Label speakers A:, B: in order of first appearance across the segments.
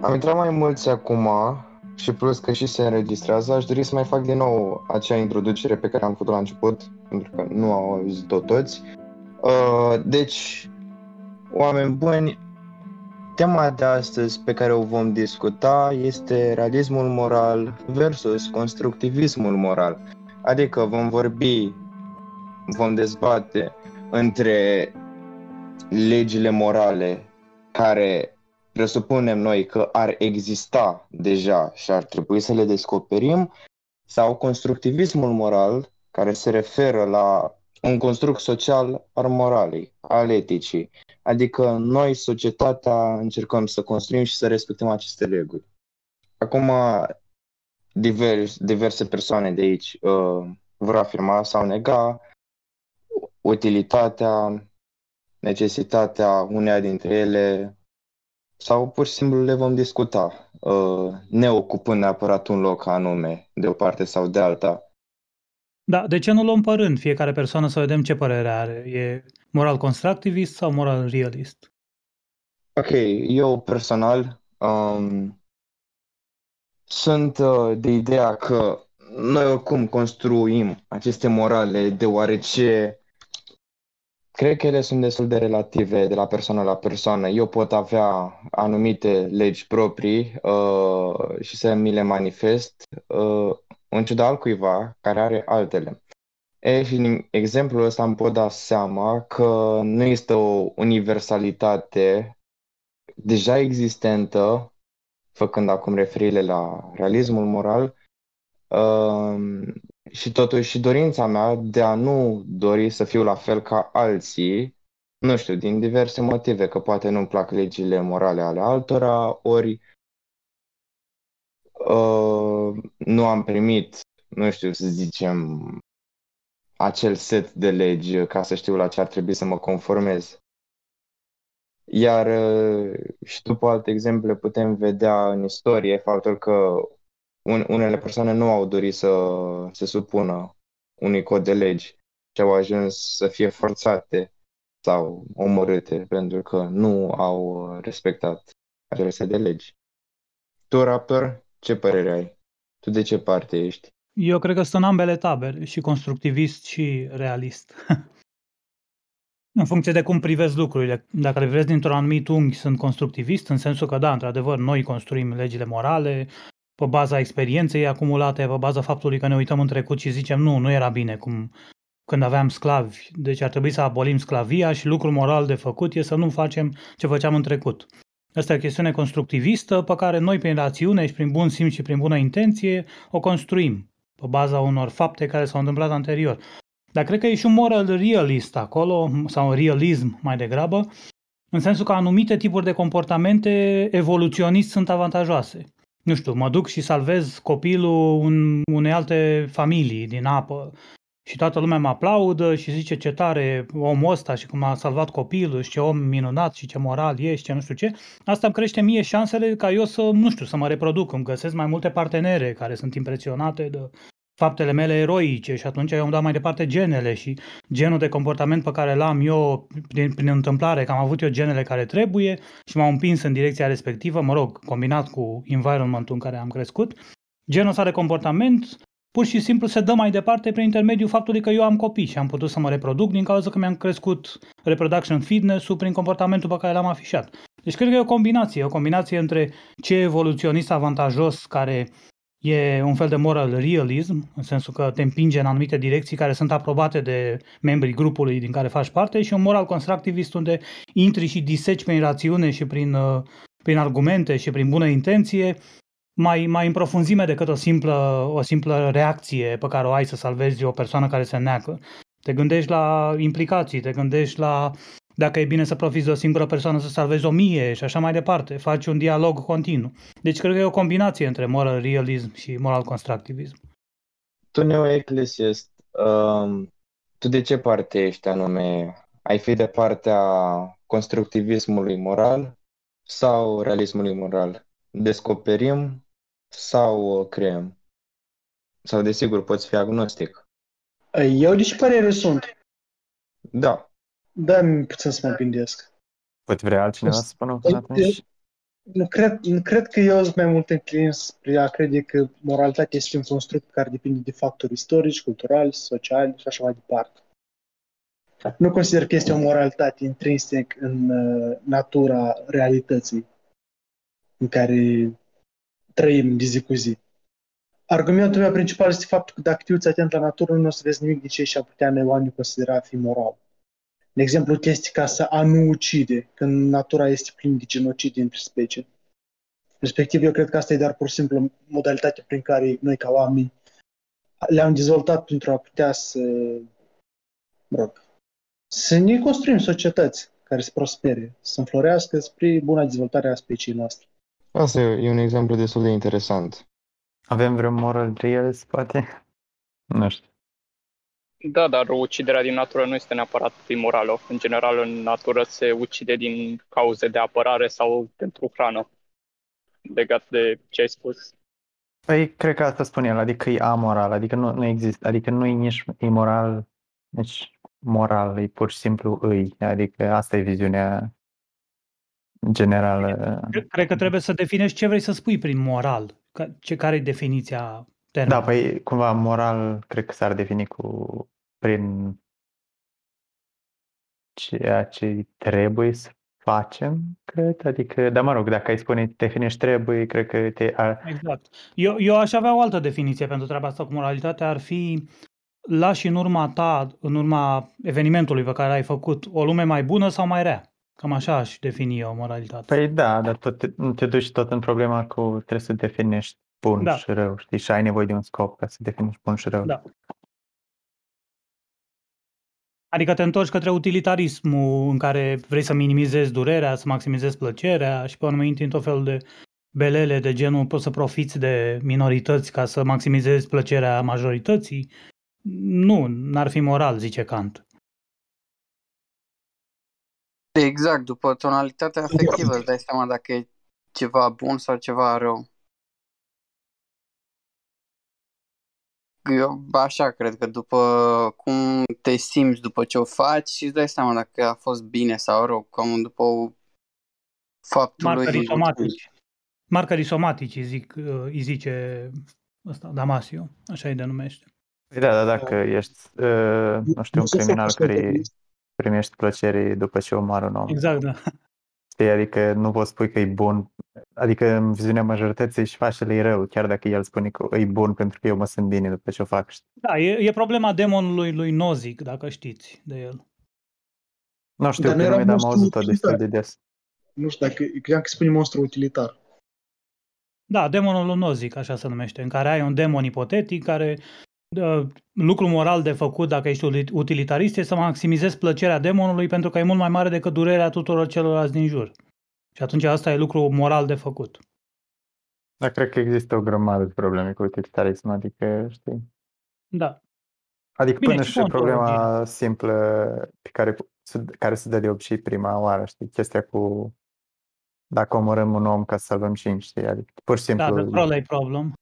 A: Am intrat mai mulți acum și plus că și se înregistrează, aș dori să mai fac din nou acea introducere pe care am făcut-o la început, pentru că nu au auzit-o toți. Uh, deci, oameni buni, tema de astăzi pe care o vom discuta este realismul moral versus constructivismul moral. Adică vom vorbi, vom dezbate între legile morale care presupunem noi că ar exista deja și ar trebui să le descoperim, sau constructivismul moral, care se referă la un construct social al moralei, al eticii. Adică noi, societatea, încercăm să construim și să respectăm aceste reguli. Acum, divers, diverse persoane de aici uh, vor afirma sau nega utilitatea, necesitatea uneia dintre ele sau pur și simplu le vom discuta, uh, ne ocupând neapărat un loc anume, de o parte sau de alta.
B: Da, de ce nu luăm pe rând fiecare persoană să vedem ce părere are? E moral constructivist sau moral realist?
A: Ok, eu personal um, sunt uh, de ideea că noi oricum construim aceste morale deoarece Cred că ele sunt destul de relative de la persoană la persoană. Eu pot avea anumite legi proprii uh, și să mi le manifest uh, în ciuda altcuiva care are altele. E, și în exemplul ăsta îmi pot da seama că nu este o universalitate deja existentă, făcând acum referire la realismul moral, uh, și totuși și dorința mea de a nu dori să fiu la fel ca alții, nu știu, din diverse motive, că poate nu-mi plac legile morale ale altora, ori uh, nu am primit, nu știu, să zicem, acel set de legi ca să știu la ce ar trebui să mă conformez. Iar uh, și după alte exemple putem vedea în istorie faptul că un, unele persoane nu au dorit să se supună unui cod de legi și au ajuns să fie forțate sau omorâte pentru că nu au respectat acele set de legi. Tu, Raptor, ce părere ai? Tu de ce parte ești?
B: Eu cred că sunt în ambele tabere, și constructivist și realist. în funcție de cum privezi lucrurile. Dacă le vezi dintr-un anumit unghi, sunt constructivist, în sensul că, da, într-adevăr, noi construim legile morale, pe baza experienței acumulate, pe baza faptului că ne uităm în trecut și zicem nu, nu era bine cum când aveam sclavi. Deci ar trebui să abolim sclavia și lucrul moral de făcut e să nu facem ce făceam în trecut. Asta e o chestiune constructivistă pe care noi prin rațiune și prin bun simț și prin bună intenție o construim pe baza unor fapte care s-au întâmplat anterior. Dar cred că e și un moral realist acolo, sau un realism mai degrabă, în sensul că anumite tipuri de comportamente evoluționist sunt avantajoase nu știu, mă duc și salvez copilul un, unei alte familii din apă. Și toată lumea mă aplaudă și zice ce tare omul ăsta și cum a salvat copilul și ce om minunat și ce moral e și ce nu știu ce, asta îmi crește mie șansele ca eu să, nu știu, să mă reproduc, îmi găsesc mai multe partenere care sunt impresionate de faptele mele eroice și atunci eu îmi dau mai departe genele și genul de comportament pe care l-am eu prin, prin întâmplare, că am avut eu genele care trebuie și m-au împins în direcția respectivă, mă rog, combinat cu environmentul în care am crescut, genul ăsta de comportament pur și simplu se dă mai departe prin intermediul faptului că eu am copii și am putut să mă reproduc din cauza că mi-am crescut reproduction fitness-ul prin comportamentul pe care l-am afișat. Deci cred că e o combinație, o combinație între ce evoluționist avantajos care E un fel de moral realism, în sensul că te împinge în anumite direcții care sunt aprobate de membrii grupului din care faci parte și un moral constructivist unde intri și diseci prin rațiune și prin, uh, prin argumente și prin bună intenție mai, mai în profunzime decât o simplă, o simplă reacție pe care o ai să salvezi o persoană care se neacă. Te gândești la implicații, te gândești la dacă e bine să profiți de o singură persoană să salvezi o mie și așa mai departe. Faci un dialog continuu. Deci cred că e o combinație între moral realism și moral constructivism.
A: Tu, Neo Ecclesiast, um, tu de ce parte ești anume? Ai fi de partea constructivismului moral sau realismului moral? Descoperim sau creăm? Sau, desigur, poți fi agnostic?
C: Eu de ce părere sunt?
A: Da.
C: Da, puțin să mă gândesc.
D: Poate vrea altcineva să spună până atunci?
C: Nu cred, nu cred că eu sunt mai mult înclin spre a crede că moralitatea este un construct care depinde de factori istorici, culturali, sociali și așa mai departe. Nu consider că este o moralitate intrinsec în uh, natura realității în care trăim de zi cu zi. Argumentul meu principal este faptul că dacă te uiți atent la natură, nu o să vezi nimic de ce și-ar putea noi oamenii considera a fi moral. De exemplu, chestii ca să a nu ucide, când natura este plină de genocid între specii. Respectiv, eu cred că asta e doar pur și simplu modalitatea prin care noi, ca oameni, le-am dezvoltat pentru a putea să, mă rog, să ne construim societăți care să prospere, să înflorească spre buna dezvoltare a speciei noastre.
A: Asta e un exemplu destul de interesant.
D: Avem vreun moral real, poate? Nu știu.
E: Da, dar uciderea din natură nu este neapărat imorală. În general, în natură se ucide din cauze de apărare sau pentru hrană. Legat de ce ai spus.
D: Păi, cred că asta spune el, adică e amoral, adică nu, nu există, adică nu e nici imoral, nici moral, e pur și simplu îi, adică asta e viziunea generală.
B: Cred că trebuie să definești ce vrei să spui prin moral. Ce, care e definiția termenului?
D: Da, păi cumva moral cred că s-ar defini cu prin ceea ce trebuie să facem, cred, adică, dar mă rog, dacă ai spune definești trebuie, cred că te... Ar...
B: Exact. Eu, eu aș avea o altă definiție pentru treaba asta cu moralitatea, ar fi lași în urma ta, în urma evenimentului pe care ai făcut, o lume mai bună sau mai rea. Cam așa aș defini eu moralitatea.
D: Păi da, dar tot, te, te duci tot în problema cu trebuie să definești bun da. și rău, știi? Și ai nevoie de un scop ca să definești bun și rău.
B: Da. Adică te întorci către utilitarismul în care vrei să minimizezi durerea, să maximizezi plăcerea și pe urmă intri în tot felul de belele de genul poți să profiți de minorități ca să maximizezi plăcerea majorității. Nu, n-ar fi moral, zice Kant.
F: Exact, după tonalitatea afectivă îți dai seama dacă e ceva bun sau ceva rău. Eu așa cred că după cum te simți după ce o faci și îți dai seama dacă a fost bine sau rău, cum după faptul
B: Marcării somatici. Marcării somatici îi, zic, îi zice ăsta, Damasio, așa îi denumește.
D: Păi da, da, dacă ești, uh, nu știu, un criminal care primești plăcere după ce omoară un om.
B: Exact, da.
D: Știi, adică nu poți spui că e bun, adică în viziunea majorității și face e rău, chiar dacă el spune că e bun pentru că eu mă simt bine după ce o fac.
B: Da, e, e problema demonului lui Nozick, dacă știți de el.
D: Nu știu, dar că nu am auzit-o destul de des.
C: Nu știu, dacă credeam că spune monstru utilitar.
B: Da, demonul lui Nozick, așa se numește, în care ai un demon ipotetic care lucru moral de făcut dacă ești utilitarist este să maximizezi plăcerea demonului pentru că e mult mai mare decât durerea tuturor celorlalți din jur. Și atunci asta e lucru moral de făcut.
D: Da, cred că există o grămadă de probleme cu utilitarism, adică, știi?
B: Da.
D: Adică Bine, până și problema origine. simplă pe care, care se dă de obicei prima oară, știi? Chestia cu dacă omorâm un om ca să salvăm cinci, știi? Adică pur și simplu...
B: Da, the trolley problem.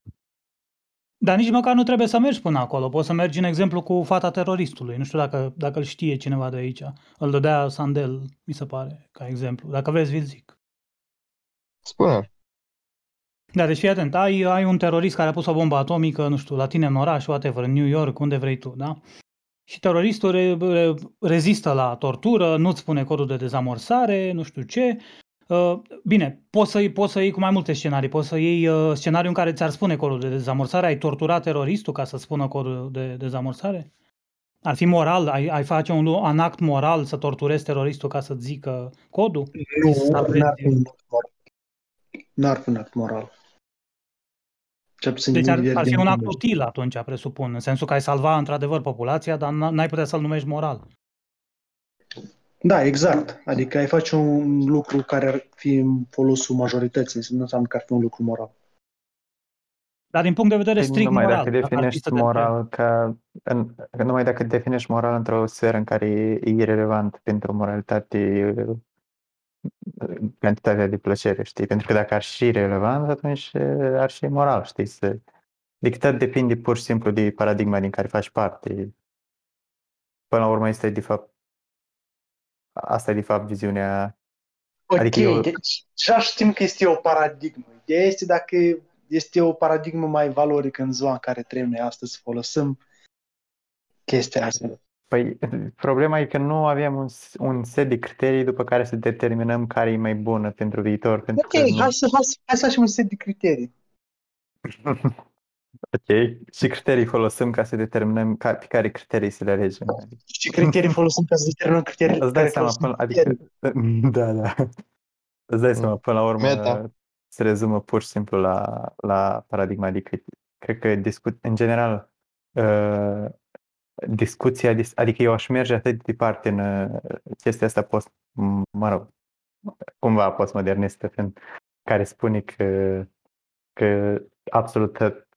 B: Dar nici măcar nu trebuie să mergi până acolo. Poți să mergi în exemplu cu fata teroristului. Nu știu dacă, dacă îl știe cineva de aici. Îl dădea Sandel, mi se pare, ca exemplu. Dacă vreți, vi zic.
A: Spune.
B: Da, deci fii atent. Ai, ai un terorist care a pus o bombă atomică, nu știu, la tine în oraș, whatever, în New York, unde vrei tu, da? Și teroristul re, re, rezistă la tortură, nu-ți spune codul de dezamorsare, nu știu ce, Uh, bine, poți să, poți să iei cu mai multe scenarii. Poți să iei uh, scenariul în care ți-ar spune codul de dezamorsare. Ai torturat teroristul ca să spună codul de dezamorsare? Ar fi moral? Ai, ai face un, un act moral să torturezi teroristul ca să-ți zică codul?
C: Nu, n-ar fi, n-ar fi un act moral.
B: Deci ar, ar fi un act util atunci, presupun, în sensul că ai salva într-adevăr populația, dar n-ai putea să-l numești moral.
C: Da, exact. Adică ai face un lucru care ar fi în folosul majorității, nu înseamnă că ar fi un lucru moral.
B: Dar din punct de vedere
D: păi
B: strict
D: numai
B: moral.
D: Dacă definești moral ca, în, numai dacă definești moral într-o sferă în care e irrelevant pentru moralitate cantitatea de plăcere, știi? Pentru că dacă ar fi relevant, atunci ar fi moral, știi? Să... Adică depinde pur și simplu de paradigma din care faci parte. Până la urmă este de fapt asta e de fapt viziunea
C: Ok,
D: Adică eu-
C: deci deja știm că este o paradigmă. Ideea este dacă este o paradigmă mai valorică în ziua în care trăim noi astăzi să folosim chestia asta.
D: Păi, problema e că nu avem un, s- un set de criterii după care să determinăm care e mai bună pentru viitor. Pentru
C: Ok,
D: că nu...
C: hai să, hai, să, hai să facem un set de criterii.
D: Ok. Și criterii folosim ca să determinăm ca, pe care criterii să le alegem.
C: Și criterii folosim ca să determinăm criteriile
D: Îți dai
C: care
D: seama,
C: folosim
D: până, adică,
C: criterii.
D: da, da. Îți dai seama, până la urmă,
A: Meta.
D: se rezumă pur și simplu la, la paradigma de critic. Cred că, discut, în general, uh, discuția, dis- adică eu aș merge atât de departe în uh, chestia asta post, m- mă rog, cumva postmodernistă, în care spune că, că absolut tot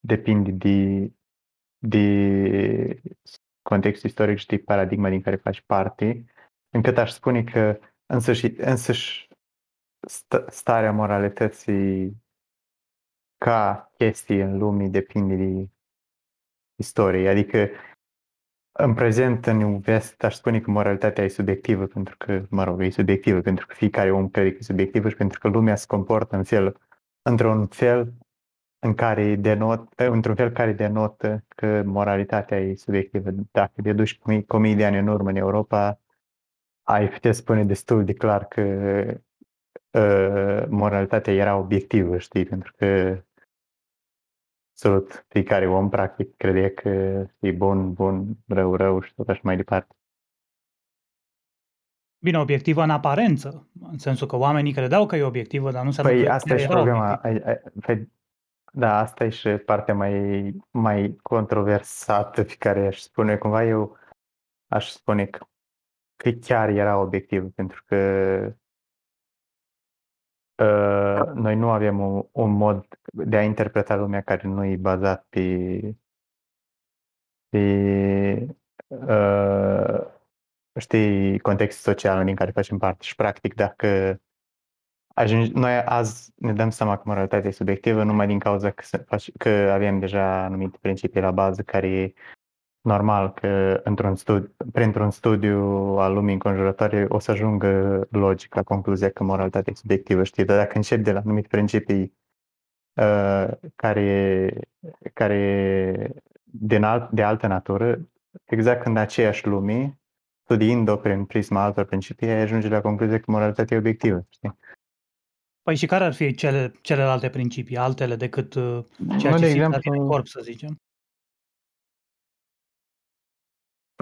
D: depinde de, de contextul istoric și de paradigma din care faci parte, încât aș spune că însăși, însăși st- starea moralității ca chestie în lume depinde de istorie. Adică în prezent, în vest, aș spune că moralitatea e subiectivă pentru că, mă rog, e subiectivă pentru că fiecare om crede că e subiectivă și pentru că lumea se comportă în fel, într-un fel în care denot, într-un fel care denotă că moralitatea e subiectivă. Dacă te duci cu mii, cu mii de ani în urmă în Europa, ai putea spune destul de clar că uh, moralitatea era obiectivă, știi, pentru că absolut fiecare om practic credea că e bun, bun, rău, rău și tot așa mai departe.
B: Bine, obiectivă în aparență, în sensul că oamenii credeau că e obiectivă, dar nu înseamnă
D: Păi
B: că
D: asta e și
B: era
D: problema.
B: obiectivă.
D: Ai, ai, păi, da, asta e și partea mai, mai controversată pe care aș spune cumva eu aș spune că, că chiar era obiectiv, pentru că uh, noi nu avem un, un mod de a interpreta lumea care nu e bazat pe, pe uh, știi, contextul social din care facem parte. Și practic dacă ajungi, noi azi ne dăm seama că moralitatea e subiectivă numai din cauza că, se face, că avem deja anumite principii la bază care e normal că într-un studiu, printr-un studiu al lumii înconjurătoare o să ajungă logic la concluzia că moralitatea e subiectivă, știi? Dar dacă începi de la anumite principii uh, care, care din alt, de altă natură, exact în aceeași lume, studiind-o prin prisma altor principii, ai ajunge la concluzia că moralitatea e obiectivă, știi?
B: Păi și care ar fi cele, celelalte principii, altele decât uh, ceea
D: Nu,
B: ce
D: de
B: simți la
D: exemplu-
B: tine în corp, să zicem?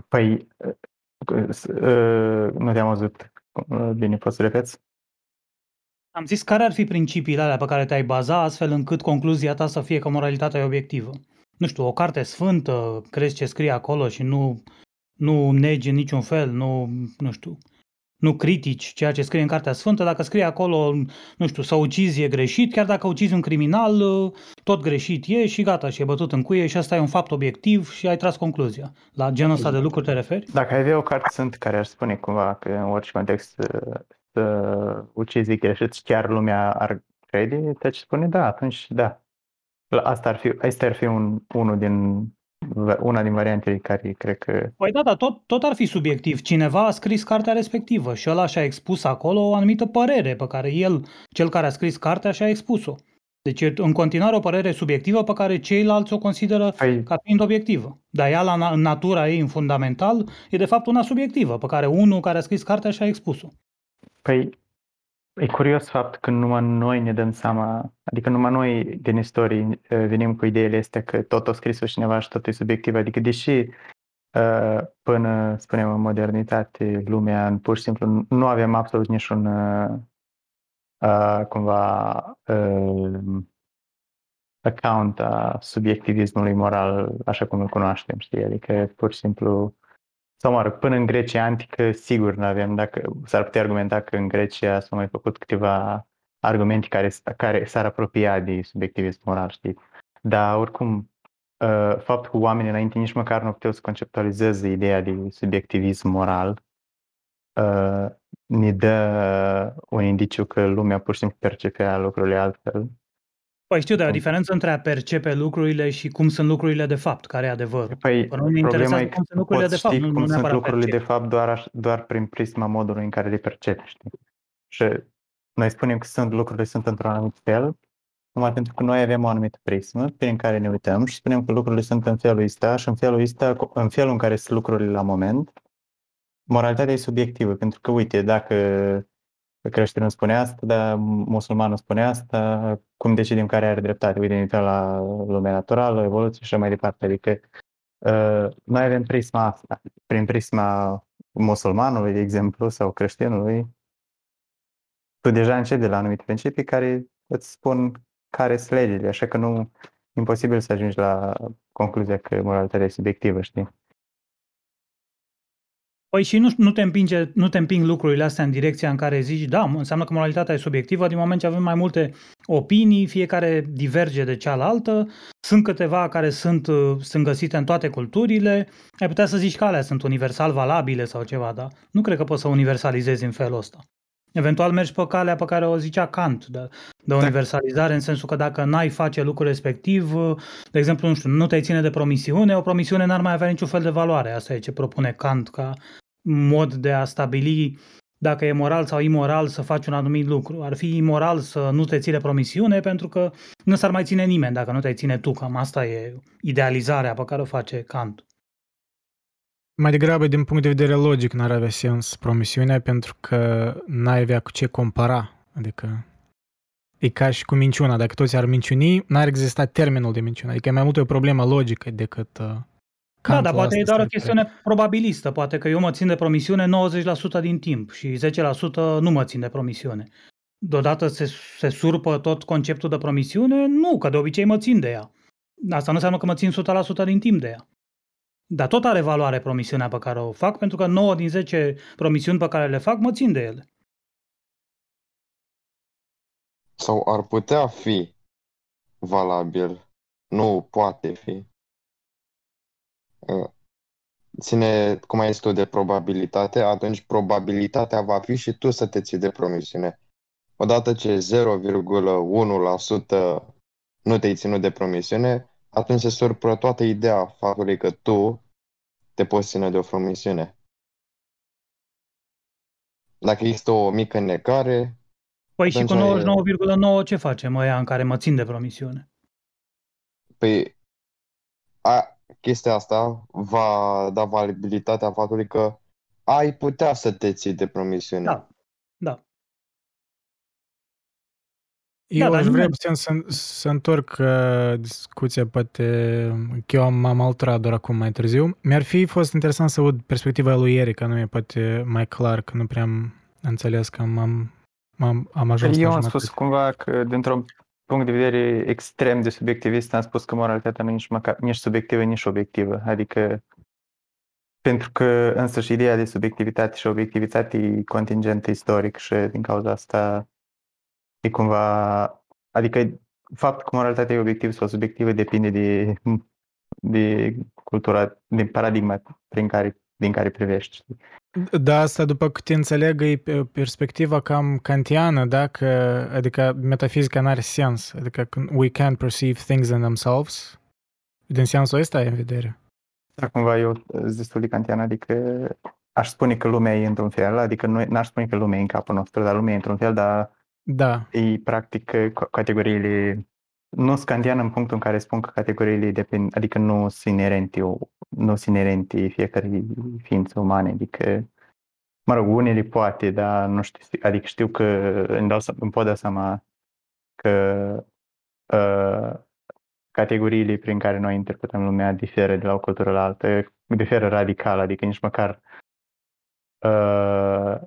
D: Păi, uh, s- uh, nu te-am văzut uh, bine, poți să repeți?
B: Am zis care ar fi principiile alea pe care te-ai baza astfel încât concluzia ta să fie că moralitatea e obiectivă. Nu știu, o carte sfântă, crezi ce scrie acolo și nu, nu negi în niciun fel, nu, nu știu, nu critici ceea ce scrie în Cartea Sfântă, dacă scrie acolo, nu știu, să ucizi e greșit, chiar dacă ucizi un criminal, tot greșit e și gata, și e bătut în cuie și asta e un fapt obiectiv și ai tras concluzia. La genul ăsta de lucruri te referi?
D: Dacă ai avea o carte sunt care ar spune cumva că în orice context uh, să ucizi e greșit și chiar lumea ar crede, deci spune da, atunci da. La- Asta ar fi, asta ar fi un, unul din, una din variantele care cred că
B: Păi da, dar tot, tot ar fi subiectiv. Cineva a scris cartea respectivă și ăla și-a expus acolo o anumită părere pe care el, cel care a scris cartea, și-a expus-o. Deci e în continuare o părere subiectivă pe care ceilalți o consideră
D: Păi,
B: ca fiind obiectivă. Dar ea, la, în natura ei, în fundamental, e de fapt una subiectivă, pe care unul care a scris cartea și-a expus-o.
D: păi e curios faptul că numai noi ne dăm seama, adică numai noi din istorie uh, venim cu ideile astea că tot o scris-o cineva și tot e subiectiv, adică deși uh, până, spunem, în modernitate, lumea pur și simplu nu avem absolut niciun uh, uh, cumva uh, account a subiectivismului moral așa cum îl cunoaștem, știi? Adică pur și simplu sau mă rog, până în Grecia antică, sigur nu avem, dacă s-ar putea argumenta că în Grecia s-au mai făcut câteva argumente care, care s-ar apropia de subiectivism moral, știi? Dar oricum, uh, faptul că oamenii înainte nici măcar nu puteau să conceptualizeze ideea de subiectivism moral uh, ne dă un indiciu că lumea pur și simplu percepea lucrurile altfel.
B: Păi știu, dar o
D: Bun.
B: diferență între a percepe lucrurile și cum sunt lucrurile de fapt, care e adevărul.
D: Păi,
B: Până ne
D: problema
B: interesează
D: e că
B: cum sunt lucrurile
D: poți
B: de fapt,
D: ști
B: nu-
D: cum
B: nu
D: sunt
B: neapărat
D: lucrurile de
B: percepi.
D: fapt doar, aș, doar prin prisma modului în care le percepi, știi? Și noi spunem că sunt lucrurile sunt într-un anumit fel, numai pentru că noi avem o anumită prismă prin care ne uităm și spunem că lucrurile sunt în felul ăsta și în felul ăsta, în felul în care sunt lucrurile la moment, moralitatea e subiectivă, pentru că, uite, dacă creștinul spune asta, dar musulmanul spune asta, cum decidem care are dreptate? Uite, ne la lumea naturală, evoluție și așa mai departe. Adică uh, noi avem prisma asta, prin prisma musulmanului, de exemplu, sau creștinului, tu deja începi de la anumite principii care îți spun care sunt legile, așa că nu imposibil să ajungi la concluzia că moralitatea e subiectivă, știi?
B: Păi și nu, nu, te împinge, nu te împing lucrurile astea în direcția în care zici, da, înseamnă că moralitatea e subiectivă, din moment ce avem mai multe opinii, fiecare diverge de cealaltă, sunt câteva care sunt, uh, sunt găsite în toate culturile, ai putea să zici că alea sunt universal valabile sau ceva, da? Nu cred că poți să universalizezi în felul ăsta. Eventual mergi pe calea pe care o zicea Kant, de, de universalizare, în sensul că dacă n-ai face lucrul respectiv, de exemplu, nu știu, nu te ține de promisiune, o promisiune n-ar mai avea niciun fel de valoare. Asta e ce propune Kant ca mod de a stabili dacă e moral sau imoral să faci un anumit lucru. Ar fi imoral să nu te ții de promisiune pentru că nu s-ar mai ține nimeni dacă nu te ține tu. Cam asta e idealizarea pe care o face Kant.
G: Mai degrabă, din punct de vedere logic, n-ar avea sens promisiunea pentru că n-ai avea cu ce compara. Adică e ca și cu minciuna. Dacă toți ar minciuni, n-ar exista termenul de minciună. Adică e mai mult o problemă logică decât uh,
B: da, dar poate e doar o chestiune probabilistă. Poate că eu mă țin de promisiune 90% din timp și 10% nu mă țin de promisiune. Deodată se, se surpă tot conceptul de promisiune? Nu, că de obicei mă țin de ea. Asta nu înseamnă că mă țin 100% din timp de ea. Dar tot are valoare promisiunea pe care o fac, pentru că 9 din 10 promisiuni pe care le fac mă țin de ele.
A: Sau ar putea fi valabil. Nu poate fi. Uh, ține, cum ai zis tu, de probabilitate, atunci probabilitatea va fi și tu să te ții de promisiune. Odată ce 0,1% nu te-ai ținut de promisiune, atunci se surpră toată ideea faptului că tu te poți ține de o promisiune. Dacă există o mică necare...
B: Păi și cu 99,9 ce facem ăia în care mă țin de promisiune?
A: Păi a, chestia asta va da valabilitatea faptului că ai putea să te ții de promisiune.
B: Da, da.
G: Eu da, aș vrea puțin să, să întorc uh, discuția, poate că eu m-am alterat doar acum mai târziu. Mi-ar fi fost interesant să aud perspectiva lui Eric, anume poate mai clar, că nu prea am înțeles că am, am, am ajuns
D: Eu am spus cumva că dintr-un punct de vedere extrem de subiectivist am spus că moralitatea nu e nici, măcar, nici subiectivă, nici obiectivă. Adică pentru că însăși ideea de subiectivitate și obiectivitate e contingentă istoric și din cauza asta e cumva, adică faptul că moralitatea e obiectivă sau subiectivă depinde de, de cultura, de paradigma prin care, din care privești.
G: Da, asta după câte înțeleg e perspectiva cam kantiană, da? Că, adică metafizica n-are sens, adică we can't perceive things in themselves. Din sensul ăsta e în vedere.
D: Da, cumva eu sunt destul de kantian, adică aș spune că lumea e într-un fel, adică nu, n-aș spune că lumea e în capul nostru, dar lumea e într-un fel, dar
G: da.
D: E practic categoriile nu scandian în punctul în care spun că categoriile depind, adică nu sunt inerente, nu sunt inerente fiecare ființă umane, adică mă rog, unele poate, dar nu știu, adică știu că îmi, dau, îmi pot da seama că uh, categoriile prin care noi interpretăm lumea diferă de la o cultură la altă, diferă radical, adică nici măcar uh,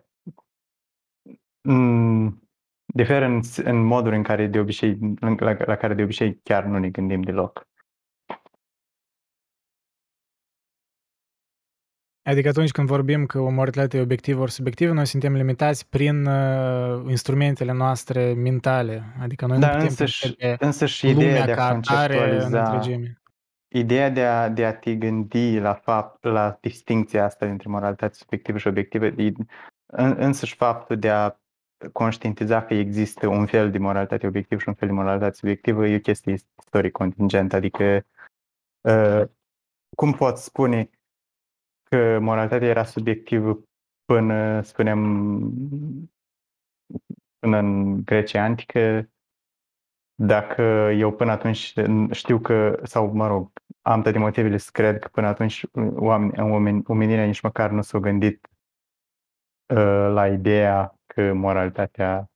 D: diferă în, în moduri în care de obicei, la, la care de obicei chiar nu ne gândim deloc.
G: Adică atunci când vorbim că o mortalitate e obiectivă ori subiectivă, noi suntem limitați prin uh, instrumentele noastre mentale. Adică noi
D: da,
G: nu putem
D: însăși, însăși ideea de a conceptualiza, ideea de a, de a te gândi la, fapt, la distinția asta dintre moralitate subiectivă și obiectivă, în, însăși faptul de a conștientiza că există un fel de moralitate obiectivă și un fel de moralitate subiectivă e o chestie istoric contingentă, adică uh, cum pot spune că moralitatea era subiectivă până, spunem, până în Grecia Antică, dacă eu până atunci știu că, sau mă rog, am toate motivele să cred că până atunci oameni, oameni, omenirea nici măcar nu s-a gândit uh, la ideea că moralitatea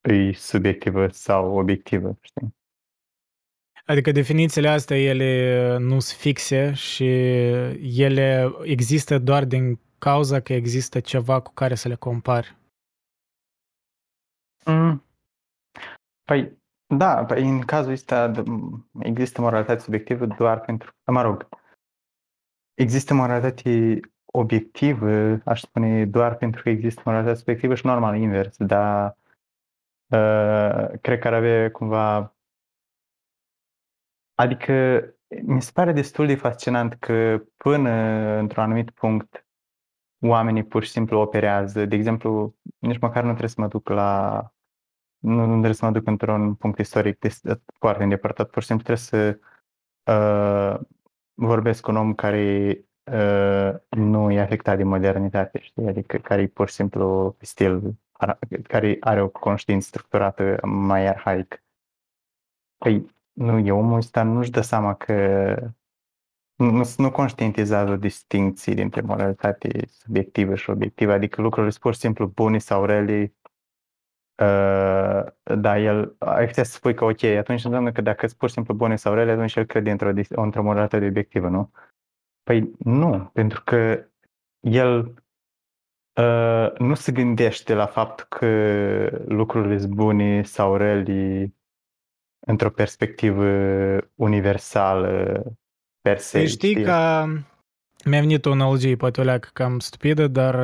D: e subiectivă sau obiectivă, știi?
G: Adică definițiile astea, ele nu sunt fixe și ele există doar din cauza că există ceva cu care să le compari.
D: Mm. Păi, da, păi în cazul ăsta există moralitate subiectivă doar pentru, mă rog, există moralitate obiectivă, aș spune, doar pentru că există moralitate subiectivă și normal invers, dar uh, cred că ar avea cumva Adică mi se pare destul de fascinant că până într-un anumit punct oamenii pur și simplu operează. De exemplu, nici măcar nu trebuie să mă duc la... Nu, nu trebuie să mă duc într-un punct istoric de, foarte îndepărtat. Pur și simplu trebuie să uh, vorbesc cu un om care uh, nu e afectat de modernitate, știi? Adică care e pur și simplu stil, care are o conștiință structurată mai arhaic. Păi, nu, e omul ăsta nu-și dă seama că nu, nu conștientizează distinții dintre moralitate subiectivă și obiectivă, adică lucrurile sunt pur și simplu bune sau rele, uh, da, el, ai putea să spui că ok, atunci înseamnă că dacă sunt pur și simplu bune sau rele, atunci el crede într-o, într-o moralitate obiectivă, nu? Păi nu, pentru că el uh, nu se gândește la faptul că lucrurile sunt bune sau rele într-o perspectivă universală per se.
G: Păi știi, știi că mi-a venit o analogie, poate o leacă cam stupidă, dar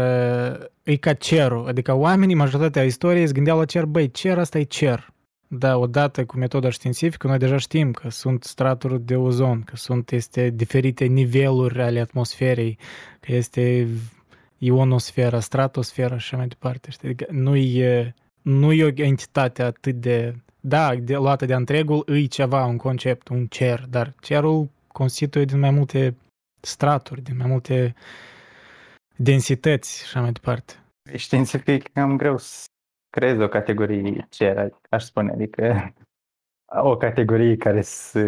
G: e ca cerul. Adică oamenii, majoritatea istoriei, se gândeau la cer, băi, cer asta e cer. Da, odată cu metoda științifică, noi deja știm că sunt straturi de ozon, că sunt este diferite niveluri ale atmosferei, că este ionosfera, stratosfera și așa mai departe. Știi? Adică nu e, nu e o entitate atât de da, de, luată de întregul, îi ceva, un concept, un cer, dar cerul constituie din mai multe straturi, din mai multe densități și așa mai departe.
D: Științific e cam greu să creezi o categorie cer, aș spune, adică o categorie care să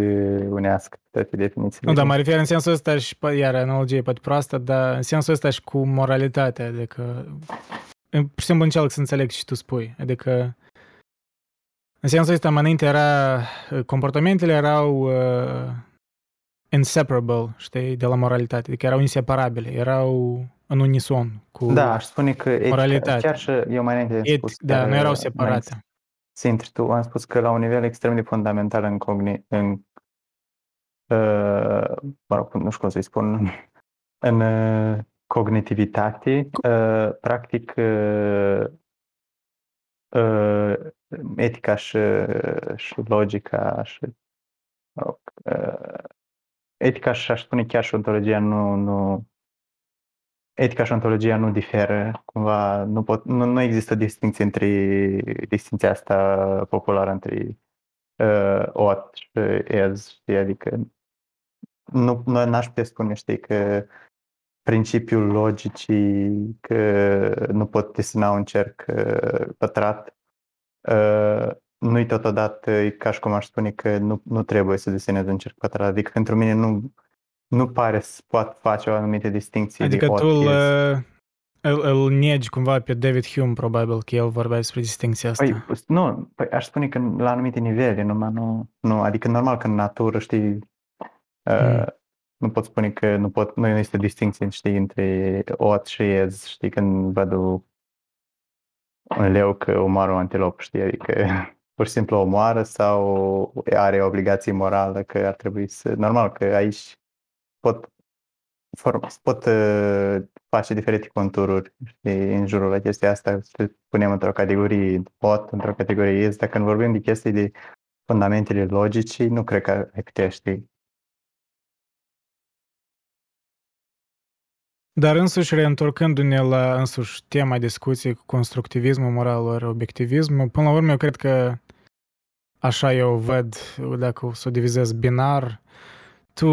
D: unească toate definițiile.
G: Nu, dar mă refer în sensul ăsta și, iar analogie poate proastă, dar în sensul ăsta și cu moralitatea, adică, pur și simplu încerc să înțeleg ce tu spui, adică în sensul ăsta, mai înainte era, comportamentele erau uh, inseparable, știi, de la moralitate, adică erau inseparabile, erau în unison cu
D: Da, aș spune că etica, chiar și eu mai înainte
G: am spus Et, Da, nu erau separate.
D: Sintri, tu am spus că la un nivel extrem de fundamental în, cogni, în uh, mă rog, nu știu cum să-i spun, în uh, cognitivitate, uh, practic uh, uh, etica și, și logica și mă rog, uh, etica și aș spune chiar și ontologia nu, nu etica și ontologia nu diferă, cumva nu, pot, nu, nu există distinție între distinția asta populară între uh, ot și ez, știi? adică nu, nu n-aș putea spune, știi, că principiul logicii că nu pot desena un cerc uh, pătrat uh, nu-i totodată e ca și cum aș spune că nu, nu trebuie să desenez un cerc pătrat. Adică pentru mine nu, nu pare să pot face o anumită distinție.
G: Adică tu îl, uh, îl, îl negi cumva pe David Hume, probabil, că el vorbea despre distinția asta.
D: Păi, nu, păi aș spune că la anumite nivele, numai nu, nu adică normal că în natură, știi, uh, mm nu pot spune că nu, pot, nu este distinție, știi, între ot și ez, știi, când văd un leu că omoară o antilop, știi, adică pur și simplu omoară sau are obligație morală că ar trebui să... Normal că aici pot, form, pot uh, face diferite contururi știi, în jurul la chestia asta, să punem într-o categorie pot, într-o categorie ez, dar când vorbim de chestii de fundamentele logicii, nu cred că ai putea ști
G: Dar însuși, reîntorcându-ne la însuși tema discuției cu constructivismul moral ori obiectivismul, până la urmă eu cred că așa eu văd, dacă o să o divizez binar, tu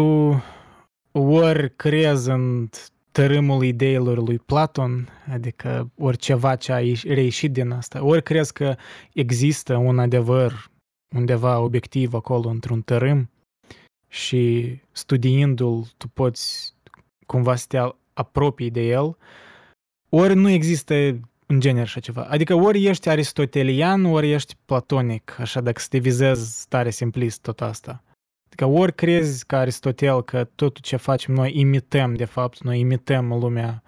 G: ori crezi în tărâmul ideilor lui Platon, adică oriceva ce a reieșit din asta, ori crezi că există un adevăr undeva obiectiv acolo într-un tărâm și studiindu-l tu poți cumva să te apropii de el, ori nu există în genere așa ceva. Adică ori ești aristotelian, ori ești platonic, așa dacă să te vizezi tare simplist tot asta. Adică ori crezi ca Aristotel că tot ce facem noi imităm, de fapt, noi imităm lumea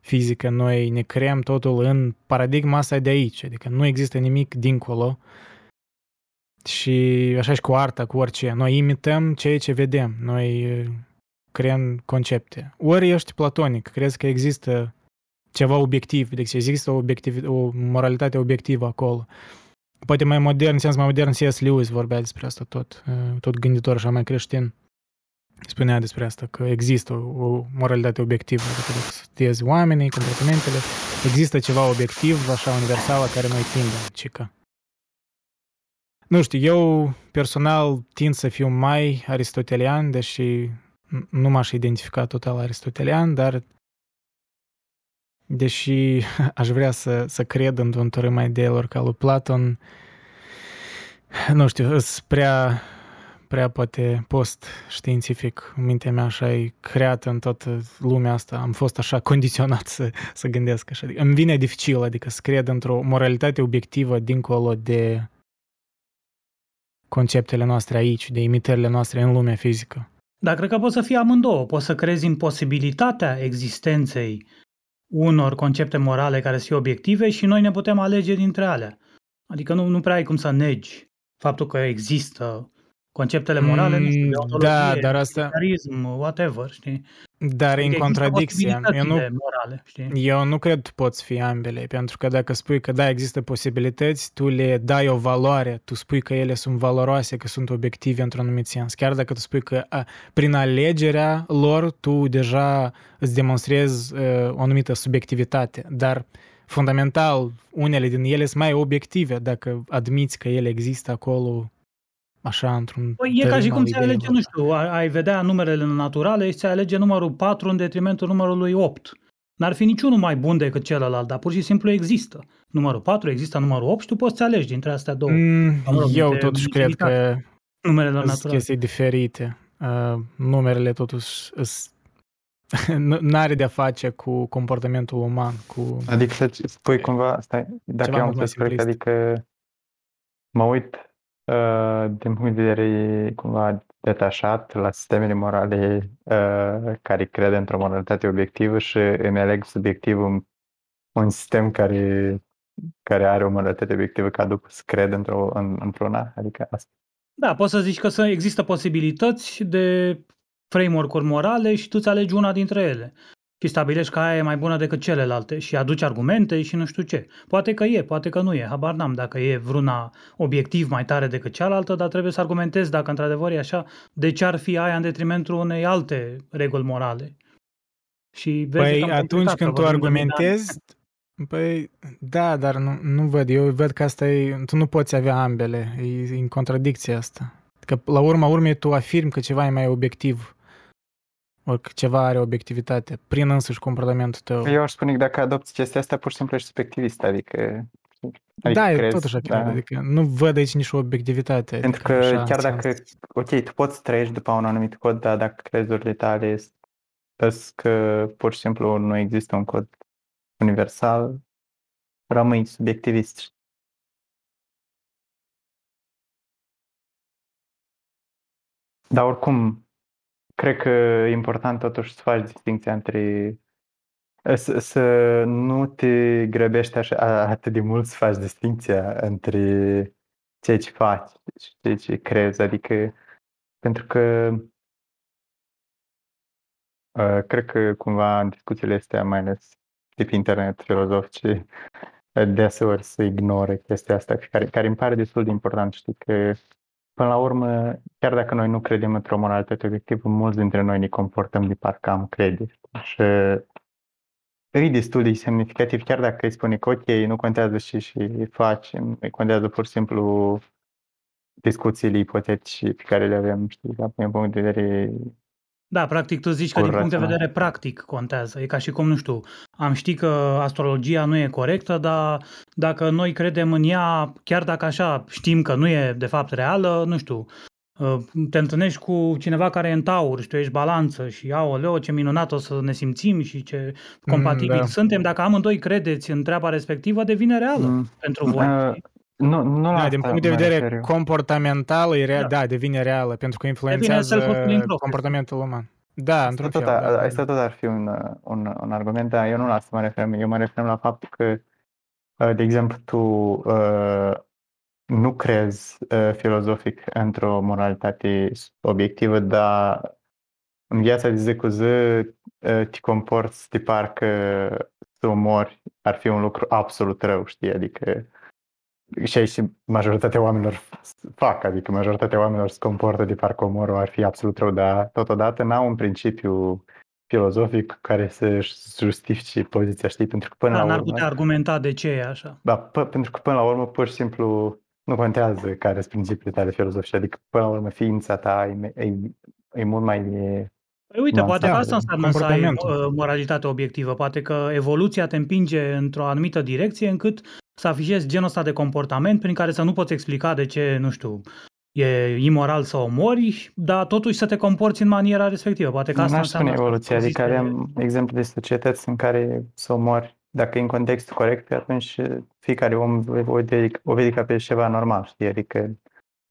G: fizică, noi ne creăm totul în paradigma asta de aici, adică nu există nimic dincolo și așa și cu arta, cu orice. Noi imităm ceea ce vedem, noi creăm concepte. Ori ești platonic, crezi că există ceva obiectiv, deci există o, obiectiv, o moralitate obiectivă acolo. Poate mai modern, în sens mai modern, C.S. Lewis vorbea despre asta tot, tot gânditor așa mai creștin. Spunea despre asta, că există o, o moralitate obiectivă, adică dacă studiezi oamenii, comportamentele, există ceva obiectiv, așa universal, la care noi tindem, cică. Nu știu, eu personal tind să fiu mai aristotelian, deși nu m-aș identifica total aristotelian, dar deși aș vrea să, să cred într-un tărâm mai ideilor ca lui Platon, nu știu, sunt prea, prea poate post-științific în mintea mea așa e creat în toată lumea asta. Am fost așa condiționat să, să gândesc așa. Îmi vine dificil, adică să cred într-o moralitate obiectivă dincolo de conceptele noastre aici, de imitările noastre în lumea fizică.
B: Dar cred că poți să fie amândouă. Poți să crezi în posibilitatea existenței unor concepte morale care să fie obiective și noi ne putem alege dintre alea. Adică nu, nu prea ai cum să negi faptul că există conceptele morale, mm, nu știu,
G: mm, da, dar asta...
B: whatever, știi?
G: Dar în contradicție, eu nu, morale, știi? eu nu cred că poți fi ambele, pentru că dacă spui că da, există posibilități, tu le dai o valoare, tu spui că ele sunt valoroase, că sunt obiective într-un anumit sens. Chiar dacă tu spui că a, prin alegerea lor tu deja îți demonstrezi uh, o anumită subiectivitate, dar fundamental unele din ele sunt mai obiective dacă admiți că ele există acolo Așa, într-un
B: păi e ca și cum ți alege, nu știu, ai vedea numerele naturale și ți alege numărul 4 în detrimentul numărului 8. N-ar fi niciunul mai bun decât celălalt, dar pur și simplu există. Numărul 4 există numărul 8 și tu poți să alegi dintre astea două. Mm,
G: eu totuși cred că numerele naturale. chestii diferite. Uh, numerele totuși n-are de-a face cu comportamentul uman, cu...
D: Adică să spui cumva, stai, dacă eu am înțeles adică mă uit Uh, din punct de vedere cumva detașat la sistemele morale uh, care cred într-o moralitate obiectivă și îmi aleg subiectiv un, un sistem care, care are o moralitate obiectivă ca după să cred într-o, în, într-una, adică asta.
B: Da, poți să zici că să există posibilități de framework-uri morale și tu îți alegi una dintre ele și stabilești că aia e mai bună decât celelalte și aduci argumente și nu știu ce. Poate că e, poate că nu e, habar n-am dacă e vreuna obiectiv mai tare decât cealaltă, dar trebuie să argumentezi dacă într-adevăr e așa, de ce ar fi aia în detrimentul unei alte reguli morale.
G: Și vezi păi atunci când tu argumentezi, Păi, da, dar nu, nu văd. Eu văd că asta e... Tu nu poți avea ambele. E în contradicție asta. Că la urma urmei tu afirmi că ceva e mai obiectiv Orică ceva are obiectivitate prin însuși comportamentul tău.
D: Eu aș spune că dacă adopți chestia asta, pur și simplu ești subiectivist, adică...
G: adică da, crezi, tot așa da. adică nu văd aici nicio obiectivitate.
D: Pentru că așa, chiar dacă, ok, tu poți trăiești după un anumit cod, dar dacă crezurile tale sunt că pur și simplu nu există un cod universal, rămâi subiectivist. Dar oricum, cred că e important totuși să faci distinția între să, să nu te grăbești așa atât de mult să faci distinția între ceea ce faci și ceea ce crezi, adică pentru că uh, cred că cumva în discuțiile astea, mai ales tip internet, filozofice, deseori se ignore chestia asta, care, care îmi pare destul de important. Știi că Până la urmă, chiar dacă noi nu credem într-o moralitate obiectivă, mulți dintre noi ne comportăm de parcă am crede. Și e destul de semnificativ, chiar dacă îi spune că ok, nu contează și și faci, îi contează pur și simplu discuțiile ipotetice pe care le avem, știi, la un punct de vedere
B: Da, practic tu zici că din punct de vedere practic contează. E ca și cum, nu știu, am ști că astrologia nu e corectă, dar dacă noi credem în ea, chiar dacă așa știm că nu e de fapt reală, nu știu, ă, te întâlnești cu cineva care e în taur și tu ești balanță și aoleo, ce minunat o să ne simțim și ce compatibil mm, da. suntem. Dacă amândoi credeți în treaba respectivă, devine reală mm. pentru voi. Uh,
D: nu, nu
G: da, din punct de vedere referiu. comportamental, e rea, da. da, devine reală, pentru că influențează comportamentul uman. Da, într-un
D: fel. Da, da, asta tot ar fi un, un, un argument, dar eu nu la asta mă referam. Eu mă referam la faptul că, uh, de exemplu, tu uh, nu crezi uh, filozofic într-o moralitate obiectivă, dar în viața de zi cu zi uh, te comporți de parcă să omori ar fi un lucru absolut rău, știi? Adică și aici majoritatea oamenilor fac, adică majoritatea oamenilor se comportă de parcă omorul ar fi absolut rău, dar totodată n-au un principiu filozofic care să-și justifice poziția, știi? Pentru că până
B: da,
D: la
B: n-ar putea argumenta de ce e așa.
D: Da, p- pentru că până la urmă pur și simplu nu contează care sunt principiile tale filozofice, adică până la urmă ființa ta e, e, e mult mai
B: Păi uite, poate că asta înseamnă să ai moralitate obiectivă. Poate că evoluția te împinge într-o anumită direcție încât să afișezi genul ăsta de comportament prin care să nu poți explica de ce, nu știu, e imoral să omori, dar totuși să te comporți în maniera respectivă. Poate că asta
D: Nu spune evoluție, adică avem exemple de societăți în care să omori, dacă e în contextul corect, atunci fiecare om o vede, o vede ca pe ceva normal, știi? Adică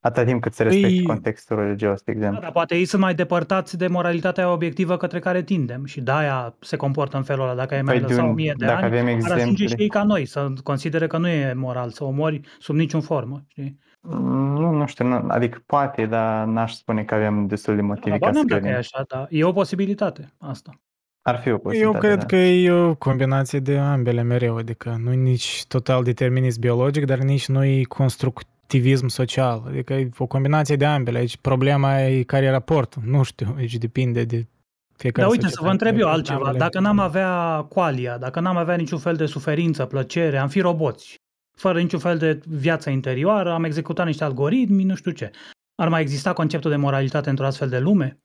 D: Atâta timp cât se respectă păi... contextul religios, de exemplu.
B: Da, dar poate ei sunt mai depărtați de moralitatea obiectivă către care tindem și de-aia se comportă în felul ăla. Dacă ai mai păi lăsat o mie de dacă ani, avem exemple... ar ajunge și ei ca noi, să considere că nu e moral să omori sub niciun formă. Știi?
D: Nu, nu știu, nu, adică poate, dar n-aș spune că avem destul de motive da, ca să
B: credem. e așa, dar e o posibilitate asta.
D: Ar fi o posibilitate,
G: Eu cred
D: da.
G: că e o combinație de ambele mereu, adică nu nici total determinism biologic, dar nici nu e construct activism social. Adică e o combinație de ambele. Aici problema e care e raportul. Nu știu, aici depinde de fiecare
B: Dar uite, să vă întreb eu altceva. Ambele. Dacă n-am avea qualia, dacă n-am avea niciun fel de suferință, plăcere, am fi roboți, fără niciun fel de viață interioară, am executat niște algoritmi, nu știu ce. Ar mai exista conceptul de moralitate într-o astfel de lume?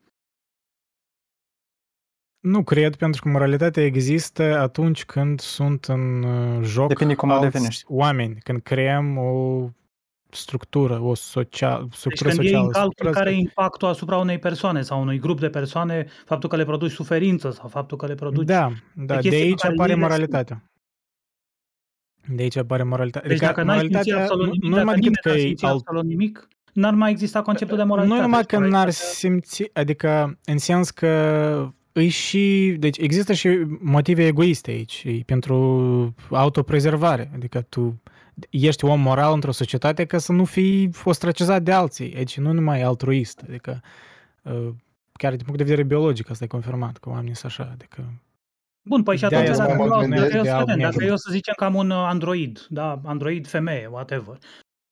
G: Nu cred, pentru că moralitatea există atunci când sunt în uh, joc
D: Depinde cum
G: alți oameni, când creăm o structură, o social, structură
B: deci
G: când socială.
B: în calcul care e impactul asupra unei persoane sau unui grup de persoane, faptul că le produci suferință sau faptul că le produci...
G: Da, da de aici apare moralitatea. De aici apare moralitatea.
B: Deci adică dacă n-ai simțit absolut nimic, nu, numai decât că e alt... absolut nimic, n-ar mai exista conceptul de moralitate.
G: Nu numai că n-ar simți, adică în sens că îi și, deci există și motive egoiste aici, pentru autoprezervare, adică tu ești om moral într-o societate ca să nu fii ostracizat de alții, deci nu numai altruist, adică uh, chiar din punct de vedere biologic asta e confirmat, că oamenii sunt așa, adică
B: Bun, păi și atunci dacă, eu, dacă, eu, să dacă eu să zicem că am un android, da, android femeie, whatever,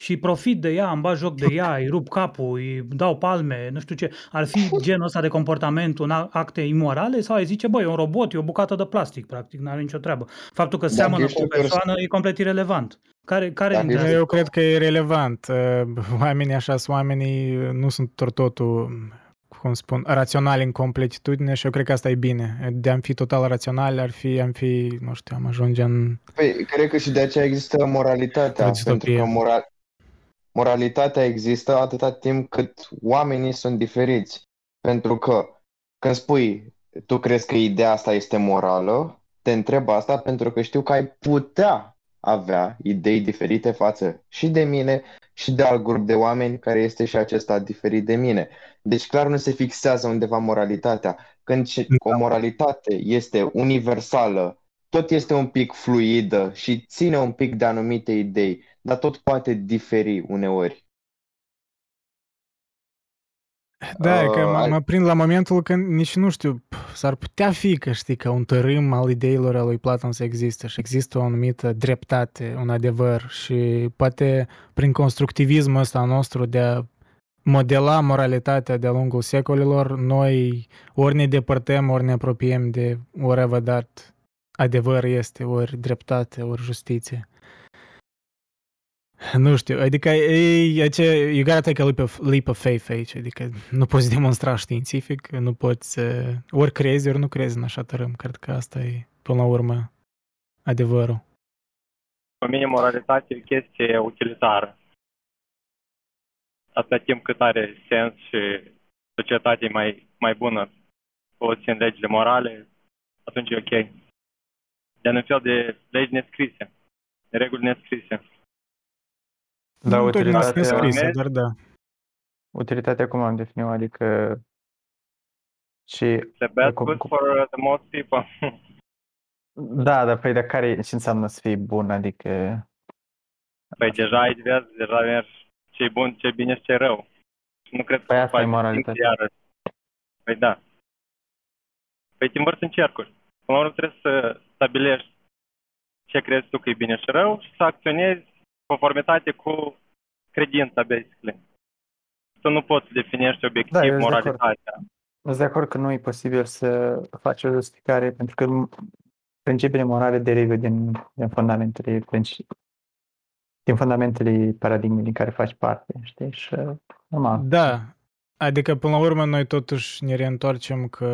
B: și profit de ea, îmi bag joc de ea, îi rup capul, îi dau palme, nu știu ce. Ar fi genul ăsta de comportament un acte imorale sau ai zice, băi, e un robot, e o bucată de plastic, practic, nu are nicio treabă. Faptul că seamănă cu o persoană e complet irelevant. Care, care
G: da, eu cred că e relevant. Oamenii așa sunt oamenii, nu sunt tot totul cum spun, raționali în completitudine și eu cred că asta e bine. De am fi total raționali, ar fi, am fi, nu știu, am ajunge în...
A: Păi, cred că și de aceea există moralitatea, pentru că moral, moralitatea există atâta timp cât oamenii sunt diferiți. Pentru că când spui, tu crezi că ideea asta este morală, te întreb asta pentru că știu că ai putea avea idei diferite față și de mine și de alt grup de oameni care este și acesta diferit de mine. Deci clar nu se fixează undeva moralitatea. Când o moralitate este universală, tot este un pic fluidă și ține un pic de anumite idei dar tot poate diferi uneori.
G: Da, uh, că mă, mă prind la momentul când nici nu știu, s-ar putea fi că știi că un tărâm al ideilor al lui Platon să existe și există o anumită dreptate, un adevăr și poate prin constructivismul ăsta nostru de a modela moralitatea de-a lungul secolilor, noi ori ne depărtăm, ori ne apropiem de whatever that adevăr este, ori dreptate, ori justiție. Nu știu, adică e, ce, you gotta take a leap of, leap of faith aici, adică nu poți demonstra științific, nu poți, uh, ori crezi, ori nu crezi în așa tărâm. Cred că asta e, până la urmă, adevărul.
H: Pe mine, moralitatea e o chestie utilitară. Atâta timp cât are sens și societatea e mai, mai bună, o țin legile morale, atunci e ok. De un fel de legi nescrise, de reguli nescrise.
D: Da,
G: nu
D: utilitatea,
G: scrisă, dar da.
D: utilitatea cum am definit adică și
H: The best
D: cum-
H: good
D: cum-
H: for the most people.
D: da, dar păi de care ce înseamnă să fii bun, adică
H: Păi deja aici vezi, deja mergi ce bun, ce bine și ce rău. Și nu cred că
D: Păi
H: se
D: asta e
H: face
D: moralitatea.
H: distinție iarăși. Păi da. Păi te învârți în cercuri. Până la urmă trebuie să stabilești ce crezi tu că e bine și rău și să acționezi conformitate cu credința, basically. Tu nu poți să definești obiectiv
D: Da, eu sunt de acord.
H: moralitatea.
D: Sunt de acord că nu e posibil să faci o justificare pentru că principiile morale derivă din, din fundamentele princi- din fundamentele paradigmei din care faci parte, știi? Și normal.
G: Da, adică până la urmă noi totuși ne reîntoarcem că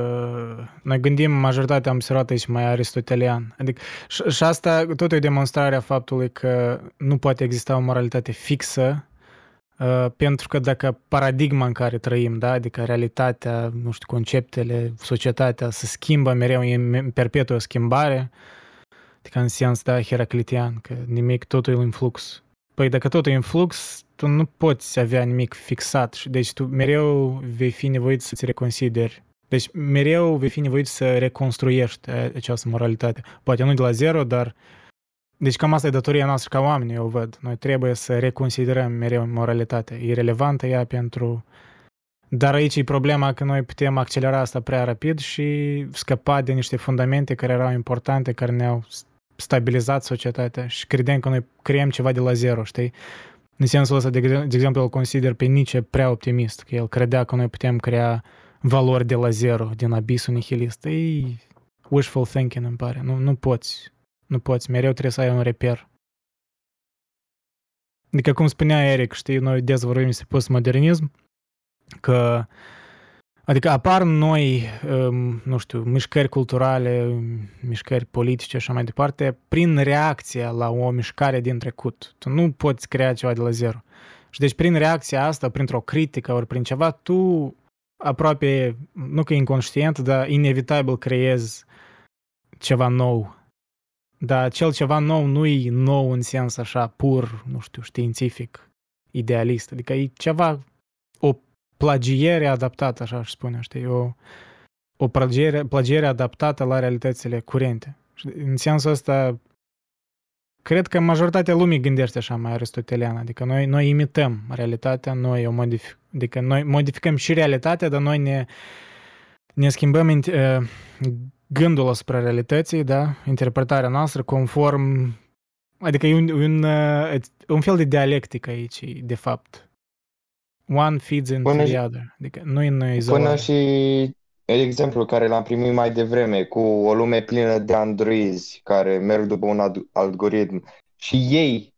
G: noi gândim majoritatea am observat aici mai aristotelian. Adică și, și asta tot e o demonstrare a faptului că nu poate exista o moralitate fixă uh, pentru că dacă paradigma în care trăim, da, adică realitatea, nu știu, conceptele, societatea se schimbă mereu, e în perpetuă schimbare, adică în sens, da, heraclitian, că nimic, totul e în flux. Păi dacă totul e în flux, tu nu poți avea nimic fixat și deci tu mereu vei fi nevoit să-ți reconsideri. Deci mereu vei fi nevoit să reconstruiești a- această moralitate. Poate nu de la zero, dar... Deci cam asta e datoria noastră ca oameni, eu văd. Noi trebuie să reconsiderăm mereu moralitatea. E relevantă ea pentru... Dar aici e problema că noi putem accelera asta prea rapid și scăpa de niște fundamente care erau importante, care ne-au stabilizat societatea și credem că noi creăm ceva de la zero, știi? În sensul ăsta, de, de exemplu, îl consider pe Nietzsche prea optimist, că el credea că noi putem crea valori de la zero, din abisul nihilist. E wishful thinking, îmi pare. Nu, nu poți. Nu poți. Mereu trebuie să ai un reper. Adică, cum spunea Eric, știi, noi dezvorbim despre postmodernism, că Adică apar noi, um, nu știu, mișcări culturale, um, mișcări politice și așa mai departe, prin reacția la o mișcare din trecut. Tu nu poți crea ceva de la zero. Și deci prin reacția asta, printr-o critică ori prin ceva, tu aproape, nu că inconștient, dar inevitabil creezi ceva nou. Dar cel ceva nou nu e nou în sens așa pur, nu știu, științific, idealist. Adică e ceva, o plagiere adaptată, așa aș spune, știi, o, o plagiere, plagiere adaptată la realitățile curente. Și în sensul ăsta, cred că majoritatea lumii gândește așa mai aristotelian, adică noi, noi imităm realitatea, noi o modific, adică noi modificăm și realitatea, dar noi ne, ne schimbăm uh, gândul asupra realității, da, interpretarea noastră conform, adică e un, un, uh, un fel de dialectică aici, de fapt, one feeds into
A: Până
G: the
A: și-
G: other. Adică nu e izolare.
A: Până și exemplul care l-am primit mai devreme cu o lume plină de androizi care merg după un ad- algoritm și ei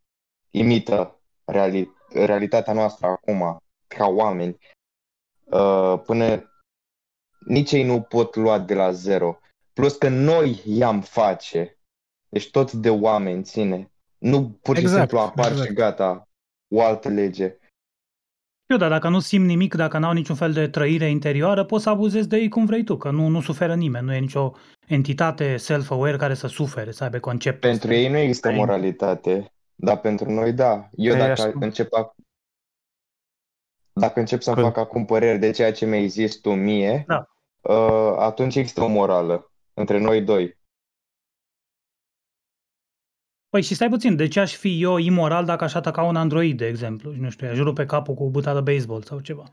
A: imită reali- realitatea noastră acum ca oameni. Uh, până nici ei nu pot lua de la zero. Plus că noi i-am face. Deci tot de oameni ține. Nu pur și
G: Exact,
A: simplu apar
G: exact.
A: și gata, o altă lege.
B: Eu, dar dacă nu simt nimic, dacă n-au niciun fel de trăire interioară, poți să abuzezi de ei cum vrei tu, că nu, nu suferă nimeni, nu e nicio entitate self-aware care să sufere, să aibă concepte.
A: Pentru ei nu există
B: Ai-
A: moralitate, dar pentru noi da. Eu
G: Păi,
A: dacă
G: aș-
A: încep a... dacă încep să-mi
G: Că-
A: fac acum păreri de ceea ce mi-ai zis tu mie,
B: Da.
A: uh, atunci există o morală între noi doi.
B: Păi și stai puțin, de ce aș fi eu imoral dacă aș ataca un android, de exemplu? Și nu știu, aș rupe capul cu o bâta de baseball sau ceva.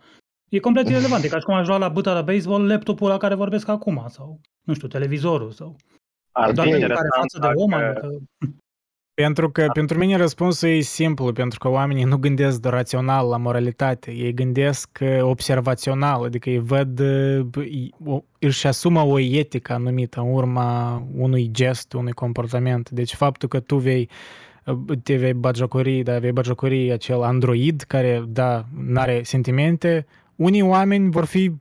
B: E complet irrelevant, e ca și cum aș lua la bâta de baseball laptopul la care vorbesc acum sau, nu știu, televizorul sau...
H: Ar
B: Doar
H: fi
B: pentru
H: interesant
B: care față de
H: dacă-
B: om, adică...
G: Pentru că pentru mine răspunsul e simplu, pentru că oamenii nu gândesc de rațional la moralitate, ei gândesc uh, observațional, adică ei văd, uh, îi- o- își asumă o etică anumită în urma unui gest, unui comportament. Deci faptul că tu vei te vei bagiocori, da, vei bagiocori acel android care, da, n-are sentimente, unii oameni vor fi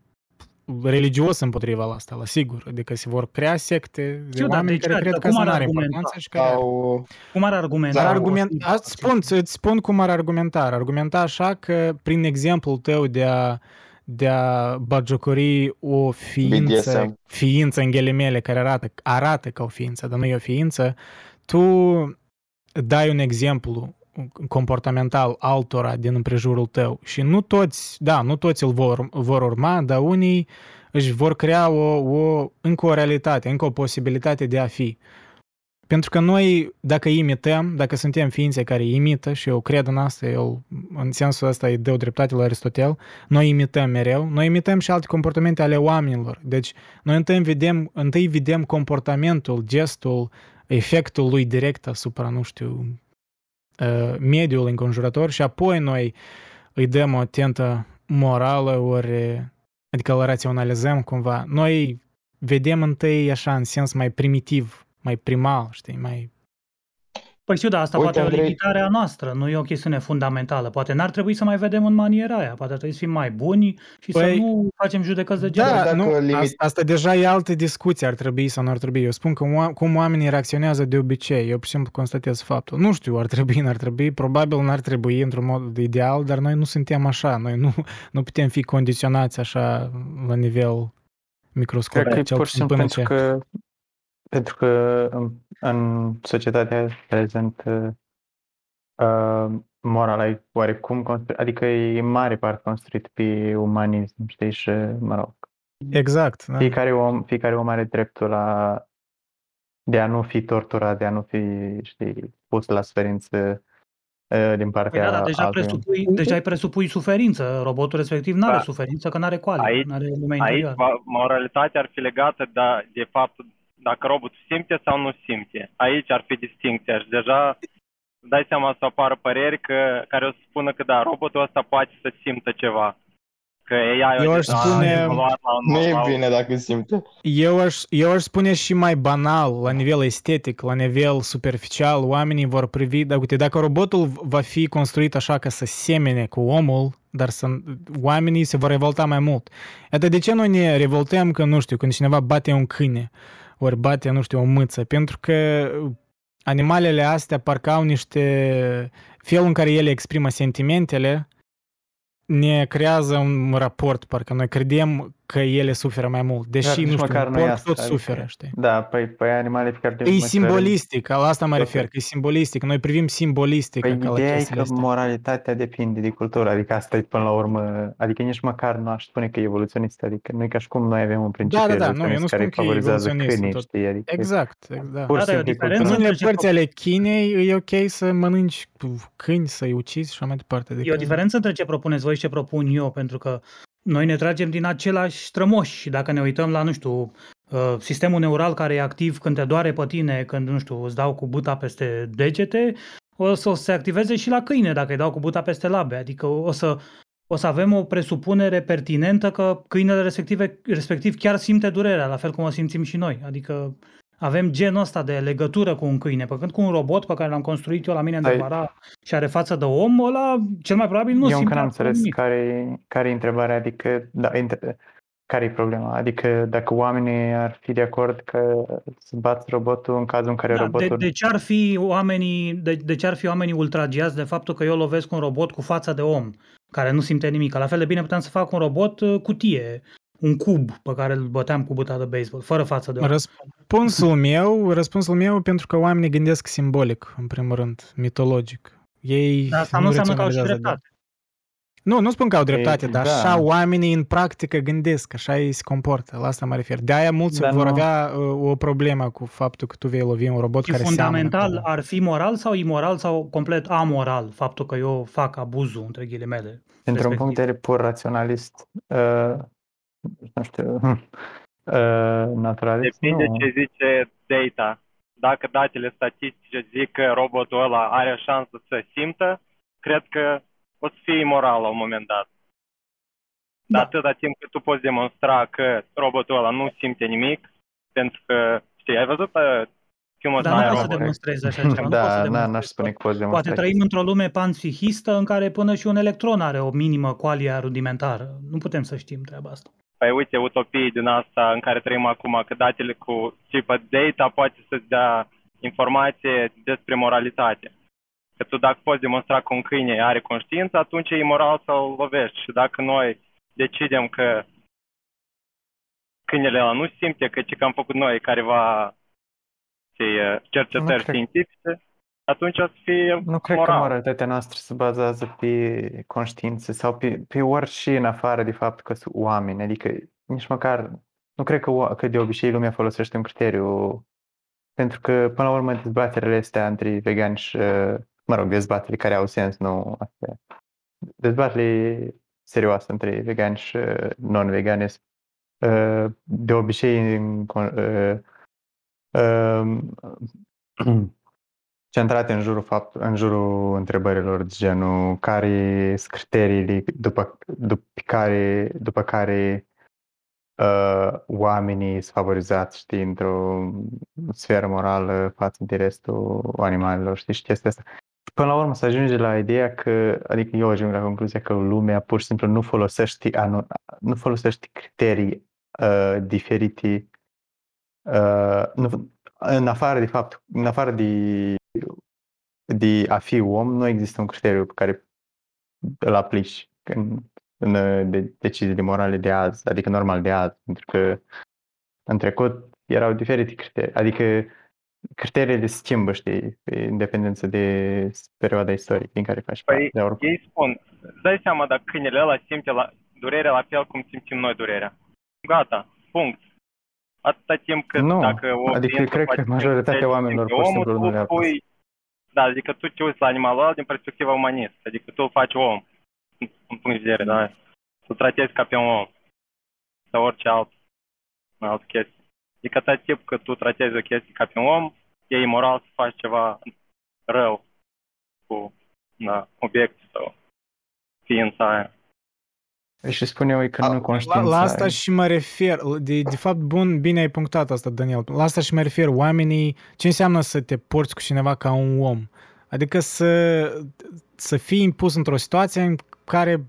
G: religios împotriva la asta, la sigur. Adică se vor crea secte de
B: Știu, dar
G: oameni
B: deci,
G: care cred că
B: cum
G: asta
B: ar
G: nu are
B: argumenta?
G: importanță și care...
A: Sau...
B: Cum ar argumenta?
G: Dar
A: Da,
G: argument,
B: o-
G: asta spun, îți spun cum ar argumenta. Ar argumenta așa că prin exemplul tău de a, de a bagiocori o ființă,
A: BDSM.
G: ființă în ghilimele care arată, arată ca o ființă, dar nu e o ființă, tu dai un exemplu comportamental altora din împrejurul tău și nu toți, da, nu toți îl vor, vor urma, dar unii își vor crea o, o, încă o realitate, încă o posibilitate de a fi. Pentru că noi, dacă imităm, dacă suntem ființe care imită, și eu cred în asta, eu, în sensul ăsta îi dau dreptate la Aristotel, noi imităm mereu, noi imităm și alte comportamente ale oamenilor. Deci, noi întâi vedem, întâi vedem comportamentul, gestul, efectul lui direct asupra, nu știu, uh, mediul înconjurător și apoi noi îi dăm o tentă morală, ori, adică îl raționalizăm cumva. Noi vedem întâi așa în sens mai primitiv, mai primal, știi, mai...
B: Păi știu, dar asta
A: Uite,
B: poate e o
A: Andrei-
B: limitare a noastră, nu e o chestiune fundamentală. Poate n-ar trebui să mai vedem în maniera aia, poate ar trebui să fim mai buni și să
G: Păi,
B: nu facem judecăți de genul.
G: Da,
A: dacă
G: nu,
A: limit-
G: asta, asta deja e altă discuție, ar trebui sau nu ar trebui. Eu spun că oa- cum oamenii reacționează de obicei, eu pur și simplu constatez faptul. Nu știu, ar trebui, n-ar trebui, probabil n-ar trebui într-un mod ideal, dar noi nu suntem așa, noi nu, nu putem fi condiționați așa la nivel microscopic.
D: Cred că e
G: cel
D: pur și
G: puțin
D: simplu
G: până
D: pentru
G: ce-
D: că, pentru că în, în societatea prezent uh, uh, morala e oarecum construit, adică e în mare parte construit pe umanism, știi, și, mă rog,
G: Exact, da.
D: fiecare om, fiecare om are dreptul la de a nu fi torturat, de a nu fi, știi, pus la suferință uh, din
B: Păi
D: partea
B: da, dar deja,
D: altui om.
B: presupui, deja îi presupui suferință. Robotul respectiv nu are
H: Da.
B: suferință, că nu are coale,
H: Aici-
B: nu are lume
H: Aici
B: interioară.
H: va- moralitatea ar fi legată de, de faptul dacă robotul simte sau nu simte. Aici ar fi distinția și deja îți dai seama să apară păreri că, care o să spună că da, robotul ăsta poate să simtă ceva. Că AI
G: Eu aș spune-
A: Nu e bine dacă simte.
G: Eu aș, eu aș spune și mai banal, la nivel estetic, la nivel superficial, oamenii vor privi, dar uite, dacă robotul va fi construit așa ca să semene cu omul, dar să, oamenii se vor revolta mai mult. Iată de ce noi ne revoltăm că, nu știu, când cineva bate un câine, ori bate, nu știu, o mâță, pentru că animalele astea parcă au niște... Felul în care ele exprimă sentimentele ne creează un raport, parcă noi credem că ele suferă mai mult, deși,
D: Dar nici
G: nu știu,
D: măcar
G: un
D: nu e
G: porc
D: asta,
G: tot
D: adică-
G: suferă, știi?
D: Da, păi, păi animale pe care le
G: E
D: măsurăm-
G: simbolistic, la asta mă
D: Tot
G: refer,
D: e.
G: că e simbolistic. Noi privim simbolistic
D: Păi
G: ca la
D: ideea e
G: chestiile
D: că
G: astea.
D: moralitatea depinde de cultură, adică asta e până la urmă, adică nici măcar nu aș spune că e evoluționist, adică nu e ca și cum noi avem un principiu
G: Da, da, da, nu, eu
D: evoluționist
G: nu
D: care
G: spun că e
D: favorizează
G: evoluționist,
D: câinii,
G: tot-
D: știi, adică
G: Exact, exact.
D: pur
B: Da,
D: și
B: dar e o
D: simplu e
B: diferență
G: În
D: cultură.
G: unele
B: între ce
G: părți
B: fac-
G: ale Chinei e ok să mănânci câini, să-i ucizi și așa mai departe.
B: E o
G: Adică,
B: diferență între ce propuneți voi și ce propun eu, pentru că noi ne tragem din același strămoși și dacă ne uităm la, nu știu, uh, sistemul neural care e activ când te doare pe tine, când, nu știu, îți dau cu buta peste degete, o să se activeze și la câine dacă îi dau cu buta peste labe. Adică o să, o să avem o presupunere pertinentă că câinele respective, respectiv chiar simte durerea, la fel cum o simțim și noi. Adică avem genul ăsta de legătură cu un câine, pe când cu un robot pe care l-am construit eu la mine în
D: Ai-
B: Devara și are față de om, ăla cel mai probabil nu
D: Eu
B: simte
D: încă n-am
B: absolut
D: înțeles
B: nimic.
D: care, care e întrebarea, adică, da, inter- care e problema? Adică dacă oamenii ar fi de acord că să bați robotul în cazul în care
B: Da, de,
D: robotul...
B: de, ce ar fi oamenii, de, de ce ar fi oamenii ultragiați de faptul că eu lovesc un robot cu fața de om, care nu simte nimic? La fel de bine puteam să fac un robot uh, cutie, un cub pe care îl băteam cu buta de baseball, fără față de om.
G: Răspunsul meu, răspunsul meu pentru că oamenii gândesc simbolic, în primul rând, mitologic. Ei
B: Dar asta nu înseamnă că au și
G: raționalizează, da.
B: dreptate.
G: Nu, nu spun că au dreptate,
D: Ei,
G: dar
D: da.
G: așa oamenii în practică gândesc, așa ei se comportă, la asta mă refer. De aia mulți
D: Dar
G: vor
D: nu-
G: avea uh, o problemă cu faptul că tu vei lovi un robot
B: Și
G: care
B: fundamental
G: seamănă cu...
B: ar fi moral sau imoral sau complet amoral faptul că eu fac abuzul, între ghilimele.
D: Dintr-un
B: respectiv.
D: punct de vedere pur raționalist, uh, nu știu, uh, naturalist,
H: Depinde
D: nu.
H: ce zice data. Dacă datele statistice zic că robotul ăla are șansă să simtă, cred că o să fie imoral la un moment dat. Dar
B: Da.
H: atâta timp cât tu poți demonstra că robotul ăla nu simte nimic, pentru că, știi, ai văzut uh, fiu
B: Dar nu
H: aia
B: poți să
H: robot.
B: demonstrezi așa ceva. nu poți să
D: Da, na,
B: demonstrezi.
D: n-aș spune că poți demonstra.
B: Poate trăim într-o lume panpsihistă în care până și un electron are o minimă qualia rudimentară. Nu putem să știm treaba asta.
H: Păi uite, utopii din asta în care trăim acum, că datele cu tipă data poate să-ți dea informație despre moralitate. Că tu dacă poți demonstra că un câine are conștiință, atunci e imoral să-l lovești. Și dacă noi decidem că câinele ăla nu simte, că ce că am făcut noi careva ce,
D: Nu
H: cercetări
D: cred.
H: științifice, atunci o să fie
D: Nu cred că
H: moral.
D: moralitatea noastră se bazează pe conștiință sau pe, pe orice în afară de fapt că sunt oameni. Adică nici măcar nu cred că, o- că de obicei lumea folosește un criteriu pentru că până la urmă dezbaterile astea între vegani și, mă rog, dezbaterile care au sens, nu astea. Dezbaterile serioase între vegani și non-vegani sunt, uh, de obicei în con- uh, uh, centrate în jurul, fapt, în jurul întrebărilor de genul care sunt criteriile după, după care, după care uh, oamenii sunt favorizați, știi, într-o sferă morală față de restul animalelor, știi, și chestia asta. Până la urmă să ajunge la ideea că, adică eu ajung la concluzia că lumea pur și simplu nu folosește, anu, nu folosește criterii uh, diferite uh, nu, în afară de fapt, în afară de, de a fi om, nu există un criteriu pe care îl aplici în, în de, deciziile morale de azi, adică normal de azi, pentru că în trecut erau diferite criterii, adică criteriile se schimbă, știi, în dependență de perioada istorică din care faci
H: Păi,
D: parte. Dar oricum,
H: ei spun, îți dai seama dacă câinele ăla simte la, durerea la fel cum simțim noi durerea. Gata, punct. Atâta timp cât
D: Nu,
H: dacă o
D: adică
H: clientă
D: cred că
H: face
D: majoritatea
H: simte
D: oamenilor pur și
H: omul,
D: simplu nu
H: tu
D: le apasă.
H: pui, Da, adică tu te uiți la animalul ăla din perspectiva umanistă, adică tu îl faci om, în, în punct de vedere, da? Tu tratezi ca pe un om sau orice alt, alt chestie. Adică atâta timp cât tu tratezi o chestie ca pe un om, e imoral să faci ceva rău cu da, obiect sau ființa aia.
D: Și spune eu că
A: A,
D: nu
A: la-
D: conștiința
G: La, la asta
D: ai.
G: și mă refer, de, de fapt, bun, bine ai punctat asta, Daniel. La asta și mă refer, oamenii, ce înseamnă să te porți cu cineva ca un om? Adică să, să fii impus într-o situație în care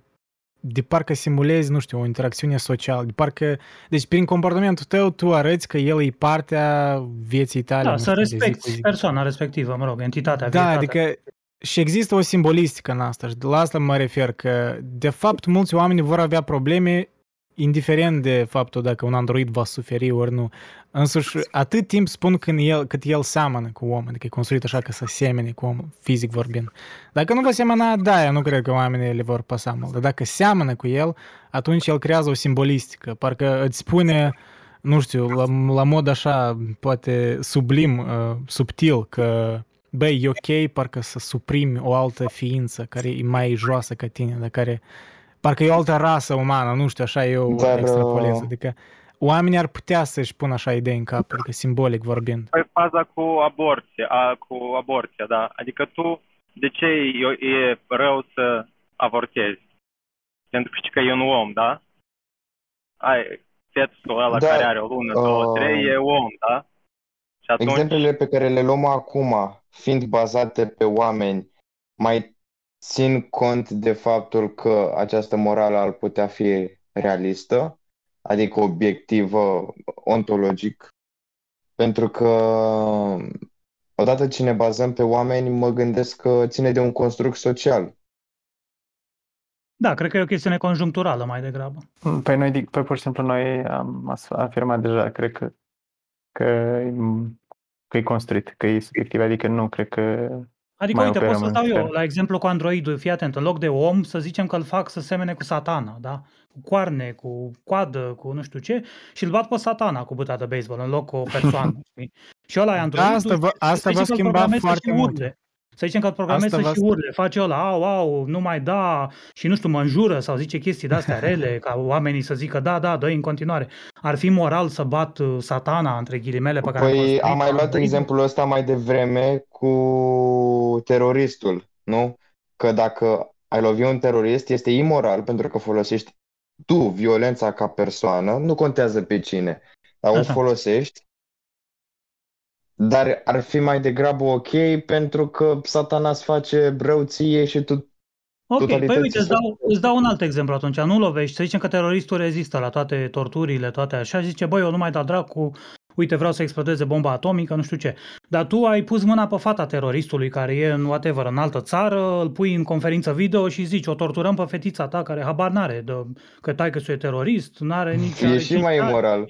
G: de parcă simulezi, nu știu, o interacțiune socială, de parcă, deci prin comportamentul tău tu arăți că el e partea vieții tale.
B: Da,
G: nu
B: să
G: știu, de zi cu
B: respecti
G: zi.
B: persoana respectivă, mă rog, entitatea,
G: Da,
B: vietatea.
G: adică și există o simbolistică în asta și de la asta mă refer că de fapt mulți oameni vor avea probleme indiferent de faptul dacă un android va suferi ori nu. Însuși, atât timp spun când el, cât el seamănă cu om, adică e construit așa că să semene cu om, fizic vorbind. Dacă nu va semăna, da, eu nu cred că oamenii le vor păsa mult. Dar dacă seamănă cu el, atunci el creează o simbolistică. Parcă îți spune, nu știu, la, la mod așa, poate sublim, uh, subtil, că băi, e ok parcă să suprimi o altă ființă care e mai joasă ca tine, dar care parcă e o altă rasă umană, nu știu, așa eu
A: Dar,
G: extrapolez.
A: uh,
G: Adică oamenii ar putea să-și pună așa idei în cap, adică simbolic vorbind.
H: Păi faza cu aborție, a, cu aborția, da. Adică tu, de ce e, e rău să avortezi? Pentru că știi că e un om, da? Ai, fetusul ăla
A: Da,
H: care are o lună, două,
A: uh,
H: trei, e om, da? Și atunci,
A: Exemplele pe care le luăm acum, fiind bazate pe oameni, mai țin cont de faptul că această morală ar putea fi realistă, adică obiectivă, ontologic, pentru că odată ce ne bazăm pe oameni, mă gândesc că ține de un construct social.
B: Da, cred că e o chestiune conjuncturală mai degrabă.
D: Păi noi, dic- păi pur și simplu noi am as- afirmat deja, cred că că e, că e construit, că e subiectiv, adică nu cred că
B: Adică,
D: Mai
B: uite, pot
D: operăm
B: să
D: în
B: dau eu
D: fel.
B: la exemplu cu Androidul, fii atent, în loc de om, să zicem că îl fac să semene cu satana, da? Cu coarne, cu coadă, cu nu știu ce, și îl bat pe satana cu buta de baseball în loc cu o persoană. știi? Și ăla e Androidul.
G: asta va, asta va
B: să zicem că îl
G: schimba
B: programezi să
G: foarte
B: și
G: mult.
B: urle. Să zicem că îl programezi
G: Asta
B: să
G: va
B: și urle, face ăla, au, au, nu mai da, și nu știu, mă înjură sau zice chestii de-astea rele, ca oamenii să zică, da, da, dă în continuare. Ar fi moral să bat uh, satana, între ghilimele, pe care
A: Păi
B: construit-o
A: am mai luat
B: Androidul?
A: exemplul ăsta mai devreme cu teroristul, nu? Că dacă ai lovi un terorist, este imoral pentru că folosești tu violența ca persoană, nu contează pe cine, dar o
B: Așa.
A: folosești dar ar fi mai degrabă ok pentru că satana îți face rău ție și tu
B: Ok, păi
A: totalității
B: uite, îți
A: să-
B: dau, îți dau un alt exemplu atunci. Nu lovești, să zicem că teroristul rezistă la toate torturile, toate așa, și zice, băi, eu nu mai da dracu, uite, vreau să explodeze bomba atomică, nu știu ce. Dar tu ai pus mâna pe fata teroristului care e în whatever, în altă țară, îl pui în conferință video și zici, o torturăm pe fetița ta care habar n-are, de, că tai că e terorist, n-are nici...
A: E
B: are
A: și
B: cinci
A: mai
B: ani.
A: imoral.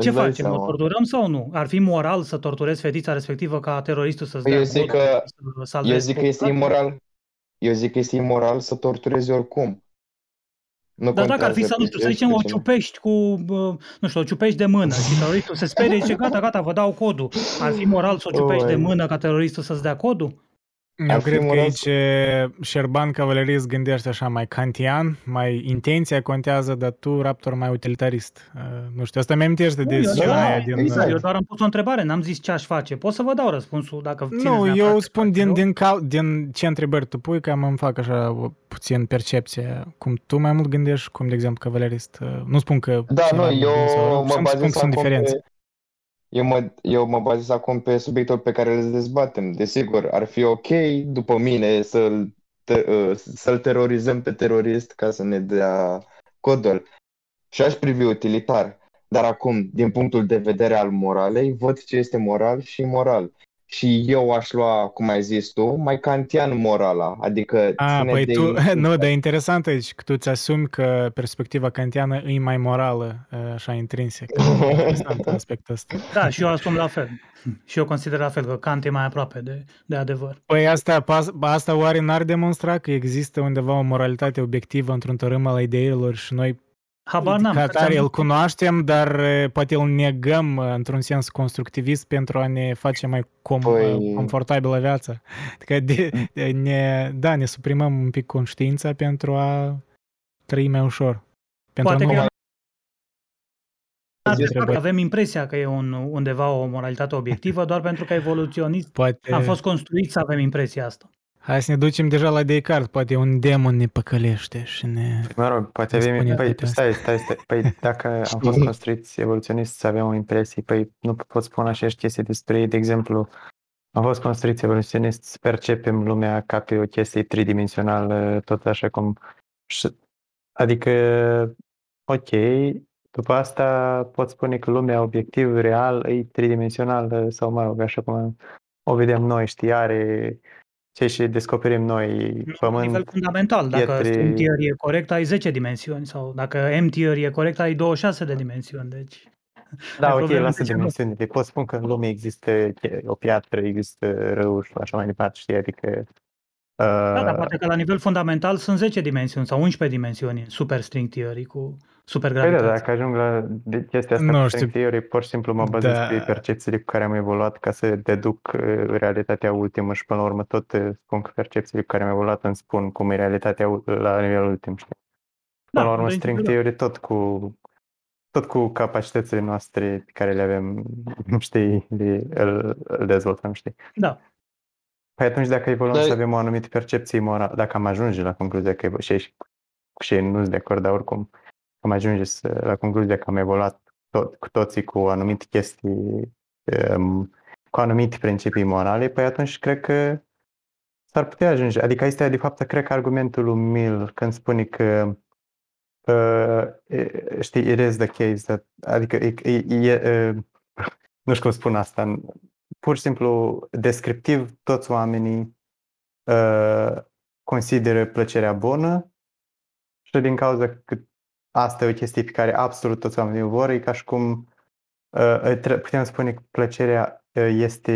B: Ce
A: Îți dai
B: facem? O
A: seama.
B: torturăm sau nu? Ar fi moral să torturezi fetița respectivă ca teroristul să-ți
A: Păi
B: dea
A: eu zic
B: codul
A: că-
B: și să salvezi
A: Eu zic că este
B: populația?
A: imoral. Eu zic că este imoral să torturezi oricum. Nu
B: Dar dacă ar fi
A: contează
B: să, nu știu,
A: pe
B: să
A: ce
B: zicem, o
A: ești, pe cine.
B: ciupești cu, bă, nu știu, o ciupești de mână și teroristul se sperie și zice, gata, gata, vă dau codul. Ar fi moral să o ciupești de
A: Oi.
B: mână ca teroristul să-ți dea codul?
G: Eu
A: Ar fi
G: cred că
A: moral
G: aici Șerban Cavalerist gândește așa mai kantian, mai intenția contează, dar tu raptor mai utilitarist. Uh, Nu știu, asta mi amintește de
B: Nu, eu
G: scena
B: doar-
G: aia din...
A: exact.
B: Eu doar am pus o întrebare, n-am zis ce aș face. Pot să vă dau răspunsul dacă țineți
G: Nu,
B: neapărat
G: eu
B: de
G: spun din,
B: eu.
G: din, cal, din ce întrebări tu pui, că îmi fac așa o- puțin percepție. Cum tu mai mult gândești, cum de exemplu cavalerist. Uh, Nu spun că...
A: Da,
G: cineva
A: nu,
G: e bun sau rău,
A: eu mă
G: sunt- spun
A: bazez
G: că sunt
A: acum
G: diferențe.
A: pe... Eu mă, eu mă bazez acum pe subiectul pe care îl dezbatem. Desigur, ar fi ok după mine să-l, te, uh, să-l terorizăm pe terorist ca să ne dea codul. Și aș privi utilitar. Dar acum, din punctul de vedere al moralei, văd ce este moral și imoral. Și eu aș lua, cum ai zis tu, mai kantian morala. Adică
G: A,
A: ține
G: păi
A: de
G: tu,
A: instinct.
G: nu, dar e interesant aici că tu îți asumi că perspectiva kantiană e mai morală, uh, așa intrinsec. E interesant aspectul ăsta.
B: Da, și eu asum la fel. Și eu consider la fel că Kant e mai aproape de, de adevăr.
G: Păi asta, pas- asta oare n-ar demonstra că există undeva o moralitate obiectivă într-un tărâm al ideilor și noi
B: Habar n-am.
G: ca
B: că
G: tare
B: ți-am-
G: îl cunoaștem, dar e, poate îl negăm e, într-un sens constructivist pentru a ne face mai com-
A: Păi-
G: confortabilă viața. Adică de, de, ne, da, ne suprimăm un pic conștiința pentru a trăi mai ușor. Pentru
B: Poate
G: a
B: că
G: nu
B: eu Ar fi
G: întrebări.
B: că avem impresia că e un, undeva o moralitate obiectivă doar pentru că evoluționist
G: Poate...
B: am fost construit să avem impresia asta.
G: Hai să ne ducem deja la Descartes, poate un demon ne păcălește și ne...
D: Mă rog, poate
G: Îmi
D: avem...
G: spune
D: Păi,
G: toate
D: stai, stai, stai. Păi dacă am fost construiți evoluționist să avem o impresie, păi nu pot spune așa chestii despre ei. De exemplu, am fost construiți evoluționist să percepem lumea ca pe o chestie tridimensională, tot așa cum... și- Adică, ok, după asta pot spune că lumea obiectiv, real, e tridimensională sau, mă rog, așa cum o vedem noi, știi, are ce și descoperim noi,
B: La nivel
D: pământ,
B: fundamental, dacă
D: pietre-
B: string theory e corect, ai 10 dimensiuni sau dacă M theory e corect, ai 26 de dimensiuni. Deci
D: Da,
B: Ai
D: ok,
B: probleme
D: lasă
B: de ce nu?
D: dimensiunile. Pot spun că în lume există o piatră, există râuri și așa mai departe, știi? Adică...
B: Da, dar
D: Uh,
B: poate că la nivel fundamental sunt 10 dimensiuni sau 11 dimensiuni în super string theory cu super
D: păi da,
B: gravitație.
D: dacă ajung la de- chestia asta
G: Nu
D: cu
G: știu.
D: string theory, pur și simplu mă bazez
G: Da.
D: pe percepțiile cu care am evoluat ca să deduc uh, realitatea ultimă și până la urmă tot uh, spun că percepțiile cu care am evoluat îmi spun cum e realitatea u- la nivel ultim, știi? Până la urmă,
B: în
D: string
B: principiu,
D: theory tot cu tot cu capacitățile noastre pe care le avem, știi, le, îl, îl dezvoltăm, știi?
B: Da.
D: Păi atunci dacă evoluăm
A: Dar-
D: să avem o anumită percepție morală, dacă am ajunge la concluzia că evo- și, și, și ei nu sunt de acord, dar oricum am ajunge să, la concluzia că am evoluat tot, cu toții cu anumite chestii, um, cu anumite principii morale, păi atunci cred că s-ar putea ajunge. Adică este de fapt, cred că argumentul lui Mill când spune că uh, e- știi, it is the case that, adică e, e, e, uh, nu știu cum spun asta, pur și simplu descriptiv toți oamenii uh, consideră plăcerea bună și din cauza că asta e o chestie pe care absolut toți oamenii o vor, e ca și cum uh, tre- putem spune că plăcerea uh, este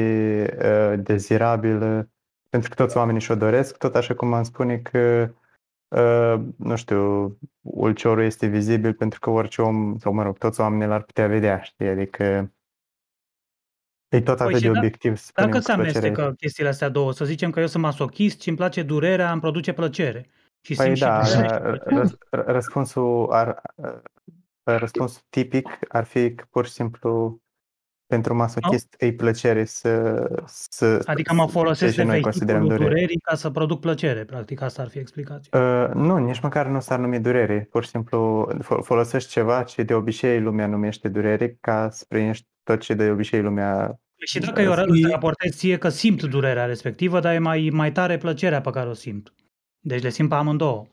D: uh, dezirabilă pentru că toți oamenii și-o doresc, tot așa cum am spune că uh, nu știu, ulciorul este vizibil pentru că orice om, sau mă rog, toți oamenii l-ar putea vedea, știi, adică e tot
B: Păi
D: atât
B: și
D: de
B: da-
D: obiectiv să spunem
B: Dacă se
D: că plăcerea
B: amestecă chestiile astea două, să zicem că eu sunt masochist și îmi place durerea, îmi produce plăcere. Și
D: Păi
B: simt
D: da,
B: și
D: da,
B: plăcere.
D: răs- răspunsul, ar, răspunsul tipic ar fi că pur și simplu pentru masochist îi plăcere să, să
B: Adică mă folosesc
D: ce
B: de
D: noi considerăm
B: vehiculul
D: durere.
B: durerii ca să produc plăcere. Practic asta ar fi explicația.
D: Uh, nu, nici măcar nu s-ar numi durere. Pur și simplu fo- folosești ceva ce de obicei lumea numește durere ca să primești tot ce de obicei lumea
B: Și dacă eu îți raportez ție că simt durerea respectivă, dar e mai, mai tare plăcerea pe care o simt. Deci le simt pe amândouă.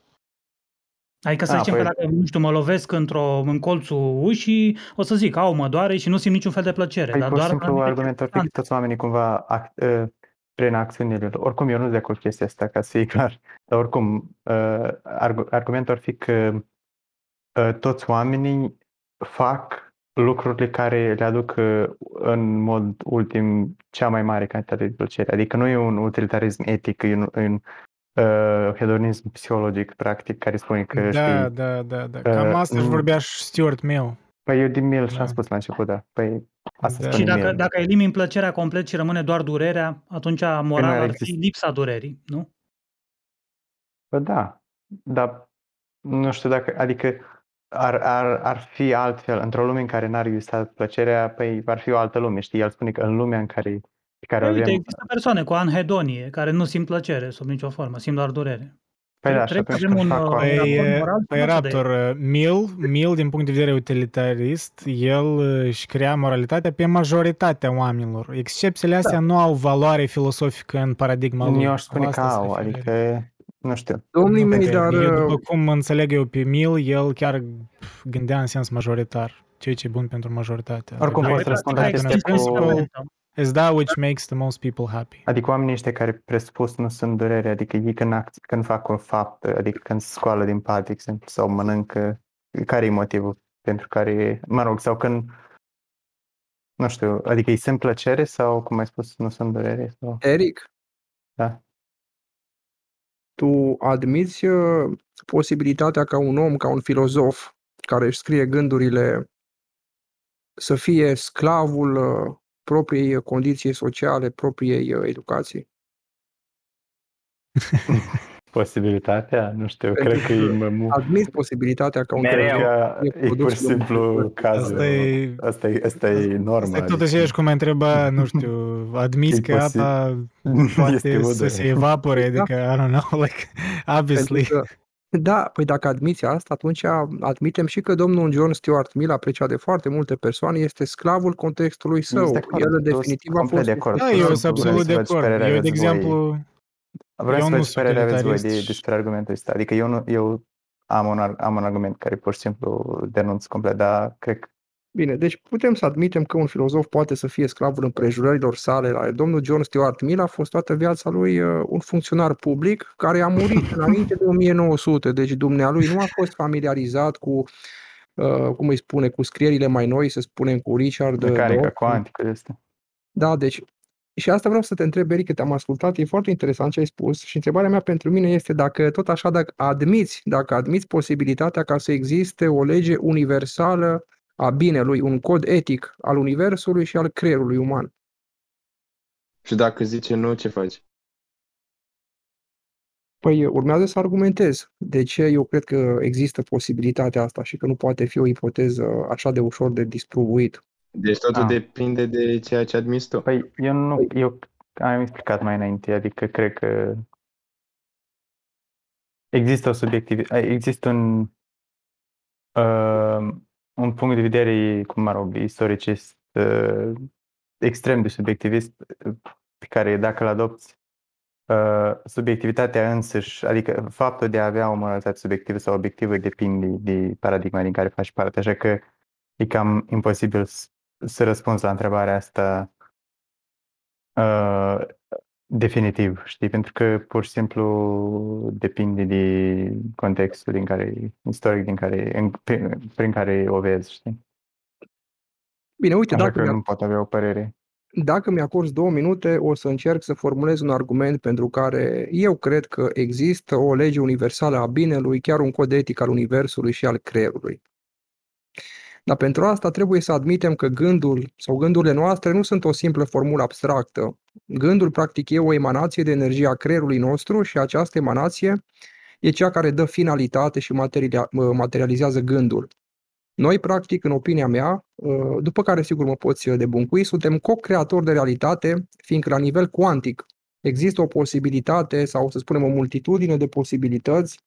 B: Adică să A, zicem păi... că dacă, nu știu, mă lovesc într-o, în colțul ușii, o să zic, au, mă doare și nu simt niciun fel de plăcere.
D: Păi
B: dar
D: pur
B: doar
D: simplu argumentul ar fi că toți oamenii cumva act, uh, prin acțiunile lor. Oricum, eu nu zic cu chestia asta, ca să fie clar. Dar oricum, uh, argumentul ar fi că uh, toți oamenii fac lucrurile care le aduc uh, în mod ultim cea mai mare cantitate de plăcere. Adică nu e un utilitarism etic, e un, e un uh, hedonism psihologic, practic, care spune că...
G: Da,
D: știi,
G: da, da, da. Cam uh, asta își vorbea și Stuart Mill.
D: Păi eu din Mill da. și-am spus la început, da. Păi asta da.
B: Și dacă, dacă elimini plăcerea complet și rămâne doar durerea, atunci păi moral ar fi lipsa durerii, nu?
D: Bă, da, dar nu știu dacă, adică ar, ar, ar fi altfel. Într-o lume în care n-ar exista plăcerea, păi ar fi o altă lume, știi? El spune că în lumea în care, care
B: păi,
D: avem...
B: Uite, există persoane cu anhedonie care nu simt plăcere sub nicio formă, simt doar durere.
D: Păi da, și atunci când un, fac uh,
G: păi, păi Raptor, uh, Mill, Mill, din punct de vedere utilitarist, el uh, își crea moralitatea pe majoritatea oamenilor. Excepțiile astea da. nu au valoare filosofică în paradigma lui.
D: Eu aș spune că au, adică nu știu.
F: Domnii mei, dar...
G: Eu, după cum înțeleg eu pe Mill, el chiar gândea în sens majoritar, ceea ce e bun pentru majoritate.
D: Oricum, poți răspunde la chestia cu...
G: Is that which makes the most people happy.
D: Adică oamenii ăștia care presupus nu sunt durere, adică ei când, act, când fac o faptă, adică când scoală din pat, de exemplu, sau mănâncă, care e motivul pentru care, mă rog, sau când, nu știu, adică ei sunt plăcere sau, cum ai spus, nu sunt durere? Sau...
F: Eric?
D: Da
F: tu admiți uh, posibilitatea ca un om, ca un filozof care își scrie gândurile să fie sclavul uh, propriei condiții sociale, propriei uh, educații?
D: Posibilitatea? Nu știu, Pentru cred că e mămu.
F: Admis posibilitatea ca un
D: Mereu. E pur și simplu cazul. Asta e, asta e, asta e norma. Asta
G: e tot așa cum ai întreba, nu știu, admis că apa poate să se evapore, da. adică, I don't know, like, obviously. Că,
F: da, păi dacă admiți asta, atunci admitem și că domnul John Stuart Mill, apreciat de foarte multe persoane, este sclavul contextului său. El definitiv a fost...
G: De acord. Da, eu sunt absolut de acord. Eu, de exemplu,
D: Vreau eu să văd ce părere aveți voi de, despre argumentul ăsta. Adică eu, nu, eu am, un, am un argument care pur și simplu denunț complet, dar cred că
F: Bine, deci putem să admitem că un filozof poate să fie sclavul împrejurărilor sale. Domnul John Stuart Mill a fost toată viața lui uh, un funcționar public care a murit înainte de 1900, deci dumnealui nu a fost familiarizat cu, uh, cum îi spune, cu scrierile mai noi, să spunem, cu Richard
D: Mecanica cuantică este.
F: Da, deci și asta vreau să te întreb, Eric, că te-am ascultat, e foarte interesant ce ai spus și întrebarea mea pentru mine este dacă tot așa, dacă admiți, dacă admiți posibilitatea ca să existe o lege universală a binelui, un cod etic al universului și al creierului uman.
A: Și dacă zice nu, ce faci?
F: Păi urmează să argumentez de ce eu cred că există posibilitatea asta și că nu poate fi o ipoteză așa de ușor de distribuit.
A: Deci totul ah. depinde de ceea ce admis tu.
D: Păi eu nu, eu am explicat mai înainte, adică cred că există o subiectivitate, există un, uh, un punct de vedere, cum mă rog, istoricist uh, extrem de subiectivist pe care dacă îl adopți uh, subiectivitatea însăși, adică faptul de a avea o moralitate subiectivă sau obiectivă depinde de paradigma din care faci parte, așa că e cam imposibil să răspunzi la întrebarea asta uh, definitiv, știi? Pentru că pur și simplu depinde de contextul din care, istoric din care, în, prin, prin care o vezi, știi?
F: Bine, uite,
D: Așa
F: dacă
D: că nu pot avea o părere.
F: Dacă mi-acorzi două minute, o să încerc să formulez un argument pentru care eu cred că există o lege universală a binelui, chiar un cod etic al universului și al creierului. Dar pentru asta trebuie să admitem că gândul sau gândurile noastre nu sunt o simplă formulă abstractă. Gândul, practic, e o emanație de energie a creierului nostru și această emanație e cea care dă finalitate și materializează gândul. Noi, practic, în opinia mea, după care sigur mă poți debuncui, suntem co-creatori de realitate, fiindcă la nivel cuantic există o posibilitate sau să spunem o multitudine de posibilități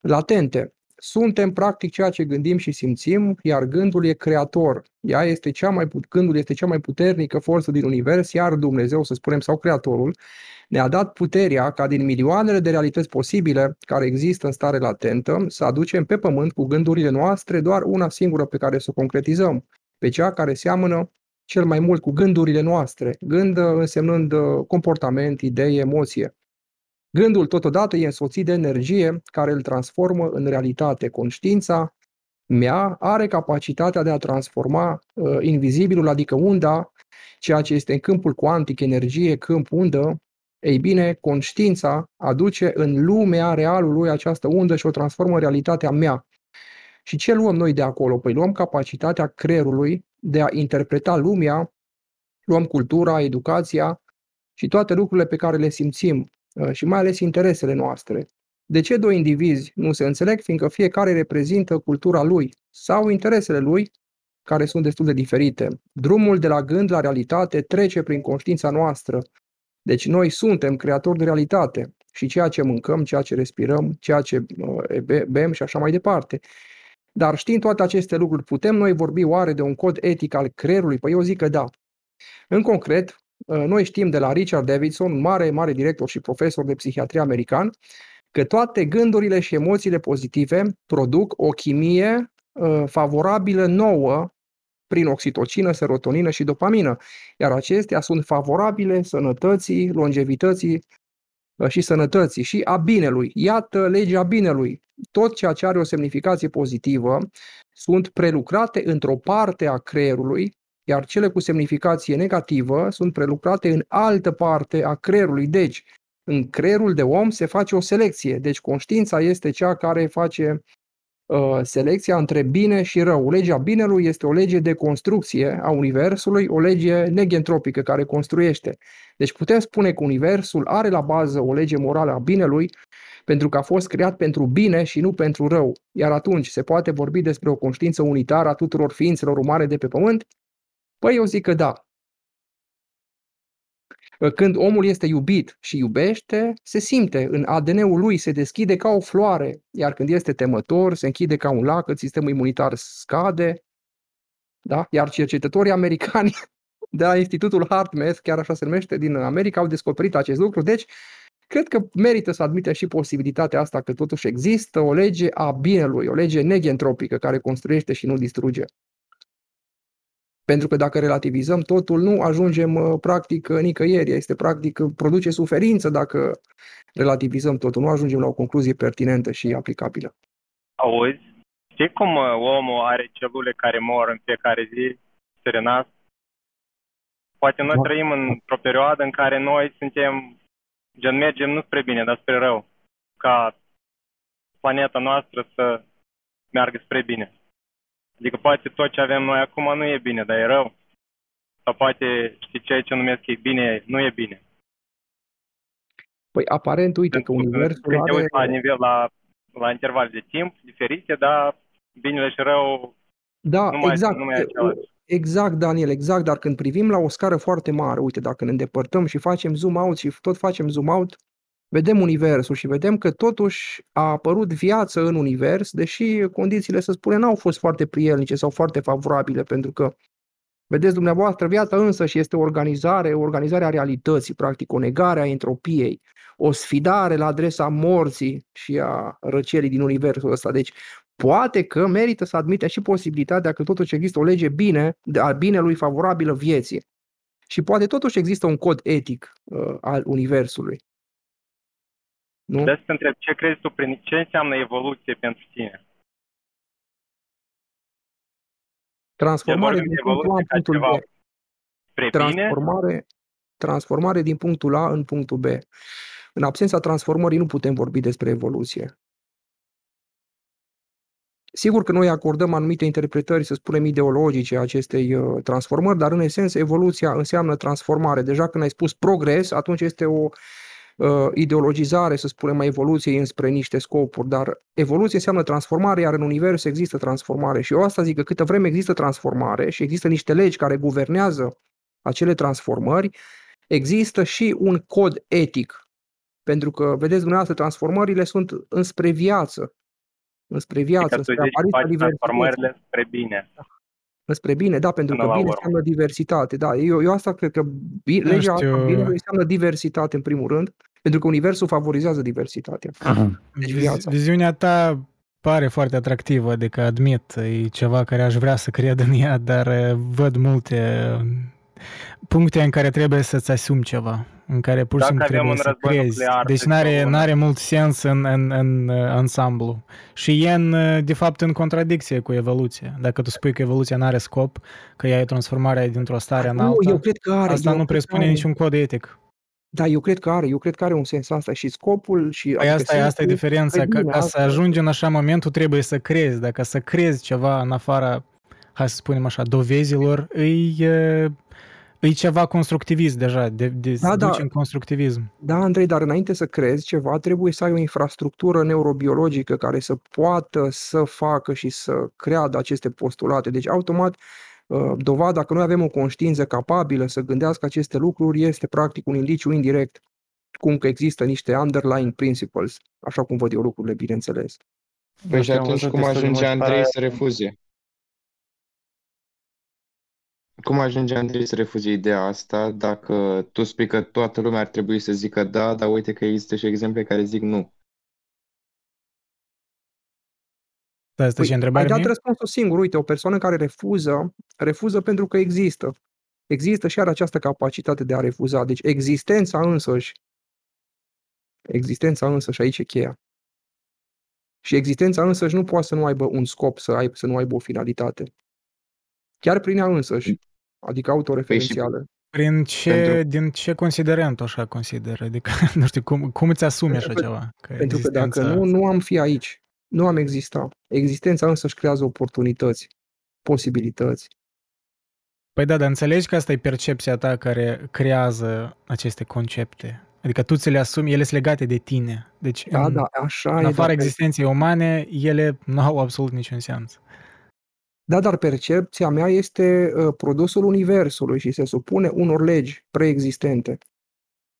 F: latente suntem practic ceea ce gândim și simțim, iar gândul e creator. Ea este cea mai, gândul este cea mai puternică forță din univers, iar Dumnezeu, să spunem, sau creatorul, ne-a dat puterea ca din milioanele de realități posibile care există în stare latentă să aducem pe pământ cu gândurile noastre doar una singură pe care să o concretizăm, pe cea care seamănă cel mai mult cu gândurile noastre, gând însemnând uh, comportament, idee, emoție. Gândul totodată e însoțit de energie care îl transformă în realitate. Conștiința mea are capacitatea de a transforma uh, invizibilul, adică unda, ceea ce este în câmpul cuantic, energie, câmp, undă, ei bine, conștiința aduce în lumea realului această undă și o transformă în realitatea mea. Și ce luăm noi de acolo? Păi luăm capacitatea creierului de a interpreta lumea, luăm cultura, educația și toate lucrurile pe care le simțim uh, și mai ales interesele noastre. De ce doi indivizi nu se înțeleg? Fiindcă fiecare reprezintă cultura lui sau interesele lui, care sunt destul de diferite. Drumul de la gând la realitate trece prin conștiința noastră. Deci noi suntem creatori de realitate și ceea ce mâncăm, ceea ce respirăm, ceea ce uh, bem și așa mai departe. Dar știind toate aceste lucruri, putem noi vorbi oare de un cod etic al creierului? Păi eu zic că da. În concret, ă, noi știm de la Richard Davidson, mare, mare director și profesor de psihiatrie american, că toate gândurile și emoțiile pozitive produc o chimie ă, favorabilă nouă prin oxitocină, serotonină și dopamină, iar acestea sunt favorabile sănătății, longevității ă, și sănătății și a binelui. Iată legea binelui tot ceea ce are o semnificație pozitivă sunt prelucrate într-o parte a creierului, iar cele cu semnificație negativă sunt prelucrate în altă parte a creierului. Deci, în creierul de om se face o selecție. Deci, conștiința este cea care face uh, selecția între bine și rău. Legea binelui este o lege de construcție a Universului, o lege negentropică care construiește. Deci putem spune că Universul are la bază o lege morală a binelui pentru că a fost creat pentru bine și nu pentru rău. Iar atunci se poate vorbi despre o conștiință unitară a tuturor ființelor umane de pe pământ? Păi eu zic că da. Când omul este iubit și iubește, se simte, în ADN-ul lui se deschide ca o floare, iar când este temător, se închide ca un lac, sistemul imunitar scade, da? Iar cercetătorii americani de la Institutul HeartMath, chiar așa se numește, din America, au descoperit acest lucru. Deci, Cred că merită să admitem și posibilitatea asta că totuși există o lege a binelui, o lege negentropică care construiește și nu distruge. Pentru că dacă relativizăm totul, nu ajungem uh, practic nicăieri. Este practic, produce suferință dacă relativizăm totul. Nu ajungem la o concluzie pertinentă și aplicabilă.
H: Auzi? Știi cum uh, omul are celule care mor în fiecare zi, serenat? Poate noi da. trăim într-o perioadă în care noi suntem Gen, mergem nu spre bine, dar spre rău. Ca planeta noastră să meargă spre bine. Adică poate tot ce avem noi acum nu e bine, dar e rău. Sau poate, știi, ceea ce numesc e bine, nu e bine.
F: Păi aparent, uite că universul
H: Când are... la nivel, la, la interval de timp diferite, dar binele și rău
F: da,
H: nu mai,
F: exact.
H: nu mai e același.
F: Exact, Daniel, exact, dar când privim la o scară foarte mare, uite, dacă ne îndepărtăm și facem zoom out și tot facem zoom out, vedem universul și vedem că totuși a apărut viață în univers, deși condițiile, să spunem, n-au fost foarte prielnice sau foarte favorabile, pentru că, vedeți dumneavoastră, viața însă și este o organizare, o organizare a realității, practic, o negare a entropiei, o sfidare la adresa morții și a răcelii din universul ăsta. Deci, poate că merită să admite și posibilitatea că totuși există o lege bine, a binelui favorabilă vieții. Și poate totuși există un cod etic uh, al Universului.
H: Nu? De să întreb, ce crezi tu, prin ce înseamnă evoluție pentru tine?
F: Transformare din punctul A în punctul B. Transformare, transformare din punctul A în punctul B. În absența transformării nu putem vorbi despre evoluție. Sigur că noi acordăm anumite interpretări, să spunem, ideologice acestei uh, transformări, dar în esență evoluția înseamnă transformare. Deja când ai spus progres, atunci este o uh, ideologizare, să spunem, a evoluției înspre niște scopuri, dar evoluție înseamnă transformare, iar în univers există transformare. Și eu asta zic că câtă vreme există transformare și există niște legi care guvernează acele transformări, există și un cod etic. Pentru că, vedeți dumneavoastră, transformările sunt înspre viață, înspre viață,
H: Adică tu
F: înspre
H: zici că
F: apariția
H: faci
F: diversității.
H: transformările spre bine.
F: Spre bine, da, pentru
H: Până
F: că
H: la
F: bine
H: urmă.
F: înseamnă diversitate. Da, eu, eu asta cred că bi-
G: Nu
F: legea asta
G: știu.
F: binelui înseamnă diversitate în primul rând, pentru că universul favorizează diversitatea. Deci
G: Viz-
F: viața.
G: Viziunea ta pare foarte atractivă, adică admit, e ceva care aș vrea să cred în ea, dar uh, văd multe uh, puncte în care trebuie să-ți asumi ceva, în care pur și
H: Dacă
G: simplu
H: avem
G: trebuie
H: un
G: să
H: război
G: crezi.
H: nuclear,
G: Deci
H: de
G: n-are,
H: exemplu,
G: n-are mult sens în, în, în uh, ansamblu. Și e în, uh, de fapt în contradicție cu evoluția. Dacă tu spui că evoluția n-are scop, că ea e transformarea dintr-o stare în
F: Nu,
G: alta,
F: eu cred că are.
G: asta
F: eu
G: nu
F: cred că
G: presupune
F: are.
G: niciun cod etic.
F: Da, eu cred că are, eu cred că are un sens asta și scopul și...
G: Păi asta, e, asta e
F: sensul
G: diferența,
F: spre
G: ca,
F: bine,
G: ca să
F: asta-
G: ajungi în așa moment, tu trebuie să crezi. Dacă să crezi ceva în afara, hai să spunem așa, dovezilor, îi, e, îi ceva constructivist deja, de, de
F: Da,
G: da,
F: da.
G: duci în constructivism.
F: Da, Andrei, dar înainte să crezi ceva, trebuie să ai o infrastructură neurobiologică care să poată să facă și să creadă aceste postulate. Deci, automat, uh, dovada că noi avem o conștiință capabilă să gândească aceste lucruri este practic un indiciu indirect, cum că există niște underlying principles, așa cum văd eu lucrurile, bineînțeles.
A: Păi și
D: am
A: atunci
D: văzut
A: cum
D: destul de
A: ajunge
D: mulți
A: Andrei
D: para-
A: să refuze? Cum ajunge Andrei să refuze ideea asta dacă tu spui că toată lumea ar trebui să zică da, dar uite că există și exemple care zic nu.
G: Da, asta
F: Păi,
G: și
F: ai
G: întrebare
F: dat
G: mie?
F: răspunsul singur. Uite, o persoană care refuză, refuză pentru că există. Există și are această capacitate de a refuza. Deci existența însăși, existența însăși, aici e cheia. Și existența însăși nu poate să nu aibă un scop, să, aibă, să nu aibă o finalitate. Chiar prin ea însăși, adică autoreferențială.
G: Prin ce,
A: Pentru-
G: din ce considerent așa consideră? Adică, nu știu, cum, cum îți asumi așa
F: Pentru că-
G: ceva? Că
F: Pentru că dacă
G: existența-
F: nu, nu am fi aici. Nu am exista. Existența însăși creează oportunități, posibilități.
G: Păi da, dar înțelegi că asta e percepția ta care creează aceste concepte. Adică tu ți le asumi, ele sunt legate de tine. Deci,
F: Da,
G: în,
F: da, așa
G: în
F: e.
G: afara
F: dar-
G: existenței umane, ele nu au absolut niciun sens.
F: Da, dar percepția mea este uh, produsul universului și se supune unor legi preexistente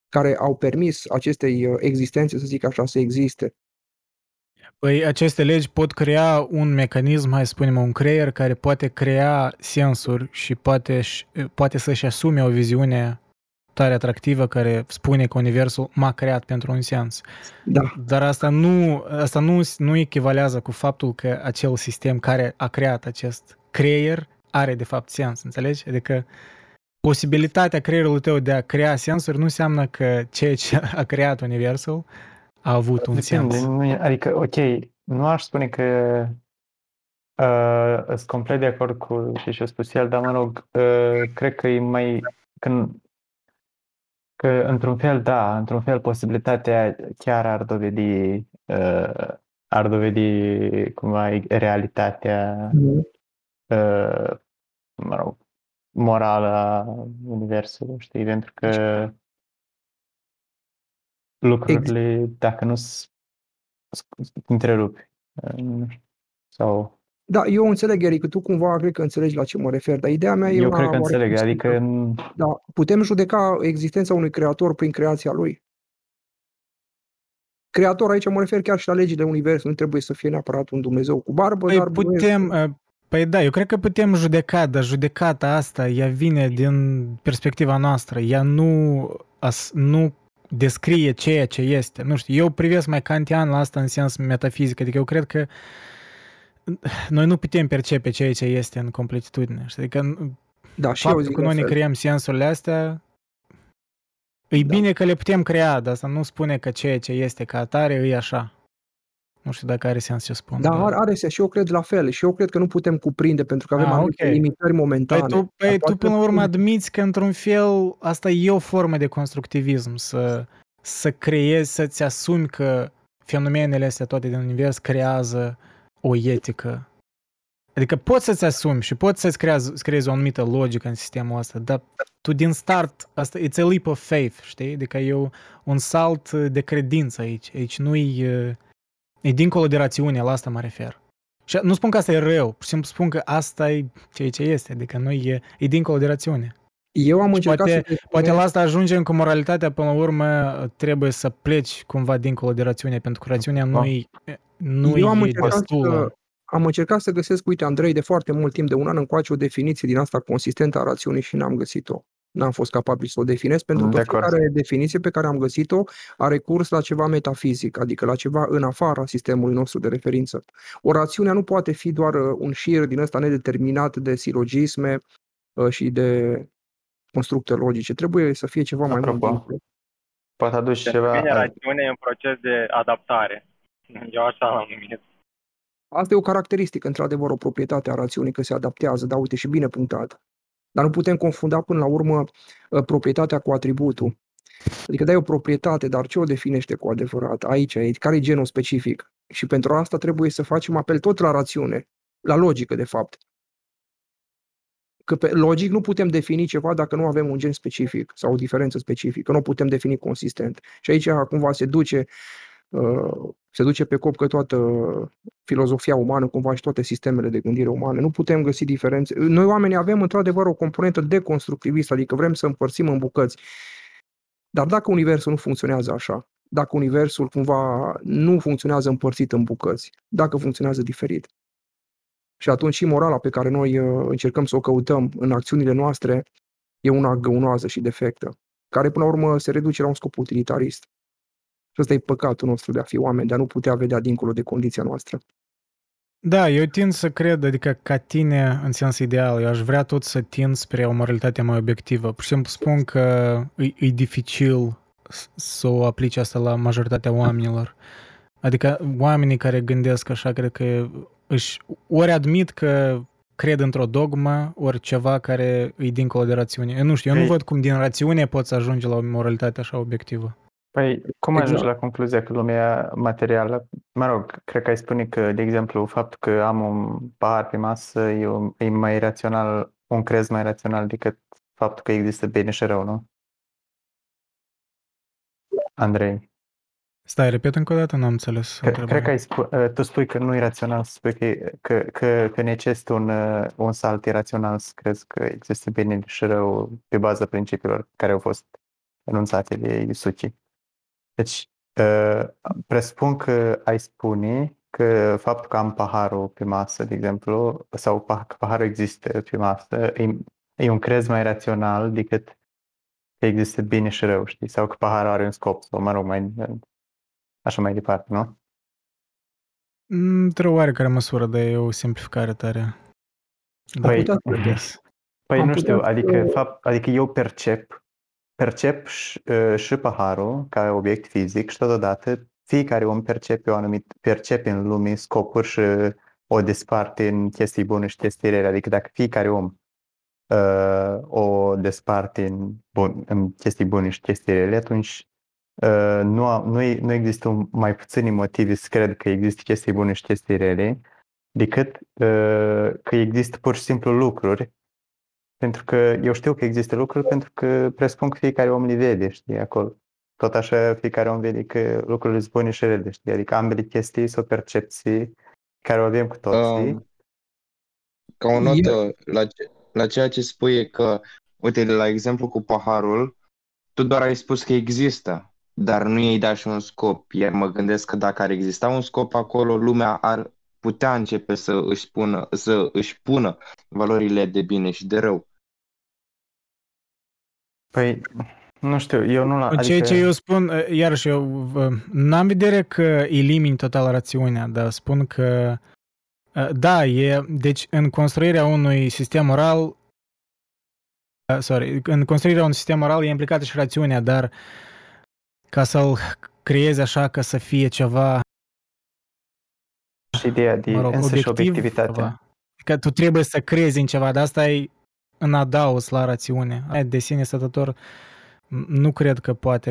F: care au permis acestei uh, existențe, să zic așa, să existe.
G: Păi aceste legi pot crea un mecanism, hai să spunem, un creier care poate crea sensuri și poate, poate să-și asume o viziune tare atractivă care spune că Universul m-a creat pentru un sens.
F: Da,
G: Dar asta nu, asta nu, nu echivalează cu faptul că acel sistem care a creat acest creier are de fapt sens, înțelegi? Adică posibilitatea creierului tău de a crea sensuri nu înseamnă că ceea ce a creat Universul a avut un
D: Depinde,
G: sens.
D: nu e- adică, ok, nu aș spune că uh, sunt complet de acord cu ce și-a spus el, dar mă rog, uh, cred că e mai, când, că într-un fel, da, într-un fel posibilitatea chiar ar dovedi, uh, ar dovedi cumva realitatea, uh, mă rog, morală a Universului, știi, pentru că lucrurile, dacă nu s- s- întrerupi, uh, nu știu, sau
F: da, eu înțeleg, Eric, că tu cumva cred că înțelegi la ce mă refer, dar ideea mea e
D: eu
F: una
D: cred că
F: oarecum
D: înțeleg,
F: simplă.
D: adică n-
F: Da, putem judeca existența unui creator prin creația lui. Creator, aici mă refer chiar și la legile Universului, nu trebuie să fie neapărat un Dumnezeu cu barbă,
G: Păi
F: dar
G: putem, uh, păi da, eu cred că putem judeca, dar judecata asta, ea vine din perspectiva noastră, ea nu, as, nu descrie ceea ce este. Nu știu, eu privesc mai kantian la asta în sens metafizic, adică eu cred că noi nu putem percepe ceea ce este în completitudine. știi? Adică
F: da, și eu
G: faptul
F: zic
G: că
F: la
G: noi ne
F: fel.
G: creăm sensurile astea, e
F: Da.
G: bine că le putem crea, dar asta nu spune că ceea ce este ca atare e așa. Nu știu dacă are sens ce spun.
F: Da,
G: dar-
F: are, are sens și eu cred la fel și eu cred că nu putem cuprinde pentru că avem
G: Ah,
F: anumite
G: ok.
F: limitări momentane.
G: Păi tu,
F: Dar
G: păi tu
F: poate
G: până la urmă
F: putem-
G: admiți că într-un fel asta e o formă de constructivism, să, să creezi, să-ți asumi că fenomenele astea toate din univers creează o etică. Adică poți să-ți asumi și poți să-ți creezi, să creezi o anumită logică în sistemul ăsta, dar tu din start, asta, it's a leap of faith, știi? Adică e o- un salt de credință aici. Aici nu-i... E dincolo de rațiune, la asta mă refer. Și nu spun că asta e rău, pur și simplu spun că asta e ceea ce este, adică nu e, e dincolo de rațiune.
F: Eu am
G: Și
F: încercat
G: poate-
F: să te
G: Poate
F: spunez-
G: la asta ajungem cu moralitatea, până la urmă trebuie să pleci cumva dincolo de rațiune, pentru că rațiunea nu
D: Da.
G: e, nu
F: Eu am
G: e
F: încercat,
G: destulă.
F: să, am încercat să găsesc, uite, Andrei, de foarte mult timp, de un an încoace, o definiție din asta consistentă a rațiunii și n-am găsit-o. N-am fost capabil să o definez, pentru
D: De
F: că
D: acord.
F: fiecare definiție pe care am găsit-o a recurs la ceva metafizic, adică la ceva în afara sistemului nostru de referință. O rațiune nu poate fi doar uh, un șir din ăsta nedeterminat de silogisme uh, și de constructe logice. Trebuie să fie ceva mai
D: Apropo,
F: mult. dincolo.
D: Poate aduci
H: Pentru
D: ceva...
H: mine rațiunea e un proces de adaptare. Eu așa l-am numit.
F: Asta e o caracteristică, într-adevăr, o proprietate a rațiunii, că se adaptează, dar uite și bine punctat. Dar nu putem confunda până la urmă uh, proprietatea cu atributul. Adică dai o proprietate, dar ce o definește cu adevărat? Aici, aici care e genul specific? Și pentru asta trebuie să facem apel tot la rațiune, la logică, de fapt. Că pe logic nu putem defini ceva dacă nu avem un gen specific sau o diferență specifică, nu o putem defini consistent. Și aici cumva se duce uh, se duce pe cop că toată filozofia umană, cumva și toate sistemele de gândire umane. Nu putem găsi diferențe. Noi oamenii avem într-adevăr o componentă deconstructivistă, adică vrem să împărțim în bucăți. Dar dacă universul nu funcționează așa, dacă universul cumva nu funcționează împărțit în bucăți, dacă funcționează diferit, și atunci și morala pe care noi uh, încercăm să o căutăm în acțiunile noastre e una găunoasă și defectă, care până la urmă se reduce la un scop utilitarist. Și ăsta e păcatul nostru de a fi oameni, de a nu putea vedea dincolo de condiția noastră.
G: Da, eu tind să cred, adică ca tine în sens ideal, eu aș vrea tot să tind spre o moralitate mai obiectivă. Pur și simplu spun că e, e dificil s- să o aplici asta la majoritatea oamenilor. Adică oamenii care gândesc așa, cred că își ori admit că cred într-o dogmă, ori ceva care e dincolo de rațiune. Eu nu știu, eu nu
D: Ei.
G: văd cum din rațiune poți ajunge la o moralitate așa obiectivă.
D: Păi, cum ajungi
F: Exact.
D: la concluzia că lumea materială, mă rog, cred că ai spune că, de exemplu, faptul că am un pahar pe masă e, un- e mai rațional, un crez mai rațional decât faptul că există bine și rău, nu? Andrei,
G: Stai, repet încă o dată, n-am înțeles
D: cre-
G: întrebarea.
D: cred că ai spu- uh, tu spui că nu e rațional să spui că, e- că, că, că necesită un, uh, un salt irațional să crezi că există bine și rău pe baza principiilor care au fost enunțate de Isuchi. Deci, uh, presupun că ai spune că faptul că am paharul pe masă, de exemplu, sau pa- că paharul există pe masă, e, e un crez mai rațional decât că există bine și rău, știi? Sau că paharul are un scop, sau mă rog, mai, așa mai departe, nu?
G: Mm, Într-o oarecare măsură, dar e o simplificare tare.
D: Păi,
F: putea să-
G: I guess.
D: Păi
F: Am
D: nu
F: putea
D: știu,
F: să-
D: adică, fapt, adică eu percep, percep și, uh, și paharul ca obiect fizic și totodată fiecare om percepe o anumit, percepe în lume scopuri și o desparte în chestii bune și chestii rele. Adică dacă fiecare om uh, o desparte în, bun, în chestii bune și chestii rele, atunci uh, nu, a- nu, e- nu există un, mai puțini motive să cred că există chestii bune și chestii rele decât uh, că există pur și simplu lucruri pentru că eu știu că există lucruri pentru că presupun că fiecare om le vede, știi, acolo. Tot așa fiecare om vede că lucrurile sunt bune și rele, știi? Adică ambele chestii sunt o percepție care o avem cu toții.
A: Um, ca o notă la, ce, la ceea ce spui e că, uite, la exemplu cu paharul, tu doar ai spus că există, dar nu i-ai dat și un scop. Iar mă gândesc că dacă ar exista un scop acolo, lumea ar putea începe să își pună, să își pună valorile de bine și de rău.
D: Păi, nu știu, eu nu la...
G: Adică... Ceea
D: Adică,
G: ce eu spun, uh, iarăși eu vă- n-am vedere că elimini total rațiunea, dar spun că uh, da, e, deci în construirea unui sistem moral uh, sorry, în construirea unui sistem moral e implicată și rațiunea, dar ca să-l creezi așa ca să fie ceva,
D: și ideea de
G: mă rog,
D: însăși
G: obiectiv,
D: obiectivitatea.
G: ceva. Că tu trebuie să crezi în ceva, dar asta e în adaos la rațiune. Aia De sine stătător m- nu cred că poate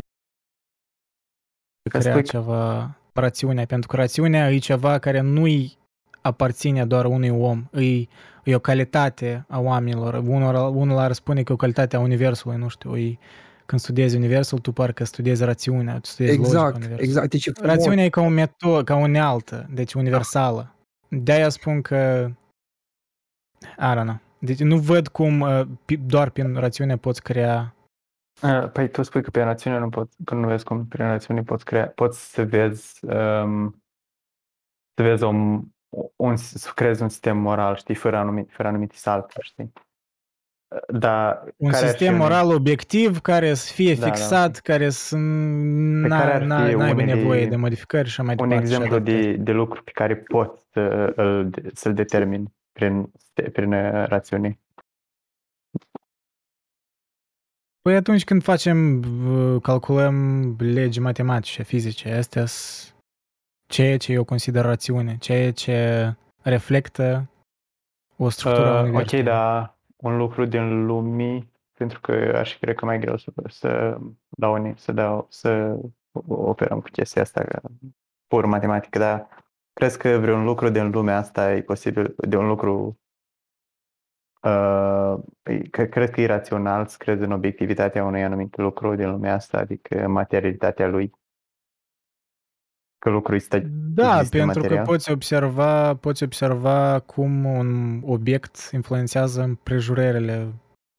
D: Că
G: crea
D: spui că-
G: ceva rațiunea, pentru că rațiunea e ceva care nu-i aparține doar unui om, e, e o calitate a oamenilor. Unul, unul ar spune că e o calitate a universului, nu știu, e, când studiezi universul, tu parcă studiezi rațiunea, tu studiezi logica
F: Exact,
G: universului.
F: exact. Deci, e frumos.
G: Rațiunea e ca o metodă, ca o unealtă, deci universală. De-aia spun că I don't know. Deci nu văd cum uh, pi- doar prin rațiune poți crea
D: Uh, Păi tu spui că pe rațiune nu poți, că nu vezi cum prin rațiune poți crea, poți să vezi um, să vezi un, un, să creezi un sistem moral, știi, fără, anumit, fără anumite salturi, știi? Da,
G: un
D: care
G: sistem moral obiectiv care să fie
D: Da,
G: fixat,
D: da.
G: care să
D: Pe care ar
G: n-
D: fi
G: n-aibă
D: unele-
G: nevoie de modificări și așa mai
D: un
G: departe. și
D: exemplu
G: adaptări.
D: de, de lucru pe care poți să, îl, să-l determini prin, prin uh, rațiune.
G: Păi atunci când facem, uh, calculăm legi matematice, fizice, astea sunt ceea ce eu consider rațiune, ceea ce reflectă o structură a
D: Uh, ok,
G: universului.
D: da, un lucru din lumii, pentru că aș cred că mai greu să, să dau, un- să dau, să operăm cu chestia asta că pur matematică, dar crezi că vreun lucru din lumea asta e posibil, de un lucru uh, e- că, cred că e rațional să crezi în obiectivitatea unui anumit lucru din lumea asta, adică materialitatea lui? Că lucrul este
G: Da,
D: există
G: pentru
D: material?
G: că poți observa, poți observa cum un obiect influențează împrejurările.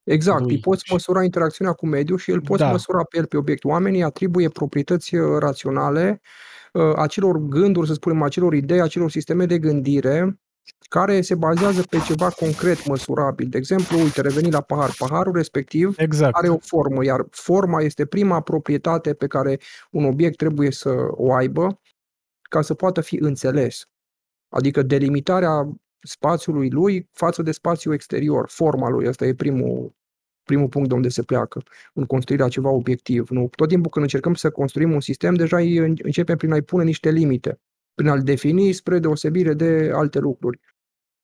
F: Exact,
G: lui
F: îi poți
G: și-
F: măsura interacțiunea cu mediul și îl poți
G: Da.
F: măsura pe el, pe obiect. Oamenii atribuie proprietăți uh, raționale uh, acelor gânduri, să spunem, acelor idei, acelor sisteme de gândire care se bazează pe ceva concret, măsurabil. De exemplu, uite, reveni la pahar. Paharul respectiv
G: Exact.
F: are o formă, iar forma este prima proprietate pe care un obiect trebuie să o aibă ca să poată fi înțeles. Adică delimitarea spațiului lui față de spațiul exterior, forma lui, ăsta e primul, primul punct de unde se pleacă în construirea ceva obiectiv. Nu? Tot timpul când încercăm să construim un sistem, deja îi în- începem prin a-i pune niște limite, prin a-l defini spre deosebire de alte lucruri.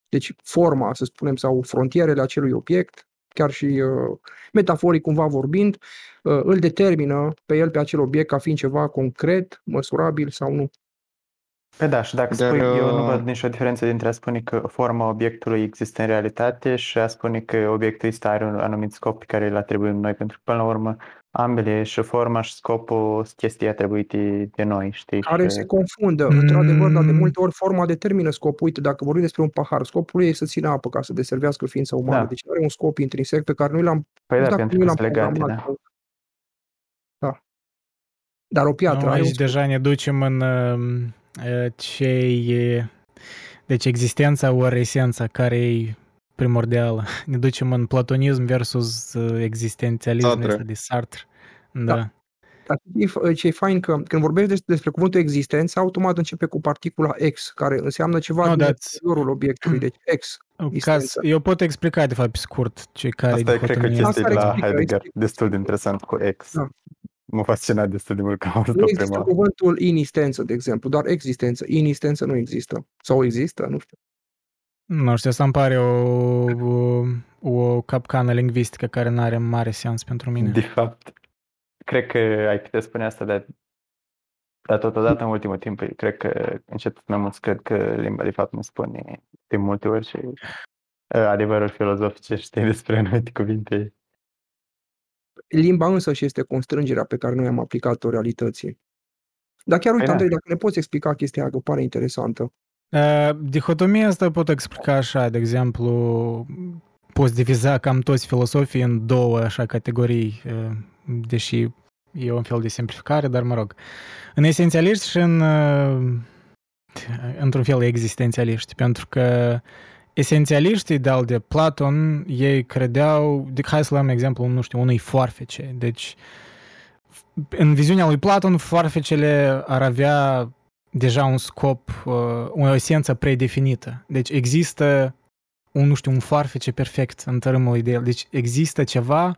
F: Deci forma, să spunem, sau frontierele acelui obiect, chiar și uh, metaforic cumva vorbind, uh, îl determină pe el, pe acel obiect, ca fiind ceva concret, măsurabil sau nu.
D: Pe da, și dacă
A: Dar,
D: spui, eu nu
A: uh,
D: văd nicio diferență dintre a spune că forma obiectului există în realitate și a spune că obiectul ăsta are un anumit scop pe care îl atribuim noi, pentru că până la urmă ambele, și forma și scopul, sunt chestii atribuite de noi, știi?
F: care
D: și...
F: se confundă, într-adevăr, dar de
G: Mm.
F: multe ori forma determină scopul. Uite, dacă vorbim despre un pahar, scopul lui e să țină apă ca să deservească ființa umană.
D: Da.
F: Deci are un scop intrinsec pe care noi l-am,
D: Păi
F: nu
D: da,
F: știu dacă
D: pentru
F: noi
D: că
F: l-am
D: sunt legate,
F: programat.
D: da.
F: Da. Dar o piatră
G: Nu,
F: are un
G: aici
F: scop.
G: deja ne ducem în uh, uh, cei... Deci existența ori esența care e primordială. Ne ducem în platonism versus uh, existențialism
A: Sartre.
G: ăsta de Sartre. Da.
F: Da. Dar ce e f- ce e fain că când vorbești des- despre cuvântul existență, automat începe cu particula X, care înseamnă ceva
G: No,
F: din
G: that's-
F: exteriorul obiectului, deci X.
G: Ca
F: Existență.
G: să, eu pot explica de fapt pe scurt ce care
D: Asta
G: e
D: e, cred că
G: dihotomia.
F: Asta
D: chestia de la
F: explică,
D: Heidegger,
F: explică.
D: destul de interesant cu X.
F: Da.
D: M-a fascinat destul de mult că am auzit
F: Nu
D: o
F: există
D: prima.
F: cuvântul inistență, de exemplu, doar existență. Inistență nu există. Sau există, nu știu.
G: Nu știu, asta îmi pare o, o, o capcană lingvistică care nu are mare sens pentru mine.
D: De fapt, cred că ai putea spune asta, dar, dar totodată în ultimul timp, cred că încet mai mult cred că limba de fapt nu spune de multe ori și uh, adevărul filozofice știi despre anumite cuvinte.
F: Limba însă și este constrângerea pe care noi am aplicat-o realității. Dar chiar uite,
D: da.
F: Andrei, dacă ne poți explica chestia aia, că pare interesantă.
G: Uh, Dihotomia asta pot explica așa, de exemplu, poți diviza cam toți filosofii în două așa categorii, uh, deși e un fel de simplificare, dar mă rog. În esențialiști și în, uh, într-un fel, existențialiști, pentru că esențialiștii de al de Platon, ei credeau, de, hai să luăm exemplu, nu știu, unui foarfece. Deci, în viziunea lui Platon, foarfecele ar avea deja un scop, uh, o esență predefinită. Deci există un, nu știu, un foarfece perfect în tărâmul de el. Deci există ceva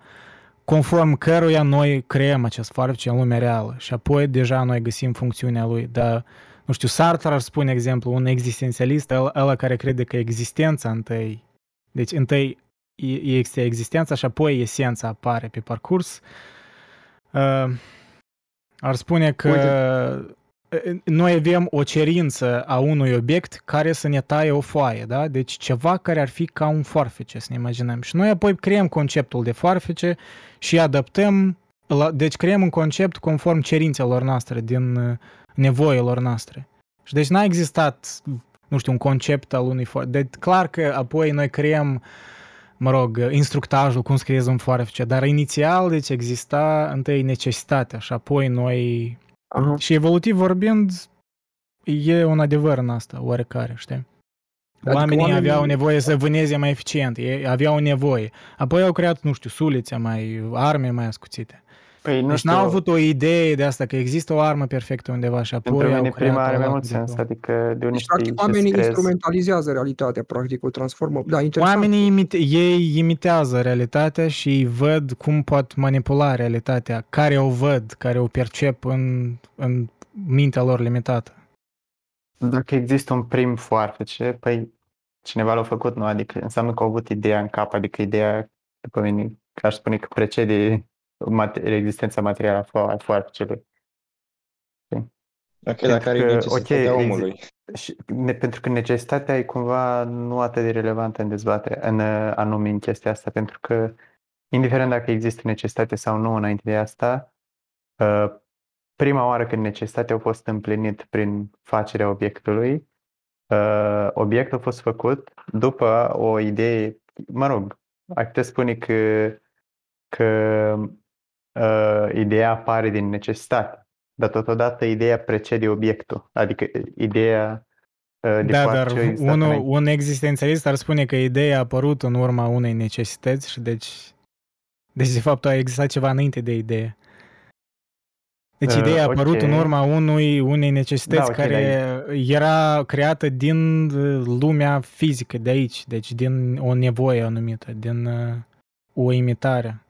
G: conform căruia noi creăm acest foarfece în lumea reală și apoi deja noi găsim funcțiunea lui. Dar, nu știu, Sartre ar spune, exemplu, un existențialist, el, ăla care crede că existența întâi, deci întâi e- este existența și apoi esența apare pe parcurs, uh, ar spune că
A: Uite.
G: noi avem o cerință a unui obiect care să ne taie o foaie, da? Deci ceva care ar fi ca un foarfece, să ne imaginăm. Și noi apoi creăm conceptul de foarfece și adaptăm, la, deci creăm un concept conform cerințelor noastre, din uh, nevoilor noastre. Și deci n-a existat, nu știu, un concept al unui foarfece. Deci clar că apoi noi creăm mă rog, instructajul, cum scriezi un foarfece, dar inițial, deci exista întâi necesitatea și apoi noi
F: Aha.
G: și evolutiv vorbind, e un adevăr în asta, oarecare, știi?
F: Adică
G: Oamenii,
F: oamenii-
G: aveau nevoie să vâneze mai eficient, ei aveau nevoie. Apoi au creat, nu știu, sulițe mai, arme mai ascuțite.
D: Păi nu
G: Deci
D: știu,
G: n-au avut o idee de asta, că există o armă perfectă undeva și apoi
D: pentru
G: au
D: mine
G: creat
D: prima are
G: o
D: mai
G: altă
D: mult
G: de
D: sens,
G: două.
D: adică de unde
F: Deci,
D: știi
F: practic,
D: ce
F: oamenii
D: crezi.
F: instrumentalizează realitatea, practic, o transformă. Da, interesant.
G: Oamenii imite, ei imitează realitatea și văd cum pot manipula realitatea, care o văd, care o percep în, în mintea lor limitată.
D: Dacă există un prim foarfece, păi cineva l-a făcut, nu? Adică înseamnă că au avut ideea în cap, adică ideea, după mine, că aș spune că precede mate- existența materială a fo- a foarfecelui.
A: Ok, dar care e
D: că,
A: necesitatea
D: ok,
A: omului?
D: Și ne, pentru că necesitatea e cumva nu atât de relevantă în dezbatere, în uh, anume în chestia asta, pentru că indiferent dacă există necesitate sau nu înainte de asta, uh, prima oară când necesitatea a fost împlinit prin facerea obiectului, uh, obiectul a fost făcut după o idee, mă rog, ai putea spune că, că uh, ideea apare din necesitate, dar totodată ideea precede obiectul, adică ideea uh, de
G: Da,
D: fapt
G: dar
D: ce a existat
G: unul,
D: înainte.
G: un existențialist ar spune că ideea a apărut în urma unei necesități și deci, deci de fapt a existat ceva înainte de idee. Deci
D: Uh,
G: ideea a apărut
D: ok.
G: în urma unui, unei necesități
D: Da, ok,
G: care era creată din uh, lumea fizică de aici, deci din o nevoie anumită, din uh, o imitare.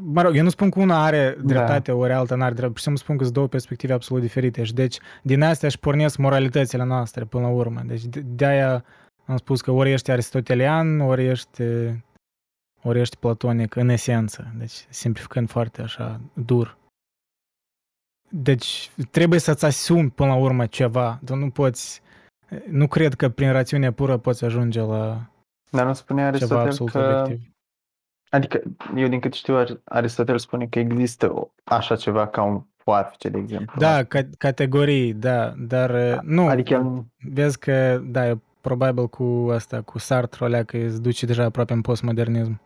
G: Mă rog, eu nu spun că una are dreptate, ori alta n-are dreptate, pur și simplu spun că sunt două perspective absolut diferite și deci din astea își pornesc moralitățile noastre până la urmă. Deci de- de-aia am spus că ori ești aristotelian, ori ești, ori ești platonic în esență, deci simplificând foarte așa dur. Deci trebuie să-ți asumi până la urmă ceva, tu nu poți, nu cred că prin rațiunea pură poți ajunge la
D: Dar nu spunea
G: ceva
D: Aristotel
G: absolut
D: că...
G: obiectiv.
D: Adică, eu din cât știu, Ar- Aristotel spune că există o- așa ceva ca un foarfece, de exemplu.
G: Da, ca- categorii, da, dar uh, nu,
D: Adică el,
G: vezi că, da, e probabil cu asta, cu Sartre, alea, că îți duce deja aproape în postmodernism.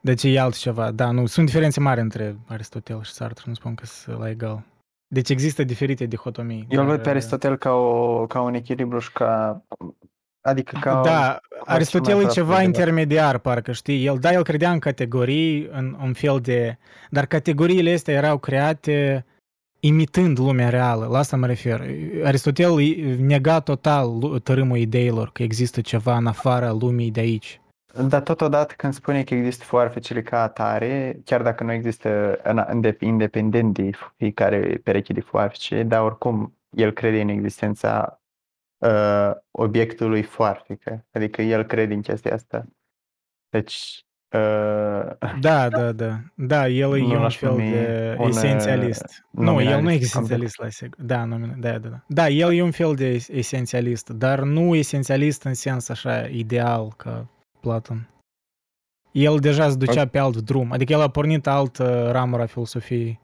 G: Deci e altceva, da, nu, sunt diferențe mari între Aristotel și Sartre, nu spun că sunt la egal. Deci există diferite dihotomii.
D: eu îl
G: dar,
D: văd pe Aristotel ca, o, ca un echilibru și ca... Adică ca...
G: Da, Aristotel
D: mai
G: e
D: aproape
G: ceva
D: de
G: intermediar, parcă, știi? El, da, el credea în categorii, în un fel de... Dar categoriile astea erau create imitând lumea reală, la asta mă refer. Aristotel îi nega total lu- tărâmul ideilor, că există ceva în afara lumii de aici.
D: Dar totodată când spune că există foarfecele ca atare, chiar dacă nu există în- îndep- independent de fiecare pereche de foarfece, dar oricum el crede în existența uh, obiectului foarfecă. Adică el crede în chestia asta. Deci, uh,
G: Da, da, da. Da, el e
D: Nu
G: un
D: l-aș
G: fel
D: numi
G: de
D: un,
G: esențialist. Nu, el nu e
D: nominalist
G: esențialist la sigur. Da, nomin- da, da, da. Da, el e un fel de es- esențialist, dar nu esențialist în sens așa ideal ca Platon. El deja se ducea pe alt drum, adică el a pornit altă ramură a filosofiei.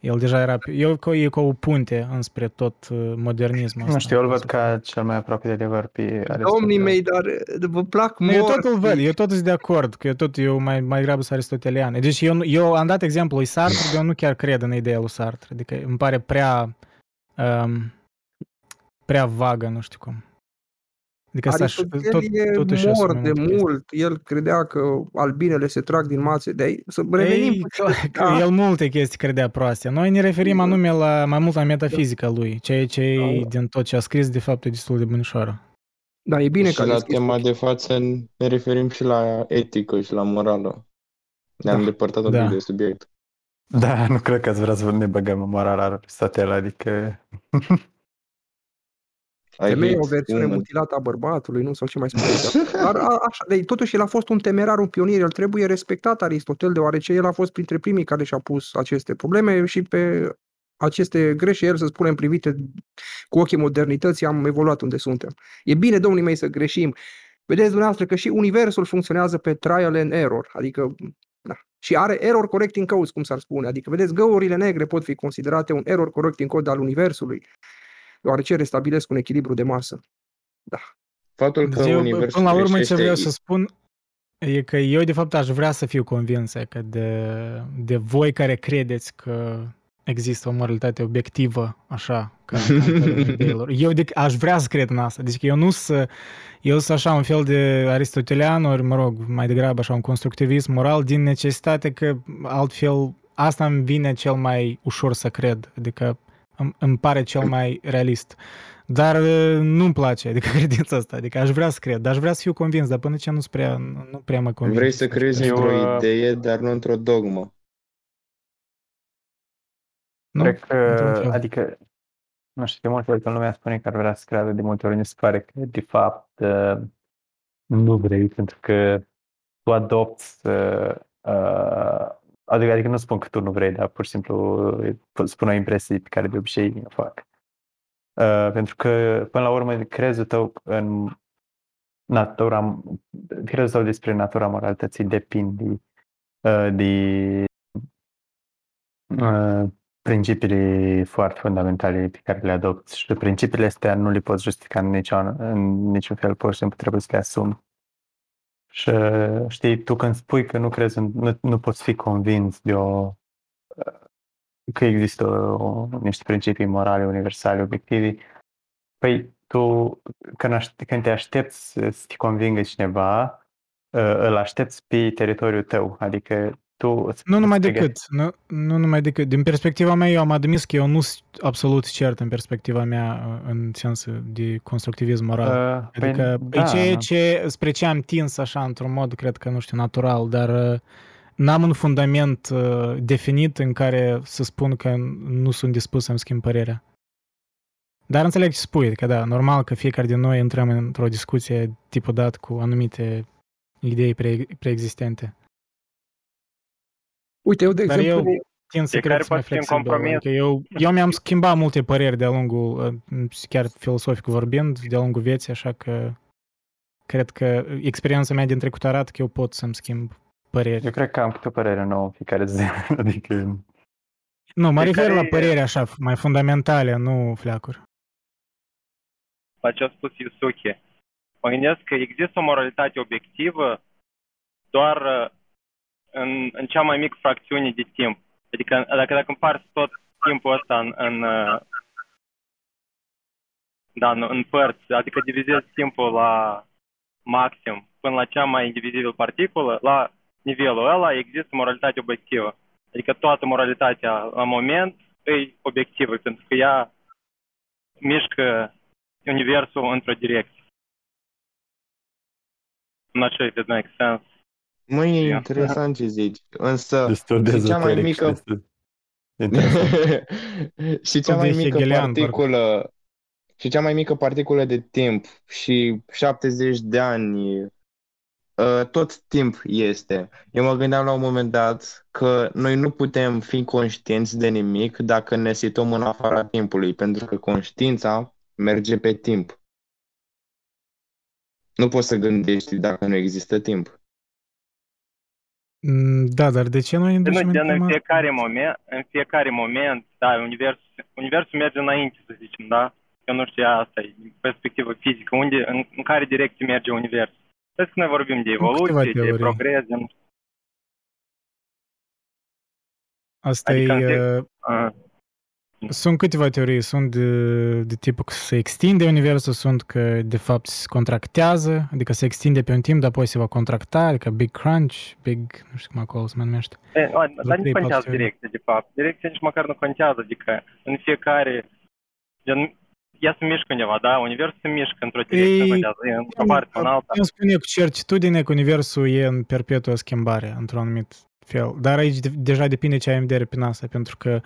G: El deja era, pe, eu că e ca o punte înspre tot uh, modernismul
D: nu
G: ăsta.
D: știu, eu îl văd ca cel mai aproape de adevăr pe Aristotel.
F: Domnii mei, dar uh, vă plac
G: Nu, eu tot îl
F: morții.
G: văd, eu tot sunt de acord, că eu tot eu mai, mai degrabă sunt aristotelian. Deci eu, nu- eu am dat exemplul lui Sartre, dar eu nu chiar cred în ideea lui Sartre. Adică îmi pare prea um, prea vagă, nu știu cum. Adică asta aș-
F: Aristotel
G: tot,
F: e
G: totuși
F: mor
G: asumă
F: de
G: multe chestii.
F: mult. El credea că albinele se trag din mațe de aici. Să revenim
G: Ei,
F: puțin.
G: că
F: Da.
G: el multe chestii credea proaste. Noi ne referim anume la, mai mult la metafizica lui, ceea ce e
F: Da.
G: din tot ce a scris, de fapt, e destul de bunișoară.
F: Da, e bine
A: și
F: că a
A: la
F: deschis
A: tema
F: ochii.
A: de față ne referim și la etică și la morală. Ne-am
F: Da.
A: depărtat un
G: Da.
A: pic de subiect.
D: Da, nu cred că ați vrea să ne băgăm în morala Aristotel, adică...
A: I
F: Femeia e
A: hate
F: o versiune
A: women.
F: mutilată a bărbatului, nu? Sau ce mai spune. Dar a, așa, de, totuși el a fost un temerar, un pionier, el trebuie respectat Aristotel, deoarece el a fost printre primii care și-a pus aceste probleme și pe aceste greșeli, să spunem, privite cu ochii modernității, am evoluat unde suntem. E bine, domnii mei, să greșim. Vedeți dumneavoastră că și universul funcționează pe trial and error, adică da. și are error correcting codes, cum s-ar spune. Adică, vedeți, găurile negre pot fi considerate un error correcting code al universului, deoarece restabilesc un echilibru de masă.
A: Faptul că
G: Deci eu,
A: universul
G: până la urmă, ce
A: greșește
G: vreau să spun e că eu, de fapt, aș vrea să fiu convins că de, de voi care credeți că există o moralitate obiectivă, așa, ca, ca Eu de, aș vrea să cred în asta. Deci eu nu să, eu sunt așa un fel de aristotelian, ori, mă rog, mai degrabă așa un constructivism moral din necesitate că altfel asta îmi vine cel mai ușor să cred, adică îmi, îmi pare cel mai realist. Dar nu-mi place, adică credința asta, adică aș vrea să cred, dar aș vrea să fiu convins, dar până ce nu prea, nu prea mă convins.
A: Vrei să crezi într-o idee, dar nu într-o dogmă.
D: Nu? Cred că, adică, nu știu, de multe ori când lumea spune că ar vrea să creadă, de multe ori ne se pare că, de fapt, uh, nu vrei, pentru că tu adopți, uh, uh, adică, adică nu spun că tu nu vrei, dar pur și simplu spun o impresie pe care de obicei o fac. Uh, pentru că, până la urmă, crezul tău în natura, crezul tău despre natura moralității depinde uh, de uh, principiile foarte fundamentale pe care le adopți și principiile astea nu le poți justifica în niciun, în niciun fel, pur și simplu trebuie să le asumi. Și știi, tu când spui că nu crezi, nu, nu poți fi convins de o că există o, niște principii morale universale, obiective, păi tu când, aș, când te aștepți să te convingă cineva, îl aștepți pe teritoriul tău, adică tu
G: nu numai decât, nu, nu numai decât. Din perspectiva mea, eu am admis că eu nu sunt absolut cert în perspectiva mea în sens de constructivism moral. Uh, adică păi, da, ceea ce, spre ce am tins așa într-un mod, cred că, nu știu, natural, dar uh, n-am un fundament uh, definit în care să spun că nu sunt dispus să-mi schimb părerea. Dar înțeleg ce spui, că da, normal că fiecare din noi intrăm într-o discuție tipul dat cu anumite idei pre- preexistente.
F: Uite, eu, de
G: Dar
F: exemplu...
G: eu tind să cred să flexibil. Adică eu, eu mi-am schimbat multe păreri de-a lungul, chiar filosofic vorbind, de-a lungul vieții, așa că cred că experiența mea din trecut arată că eu pot să-mi schimb păreri.
D: Eu cred că am câte o părere nouă în fiecare zi, adică...
G: Nu, mă refer la păreri așa, mai fundamentale, nu fleacuri.
H: La ce a spus Yusuke, mă gândesc că există o moralitate obiectivă doar în, în cea mai mică fracțiune de timp. Adică dacă, dacă împarți tot timpul ăsta în, în da, în, în părți, adică divizezi timpul la maxim până la cea mai indivizibil particulă, la nivelul ăla există moralitate obiectivă. Adică toată moralitatea la moment e obiectivă, pentru că ea mișcă universul într-o direcție. I'm not sure if it makes sense.
A: Mă, e interesant ce zici, însă și cea mai mică... și cea mai mică particulă și cea mai mică particulă de timp și 70 de ani ă, tot timp este. Eu mă gândeam la un moment dat că noi nu putem fi conștienți de nimic dacă ne situăm în afara timpului, pentru că conștiința merge pe timp. Nu poți să gândești dacă nu există timp.
G: Mm, da, dar de ce noi
H: inducem în, în fiecare moment, în fiecare moment, da, universul, universul merge înainte, să zicem, da? Eu nu știu asta, e perspectivă fizică, unde, în, în care direcție merge universul. Vezi că noi vorbim de evoluție, de progres, de...
G: Asta adică e... Uh, sunt câteva teorii. Sunt de, de tipul că se extinde universul, sunt că de fapt se contractează, adică se extinde pe un timp, dar apoi se va contracta, adică Big Crunch, Big, nu știu cum acolo se mai numește.
H: E, o, dar nu contează direcția, de fapt. Direcția nici măcar nu contează, adică în fiecare, gen, ea se mișcă undeva, da? Universul se mișcă într-o direcție, Ei, contează, e într-o parte, în alta.
G: Eu spune cu certitudine că universul e în perpetuă schimbare, într-un anumit fel. Dar aici de, deja depinde ce ai în vedere prin asta, pentru că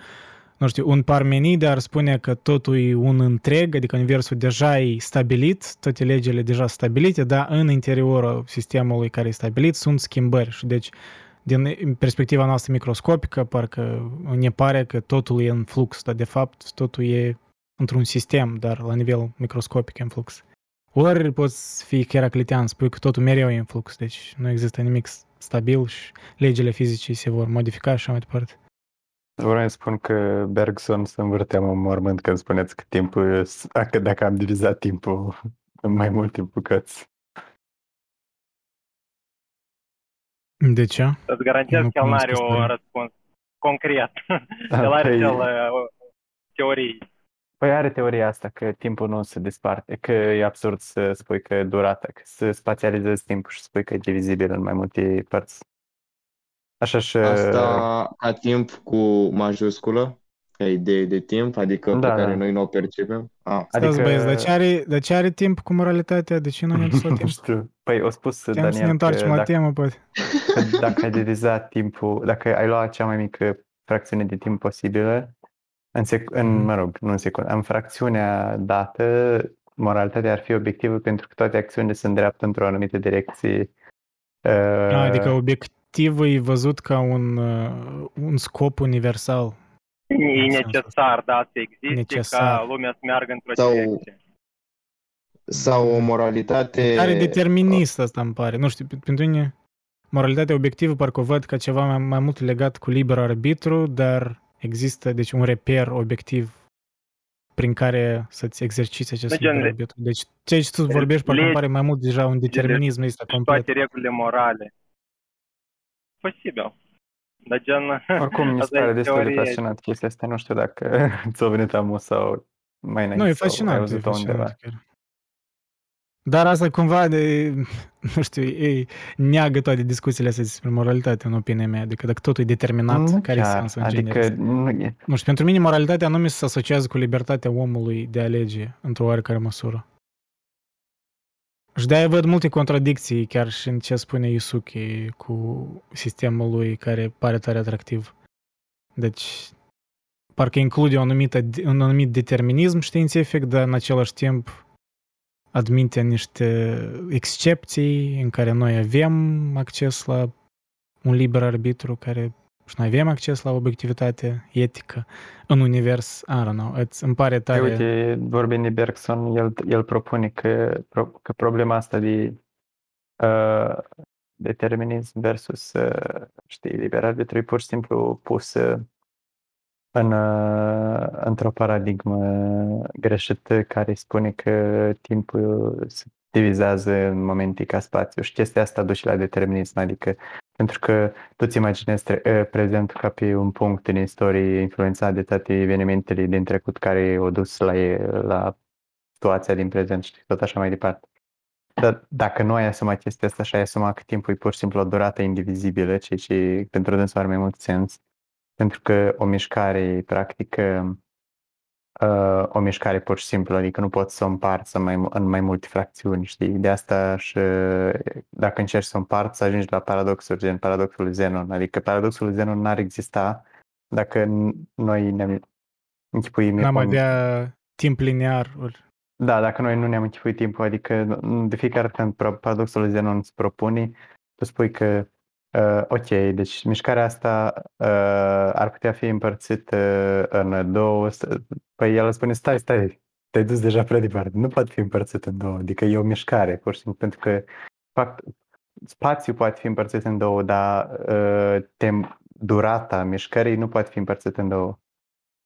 G: nu știu, un Parmenide ar spune că totul e un întreg, adică universul deja e stabilit, toate legile deja stabilite, dar în interiorul sistemului care e stabilit sunt schimbări și deci din perspectiva noastră microscopică, parcă ne pare că totul e în flux, dar de fapt totul e într-un sistem, dar la nivel microscopic e în flux. Ori poți fi heraclitean, spui că totul mereu e în flux, deci nu există nimic stabil și legile fizice se vor modifica și așa mai departe.
D: Vreau să spun că Bergson se învârteam în mormânt când spuneți că timpul, dacă, dacă am divizat timpul în mai multe bucăți.
G: De ce?
H: Îți garantez că el nu are un răspuns concret de la
D: Păi-
H: cel uh, teorii.
D: Păi are teoria asta că timpul nu se desparte, că e absurd să spui că durata, că să spațializezi timpul și să spui că e divizibil în mai multe părți. Așa și...
A: Asta ca timp cu majusculă, ca idee de timp, adică
D: Da,
A: pe care
D: da.
A: noi nu o percepem. Ah,
G: Stați
D: Adică-
G: băieți, de ce, are, de ce are timp cu moralitatea? De ce nu ne-a dus la
D: Nu
G: timp?
D: știu. Păi, o spus
G: Putem să ne
D: Daniel că
G: întoarcem la
D: dacă,
G: temă, poate.
D: că dacă ai divizat timpul, dacă ai luat cea mai mică fracțiune de timp posibilă, în, sec- în
G: Mhm.
D: mă rog, nu în secundă, în fracțiunea dată, moralitatea ar fi obiectivă pentru că toate acțiunile se îndreaptă într-o anumită direcție. Uh,
G: Adică obiectivul e văzut ca un, uh, un scop universal.
H: E
G: În sensul
H: necesar, da, să existe
G: Necesar.
H: ca lumea să meargă într-o
A: Sau-
H: direcție.
A: sau o moralitate...
G: Care determinist asta îmi pare. Nu știu, pentru mine moralitatea obiectivă parcă o văd ca ceva mai, mai mult legat cu liber arbitru, dar există deci un reper obiectiv prin care să-ți exerciți acest
H: Da, gen
G: liber
H: le-
G: arbitru. Deci ceea ce tu vorbești parcă îmi
H: legi-
G: pare mai mult deja un determinism ăsta
H: Și
G: complet.
H: toate regulile morale. Posibil. Dar gen...
D: Oricum, mi se
H: asta e
D: pare destul de
H: teorie.
D: fascinant chestia asta. Nu știu dacă ți-a venit amu sau mai înainte.
G: Nu, e
D: sau ai
G: fascinant, e
D: văzut-o undeva.
G: fascinant chiar. Dar asta cumva de, nu știu, ei neagă toate discuțiile astea despre moralitate, în opinia mea. Adică dacă totul e determinat,
D: Nu
G: care e
D: chiar,
G: sensul în
D: adică
G: genere?
D: nu e,
G: Nu știu, pentru mine moralitatea nu mi se asociază cu libertatea omului de a alege într-o oarecare măsură. Și de-aia văd multe contradicții chiar și în ce spune Yusuke cu sistemul lui care pare tare atractiv. Deci, parcă include o anumită, un anumit determinism științific, dar în același timp admite niște excepții în care noi avem acces la un liber arbitru care și noi avem acces la obiectivitate etică în univers, I don't know, îți, îmi pare
D: Păi,
G: tare...
D: uite, vorbind de Bergson, el, el propune că, pro- că problema asta de uh, determinism versus, uh, știi, liber arbitru e pur și simplu pusă în, uh, într-o paradigmă greșită care spune că timpul se divizează în momente ca spațiu și chestia asta duce la determinism, adică pentru că tu îți imaginezi tre- uh, prezentul ca pe un punct în istorie influențat de toate evenimentele din trecut care au dus la, e- la situația din prezent și tot așa mai departe. Dar dacă nu ai asumat chestia asta și ai asumat că timpul e pur și simplu o durată indivizibilă, ceea ce pentru dânsul are mai mult sens, pentru că o mișcare e practic uh, o mișcare pur și simplu, adică nu poți să o împarți în mai, în mai multe fracțiuni, știi? De asta și dacă încerci să o împarți, ajungi la paradoxul gen paradoxul lui Zenon, adică paradoxul lui Zenon n-ar exista dacă n- noi ne-am închipui
G: N-am
D: o-
G: avea timp linear. ori-
D: da, dacă noi nu ne-am închipuit timpul, adică n- de fiecare dată când pro- paradoxul lui Zenon îți propune, tu spui că uh, ok, deci mișcarea asta uh, ar putea fi împărțită în două, s- păi el spune stai, stai, te-ai dus deja prea departe, nu poate fi împărțit în două, adică e o mișcare, pur și simplu, pentru că fapt, spațiul poate fi împărțit în două, dar uh, tem, durata mișcării nu poate fi împărțită în două.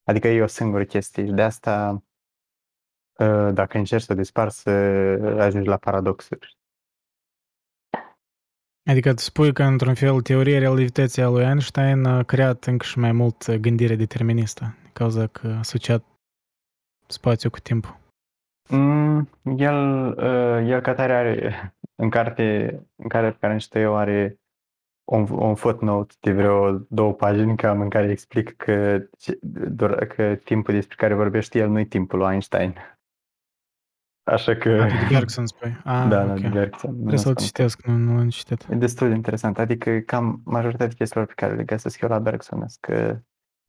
D: Adică e o singură chestie și de asta Uh, dacă încerci să desparți, să ajungi la paradoxuri.
G: Adică tu spui că, într-un fel, teoria relativității a lui Einstein a creat încă și mai mult gândire deterministă, din cauza că a asociat spațiul cu timpul.
D: Mm, el, uh, el ca tare are, în carte, în care pe care îmi cită eu, are un, un footnote de vreo două pagini cam în care explic că, ce- doar- că timpul despre care vorbește el nu e timpul lui Einstein. Așa că...
G: Ah, de Bergson spui. Ah,
D: da, da,
G: ok.
D: de Bergson. Nu
G: Trebuie să-l
D: spun.
G: citesc, nu, nu l-am citit.
D: E destul de interesant. Adică cam majoritatea chestiilor pe care le găsesc eu la Bergson sunt că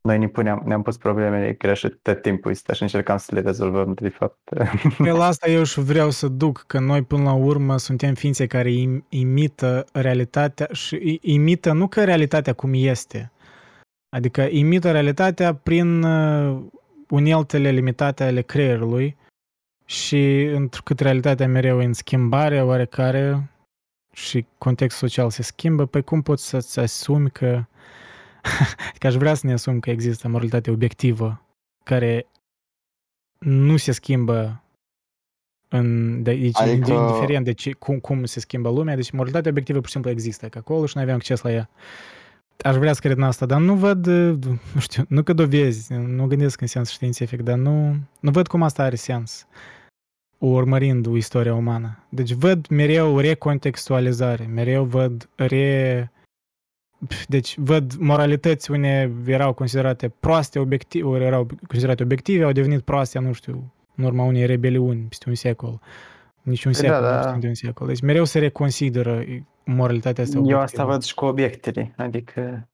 D: noi ne puneam, ne-am pus problemele greșite tot timpul ăsta și încercam să le rezolvăm, de fapt.
G: Pe la asta eu și vreau să duc, că noi până la urmă suntem ființe care im- imită realitatea și i- imită nu că realitatea cum este, adică imită realitatea prin uh, uneltele limitate ale creierului și întrucât realitatea mereu e în schimbare oarecare și contextul social se schimbă, păi cum poți să-ți asumi că adică aș vrea să ne asum că există moralitate obiectivă care nu se schimbă în, de, deci
A: Adică-
G: adică... indiferent de ce, cum, cum se schimbă lumea, deci moralitatea obiectivă pur și simplu există, că acolo și noi avem acces la ea. aș vrea să cred în asta, dar nu văd, nu știu, nu că dovezi, nu gândesc în sens științific, dar nu, nu văd cum asta are sens urmărind istoria umană. Deci văd mereu recontextualizare, mereu văd re... Deci văd moralități unde erau considerate proaste obiective, ori erau considerate obiective, au devenit proaste, nu știu, în urma unei rebeliuni peste un secol. Niciun
D: Păi
G: secol,
D: da,
G: nu
D: da.
G: știu de un secol. Deci mereu se reconsideră moralitatea asta
D: Eu
G: obiectivă.
D: asta văd și cu obiectele, adică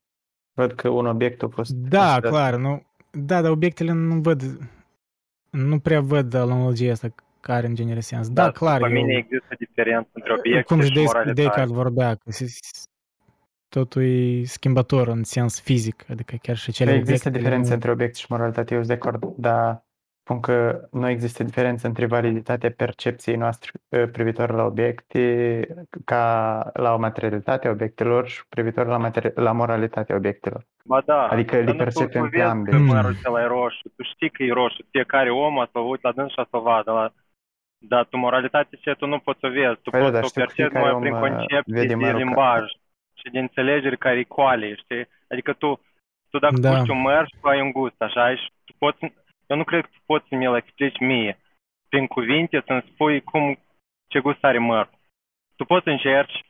D: văd că un obiect a fost
G: Da,
D: considerat-
G: clar, nu. Da, dar obiectele nu văd, nu prea văd analogia asta care în genere sens. Da, clar,
H: După mine
G: eu,
H: există diferență între obiecte
G: cum și
H: și
G: Des-
H: moralitate.
G: Descartes vorbea, că se- totul e schimbător în sens fizic, adică chiar și cele
D: Păi există
G: obiectele
D: diferențe
G: nu-
D: între obiect și moralitate, eu sunt de acord, dar spun că nu există diferență între validitatea percepției noastre eh, privitor la obiecte ca la o materialitate a obiectelor și privitor la, materi- la moralitatea obiectelor.
H: Ba da,
D: Adică
H: dar
D: le
H: nu tu-
D: percepem
H: tu
D: pe
H: vezi
D: ambele.
H: că
G: Mm.
H: mărul ăla e roșu, tu știi că e roșu, fiecare om a să uit la dâns și a să o vadă. La... Dar tu moralitatea ce tu nu poți să vezi, tu
D: Păi da,
H: poți
D: dar
H: să o
D: știu că
H: percepi
D: fiecare
H: numai prin
D: om, uh,
H: concepții
D: vede
H: de
D: mărul ca-
H: limbaj și de înțelegeri care e coale, știi? Adică tu, tu dacă
G: Da.
H: gusti un măr și tu ai un gust, așa, și tu poți, eu nu cred că tu poți să mi-l explici mie prin cuvinte, să-mi spui cum, ce gust are măr. Tu poți să încerci,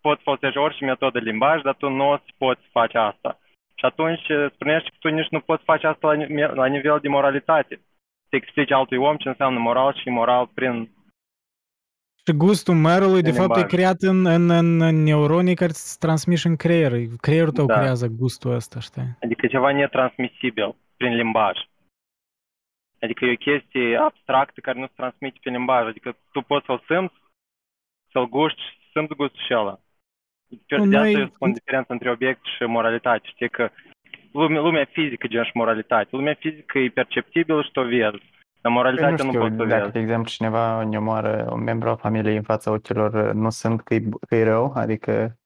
H: poți folosești orice metodă de limbaj, dar tu nu o să poți face asta. Și atunci eh, spunești că tu nici nu poți face asta la, ni- la nivel de moralitate. Să explici altui om ce înseamnă moral și moral prin...
G: Și gustul mărului, de
H: În
G: fapt, e
H: limbaj.
G: creat în, în, în, în neuronii care sunt transmiși în creier. Creierul tău
H: Da.
G: creează gustul ăsta, știi?
H: Adică ceva netransmisibil prin limbaj. Adică e o chestie abstractă care nu se transmite prin limbaj. Adică tu poți să-l simți, să-l guști și să simți gustul și ăla. De
G: Nu,
H: de asta
G: noi-
H: eu spun diferența între obiect și moralitate. Știi că lumea, lumea fizică gen și moralitate. Lumea fizică e perceptibilă și tu o vezi. Dar
D: Păi nu
H: moralitatea nu,
D: știu,
H: poți să o
D: dacă,
H: vezi.
D: de exemplu, cineva ne omoară un membru al familiei în fața ochilor, nu sunt că e, că e rău, adică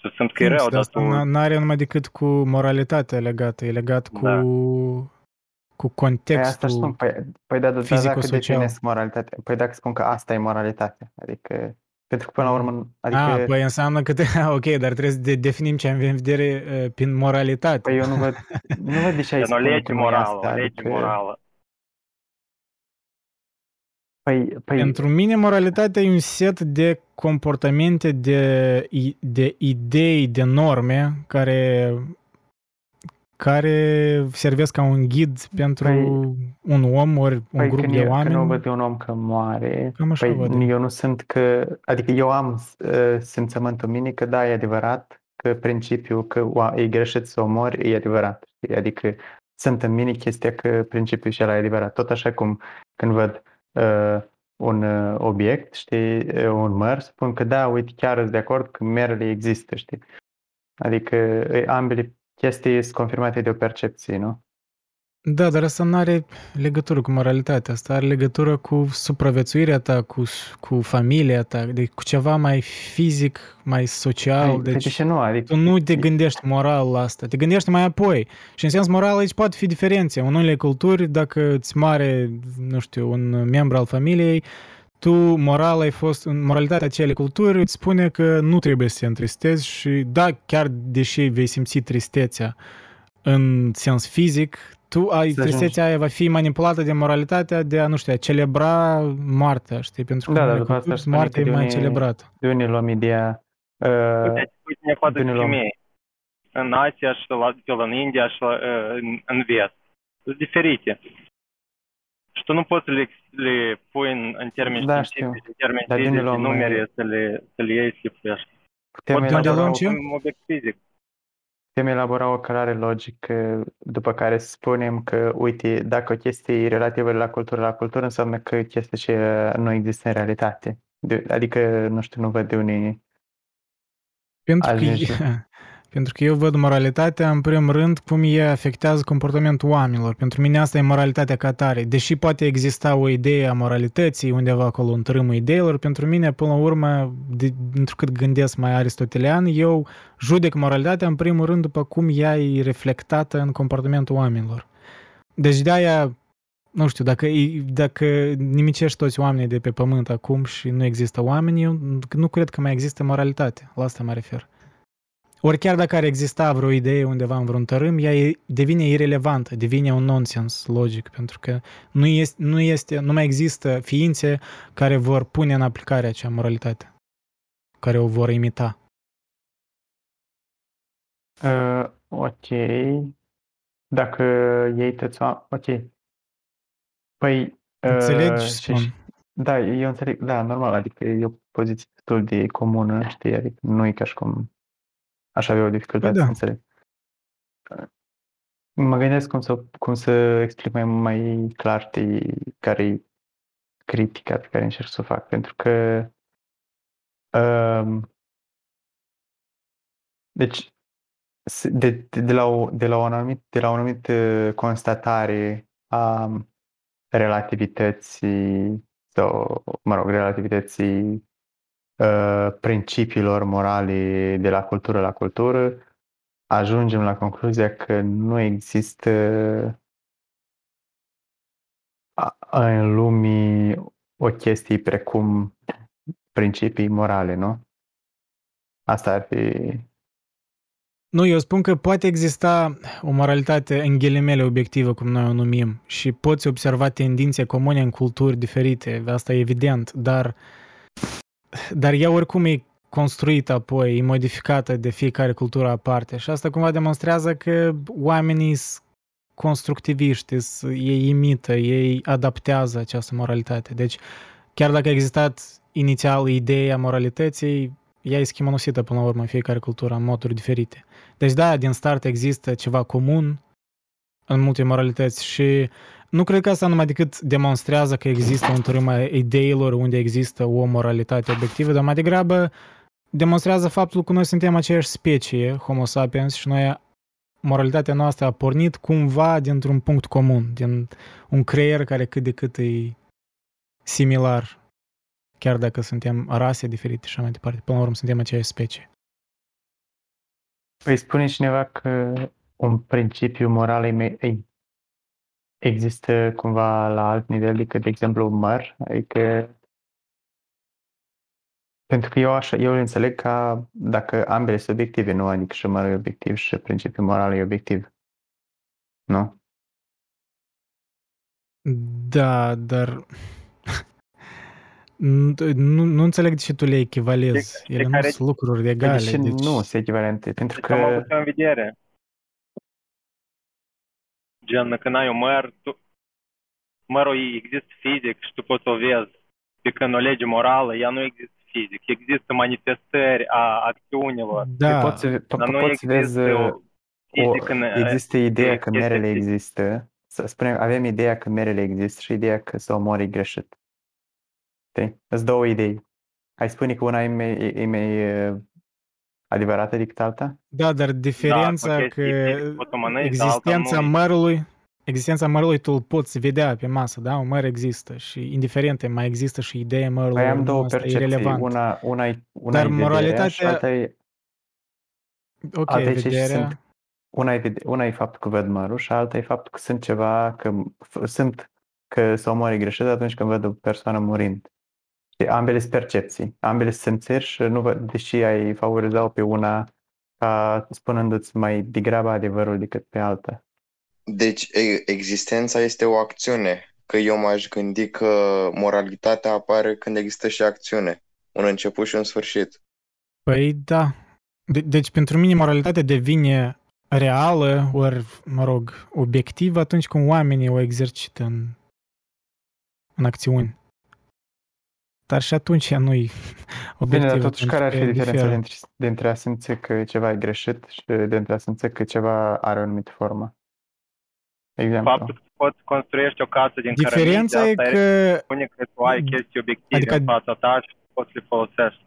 H: Tu simți că e rău,
G: Simți,
H: dar
G: asta
H: tu...
G: nu are numai decât cu moralitatea legată, e legat cu,
H: Da.
G: cu
D: Păi asta
G: contextul.
D: spun, păi, păi da, dar dacă
G: fizico-social.
D: definesc moralitatea, păi dacă spun că asta e moralitatea, adică, pentru că până la urmă, adică,
G: Ah, păi înseamnă că, te, ok, dar trebuie să de, definim ce avem în vedere uh, prin moralitate.
D: păi eu nu văd, nu văd de ce ai
H: Dar nu o
D: spune
H: lege
D: că nu e
H: morală,
D: asta,
H: o lege
D: adică,
H: morală.
D: păi, păi,
G: Pentru mine, moralitatea e un set de comportamente, de, i- de idei, de norme care, care servesc ca un ghid pentru
D: Păi-
G: un om ori un
D: păi
G: grup
D: când,
G: de
D: eu,
G: oameni.
D: când nu văd un om că moare,
G: Cam așa
D: păi
G: văd eu.
D: eu nu sunt că, adică eu am uh, simțământul în mine că da, e adevărat, că principiul că oa- e greșit să omori e adevărat. știi? Adică sunt în mine chestia că principiul și ăla e adevărat. Tot așa cum când văd uh, un uh, obiect, știi, uh, un măr, spun că da, uite, chiar sunt de acord că merele există, știi? Adică uh, ambele chestii sunt confirmate de o percepție, nu?
G: Da, dar asta nu are legătură cu moralitatea, asta are legătură cu supraviețuirea ta, cu, cu familia ta, de, cu ceva mai fizic, mai social.
D: Păi, păi de
G: deci
D: ce nu? Adică,
G: tu nu te gândești moral la asta, te gândești mai apoi. Și în sens moral aici poate fi diferențe. În unele culturi, dacă îți mare, nu știu, un membru al familiei, tu, moral, ai fost, în moralitatea acelei culturi îți spune că nu trebuie să te întristezi și da, chiar deși vei simți tristețea în sens fizic, tu ai,
D: Să
G: tristețea aia va fi manipulată de moralitatea de a, nu știu, a celebra moartea, știi? Pentru că
D: Da,
G: în
D: dar
G: unele
D: după asta
G: culturi
D: spune
G: moartea
D: că
G: e
D: de
G: mai
D: unii-
G: celebrată.
D: de unde luăm ideea uh,
H: Uite, uite ne poate
D: Bine, luăm.
H: femei. În Asia și la, de la în India și la, uh, în, în vest. Sunt diferite. Și tu nu poți să le, le pui în, în termeni
D: Da,
H: științifici, în termeni
D: Dar de unde
H: fizici, de
D: luăm,
H: numere,
D: uh,
H: să le, să le iei și să le
D: putem
G: de unde
D: elabora,
G: luăm
D: o,
G: ce?
H: Un obiect fizic.
D: putem elabora o cărare logică după care spunem că, uite, dacă o chestie e relativă la cultură la cultură, înseamnă că chestia și nu există în realitate. De, adică, nu știu, nu văd de unii...
G: Pentru că,
D: Ajunge.
G: pentru că eu văd moralitatea, în primul rând, cum ea afectează comportamentul oamenilor. Pentru mine asta e moralitatea ca tare. Deși poate exista o idee a moralității undeva acolo în tărâmul ideilor, pentru mine, până la urmă, de, întrucât gândesc mai aristotelian, eu judec moralitatea, în primul rând, după cum ea e reflectată în comportamentul oamenilor. Deci de-aia nu știu, dacă, dacă nimicești toți oamenii de pe pământ acum și nu există oameni, eu nu cred că mai există moralitate. La asta mă refer. Ori chiar dacă ar exista vreo idee undeva în vreun tărâm, ea devine irelevantă, devine un nonsens logic, pentru că nu, este, nu, este, nu mai există ființe care vor pune în aplicare acea moralitate, care o vor imita.
D: Uh, ok. Dacă ei toți Ok. Păi...
G: Înțelegi, uh, spun. Și,
D: da, eu înțeleg. Da, normal, adică e o poziție destul de comună, știi, adică nu e ca și cum aș avea o dificultate păi da. să înțeleg. Mă gândesc cum să, cum să explic mai, mai clar de care e critica pe care încerc să o fac, pentru că um, deci de, de, de, la o, de la o anumit, de la o anumită constatare a relativității sau, mă rog, relativității uh, principiilor morale de la cultură la cultură, ajungem la concluzia că nu există în lumii o chestie precum principii morale, nu? Asta ar fi
G: nu, eu spun că poate exista o moralitate în ghilimele obiectivă, cum noi o numim, și poți observa tendințe comune în culturi diferite, asta e evident, dar, dar ea oricum e construită apoi, e modificată de fiecare cultură aparte și asta cumva demonstrează că oamenii sunt constructiviști, ei imită, ei adaptează această moralitate. Deci, chiar dacă a existat inițial ideea moralității, ea e schimănosită până la urmă în fiecare cultură în moduri diferite. Deci da, din start există ceva comun în multe moralități și nu cred că asta numai decât demonstrează că există un tărâm a ideilor unde există o moralitate obiectivă, dar mai degrabă demonstrează faptul că noi suntem aceeași specie, Homo sapiens, și noi moralitatea noastră a pornit cumva dintr-un punct comun, din un creier care cât de cât e similar chiar dacă suntem rase diferite și așa mai departe. Până la urmă suntem aceeași specie.
D: Păi spune cineva că un principiu moral e, există cumva la alt nivel decât, de exemplu, măr? Adică pentru că eu, așa, eu îl înțeleg ca dacă ambele sunt obiective, nu? Adică și mărul e obiectiv și principiul moral e obiectiv. Nu?
G: Da, dar nu, nu înțeleg de ce tu le echivalezi. Ele nu sunt lucruri egale.
D: De ce deci... nu sunt echivalente? Pentru că...
H: Am avut în vedere. Gen, când ai un măr, tu... mărul există fizic și tu poți o vezi. Pe când o lege morală, ea nu există fizic. Există manifestări a acțiunilor.
D: Da. Poți, po- dar nu poți vezi o, în, există ideea că merele există. Să spunem, avem ideea că merele există și ideea că să omori greșit. Știi? Sunt două idei. Ai spune că una e mai, e mai adevărată decât alta?
G: Da, dar diferența da, că existența da, mărului existența mărului tu îl poți vedea pe masă, da? Un măr există și indiferent mai există și ideea mărului.
D: Păi am două percepții. Una, una, e, una
G: dar e moralitatea... și
D: alta e...
G: Ok, alta vederea...
D: Sunt, una, e, una e faptul că văd mărul și alta e faptul că sunt ceva, că sunt că să omoare greșit atunci când văd o persoană murind. Ambele sunt percepții, ambele sunt simțiri și nu văd, deși ai favorizat-o pe una ca spunându-ți mai degrabă adevărul decât pe alta.
A: Deci existența este o acțiune, că eu m-aș gândi că moralitatea apare când există și acțiune, un început și un sfârșit.
G: Păi da. De- deci pentru mine moralitatea devine reală, ori, mă rog, obiectivă atunci când oamenii o exercită în, în acțiuni. Dar și atunci nu-i
D: obiectiv. Bine, totuși care ar fi diferența dintre, dintre a simți că ceva e greșit și dintre a simți că ceva are o anumită formă?
H: Exemplu. Faptul că poți construiești o casă din
G: Diferența e că...
H: Spune că tu ai chestii obiective adică... în fața ta și poți le folosești.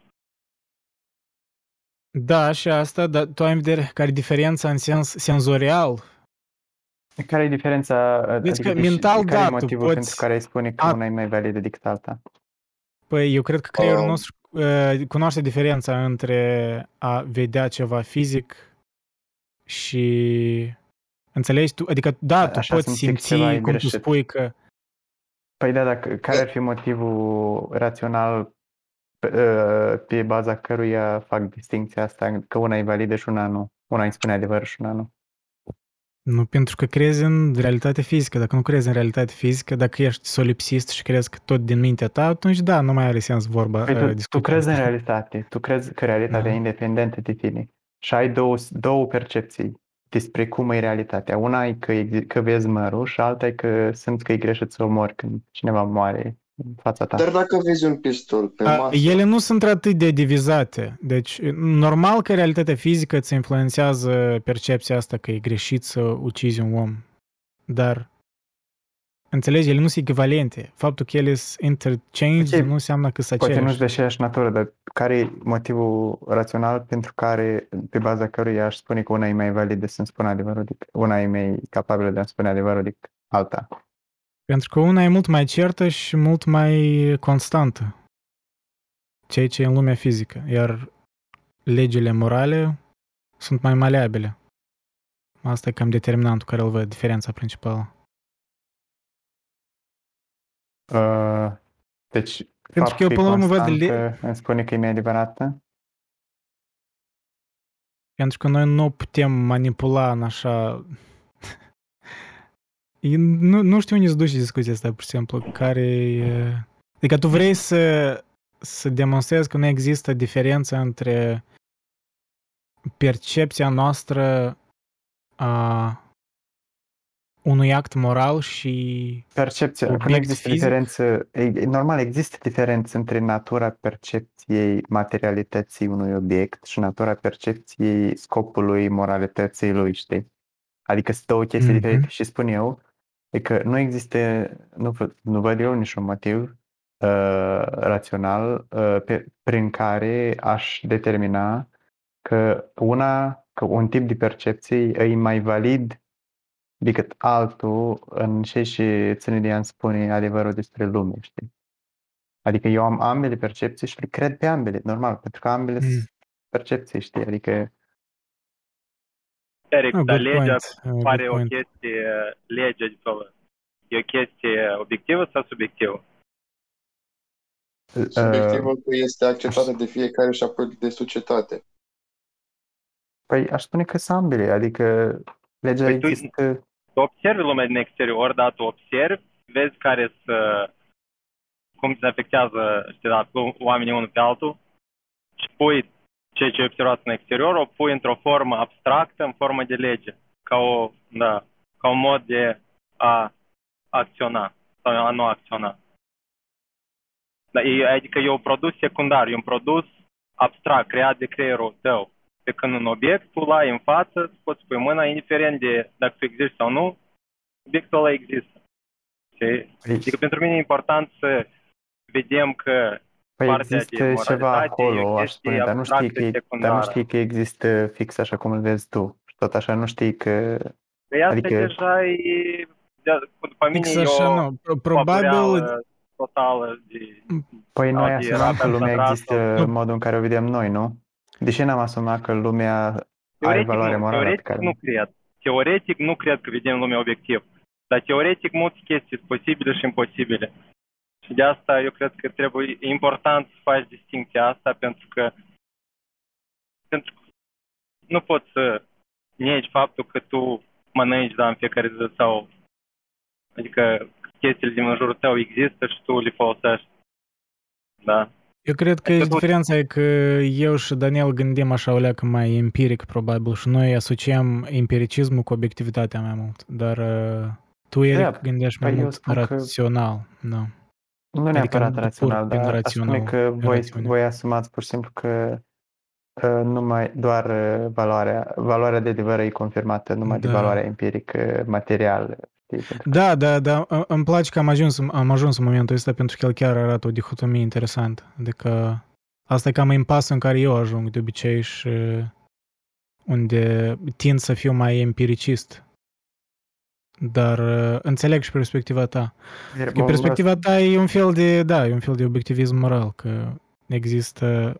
G: Da, și asta, dar tu ai în vedere care e diferența în sens senzorial
D: care e diferența?
G: Deci adică că mental,
D: care
G: da,
D: e motivul poți... pentru care îi spune că a... una e mai validă decât alta?
G: Păi eu cred că creierul um... nostru uh, cunoaște diferența între a vedea ceva fizic și înțelegi tu, adică da, tu Așa poți simți, cum tu spui că
D: Păi da, dacă, care ar fi motivul rațional pe, uh, pe baza căruia fac distinția asta, că una e validă și una nu? Una îi spune adevărul și una nu.
G: Nu, pentru că crezi în realitate fizică. Dacă nu crezi în realitate fizică, dacă ești solipsist și crezi că tot din mintea ta, atunci da, nu mai are sens vorba.
D: Păi tu,
G: uh,
D: tu crezi
G: asta.
D: în realitate, tu crezi că realitatea
G: Da.
D: e independentă de tine și ai două, două percepții despre cum e realitatea. Una e că, exi- că vezi mărul și alta e că simți că e greșit să omori când cineva moare în fața ta.
A: Dar dacă vezi un pistol pe
G: A,
A: masă,
G: Ele nu sunt atât de divizate. Deci, normal că realitatea fizică îți influențează percepția asta că e greșit să ucizi un om. Dar, înțelegi, ele nu sunt echivalente. Faptul că ele sunt interchanged
D: Ok,
G: nu înseamnă că sunt
D: Poate nu-și
G: aceleași.
D: de aceeași natură, dar care e motivul rațional pentru care, pe baza căruia aș spune că una e mai validă să-mi spună adevărul, decât, una e mai capabilă de a-mi spune adevărul decât alta?
G: Pentru că una e mult mai certă și mult mai constantă. Ceea ce e în lumea fizică. Iar legile morale sunt mai maleabile. Asta e cam determinantul care îl văd, diferența principală.
D: Uh, deci,
G: Pentru că eu,
D: faptul
G: până la urmă, văd
D: constantă îmi spune că e mai adevărată?
G: Pentru că noi nu putem manipula în așa... E- nu, nu știu unde se duce discuția asta, pur și simplu, care e... Adică tu vrei să, să demonstrezi că nu există diferență între percepția noastră a unui act moral și
D: Percepția, că nu
G: Obiect
D: există
G: fizic?
D: diferență, e, e normal, există diferență între natura percepției materialității unui obiect și natura percepției scopului moralității lui, știi? Adică sunt două chestii
G: Mhm.
D: diferite și spun eu e că nu există, nu, v- nu văd eu niciun motiv uh, rațional uh, pe, prin care aș determina că una, că un tip de percepție e mai valid decât altul în ce și ține de a spune adevărul despre lume, știi? Adică eu am ambele percepții și le cred pe ambele, normal, pentru că ambele
G: Mm.
D: sunt percepții, știi? Adică
H: Eric,
G: Ah,
H: dar
G: good
H: legea
G: point. uh, good
H: pare o
G: point.
H: chestie, legea de fel. E o chestie obiectivă sau subiectivă?
D: uh,
A: subiectivul că este acceptată de fiecare și apoi de societate.
D: păi aș spune că sunt ambele, adică legea
H: Păi tu-
D: există
H: Tu observi lumea din exterior, dar tu observi, vezi care să cum se afectează știi, da, cu oamenii unul pe altul și pui ceea ce ai observat în exterior, o pui într-o formă abstractă, în formă de lege, ca, o, da, ca un mod de a acționa sau a nu acționa. Da, e, adică e un produs secundar, e un produs abstract, creat de creierul tău. Pe când un obiect tu l-ai în față, îți poți pui mâna, indiferent de dacă tu existi sau nu, obiectul ăla există. Și, adică pentru mine e important să vedem că
D: Păi
H: partea de
D: există ceva
H: moralitate e o
D: acolo, aș
H: chestie
D: spune, dar nu, știi
H: abstractă,
D: că, e- dar nu
H: secundară.
D: știi că există fix așa cum îl vezi tu. Și tot așa nu știi că...
H: Păi asta
D: Adică-
H: deja e, de, după mine
G: Fix
H: e
G: așa,
H: o
G: nu. Pro- Probabil,
H: păpureală totală de...
D: Păi noi
H: Adi,
D: asumăm că
H: Rafael
D: lumea
H: Quadrato.
D: există în modul în care o vedem noi, nu? Deși n-am asumat că lumea are
H: Teoretic,
D: valoare
H: nu,
D: morală pe
H: teoretic
D: care...
H: nu cred. Teoretic nu cred că vedem lumea obiectiv. Dar teoretic multe chestii sunt posibile și imposibile. Și de asta eu cred că trebuie, e important să faci distinția asta pentru că pentru că nu poți să negi faptul că tu mănânci da, în fiecare zi sau adică chestiile din jurul tău există și tu le folosești. Da.
G: eu cred că
H: Adică tu-
G: diferența e că eu și Daniel gândim așa o leacă mai empiric, probabil, și noi asociem empiricismul cu obiectivitatea mai mult. Dar uh, tu, Eric,
D: Da,
G: gândești mai
D: păi eu
G: mult
D: spun că-
G: rațional. Da.
D: Nu
G: Adică
D: neapărat
G: nu pur
D: rațional,
G: prin
D: dar aș spune
G: rațional,
D: că
G: prin
D: voi,
G: rațiune.
D: voi asumați pur și simplu că uh, numai doar uh, valoarea, valoarea de adevăr e confirmată numai de
G: Da.
D: valoarea empirică materială. știi? Pentru că-
G: Da, da, da. Î- Îmi place că am ajuns, am ajuns în momentul ăsta pentru că el chiar arată o dihotomie interesantă. Adică asta e cam impasul în care eu ajung de obicei și unde tind să fiu mai empiricist. Dar uh, înțeleg și perspectiva ta. Că
D: Bun,
G: perspectiva ta e un fel de, da, e un fel de obiectivism moral, că există...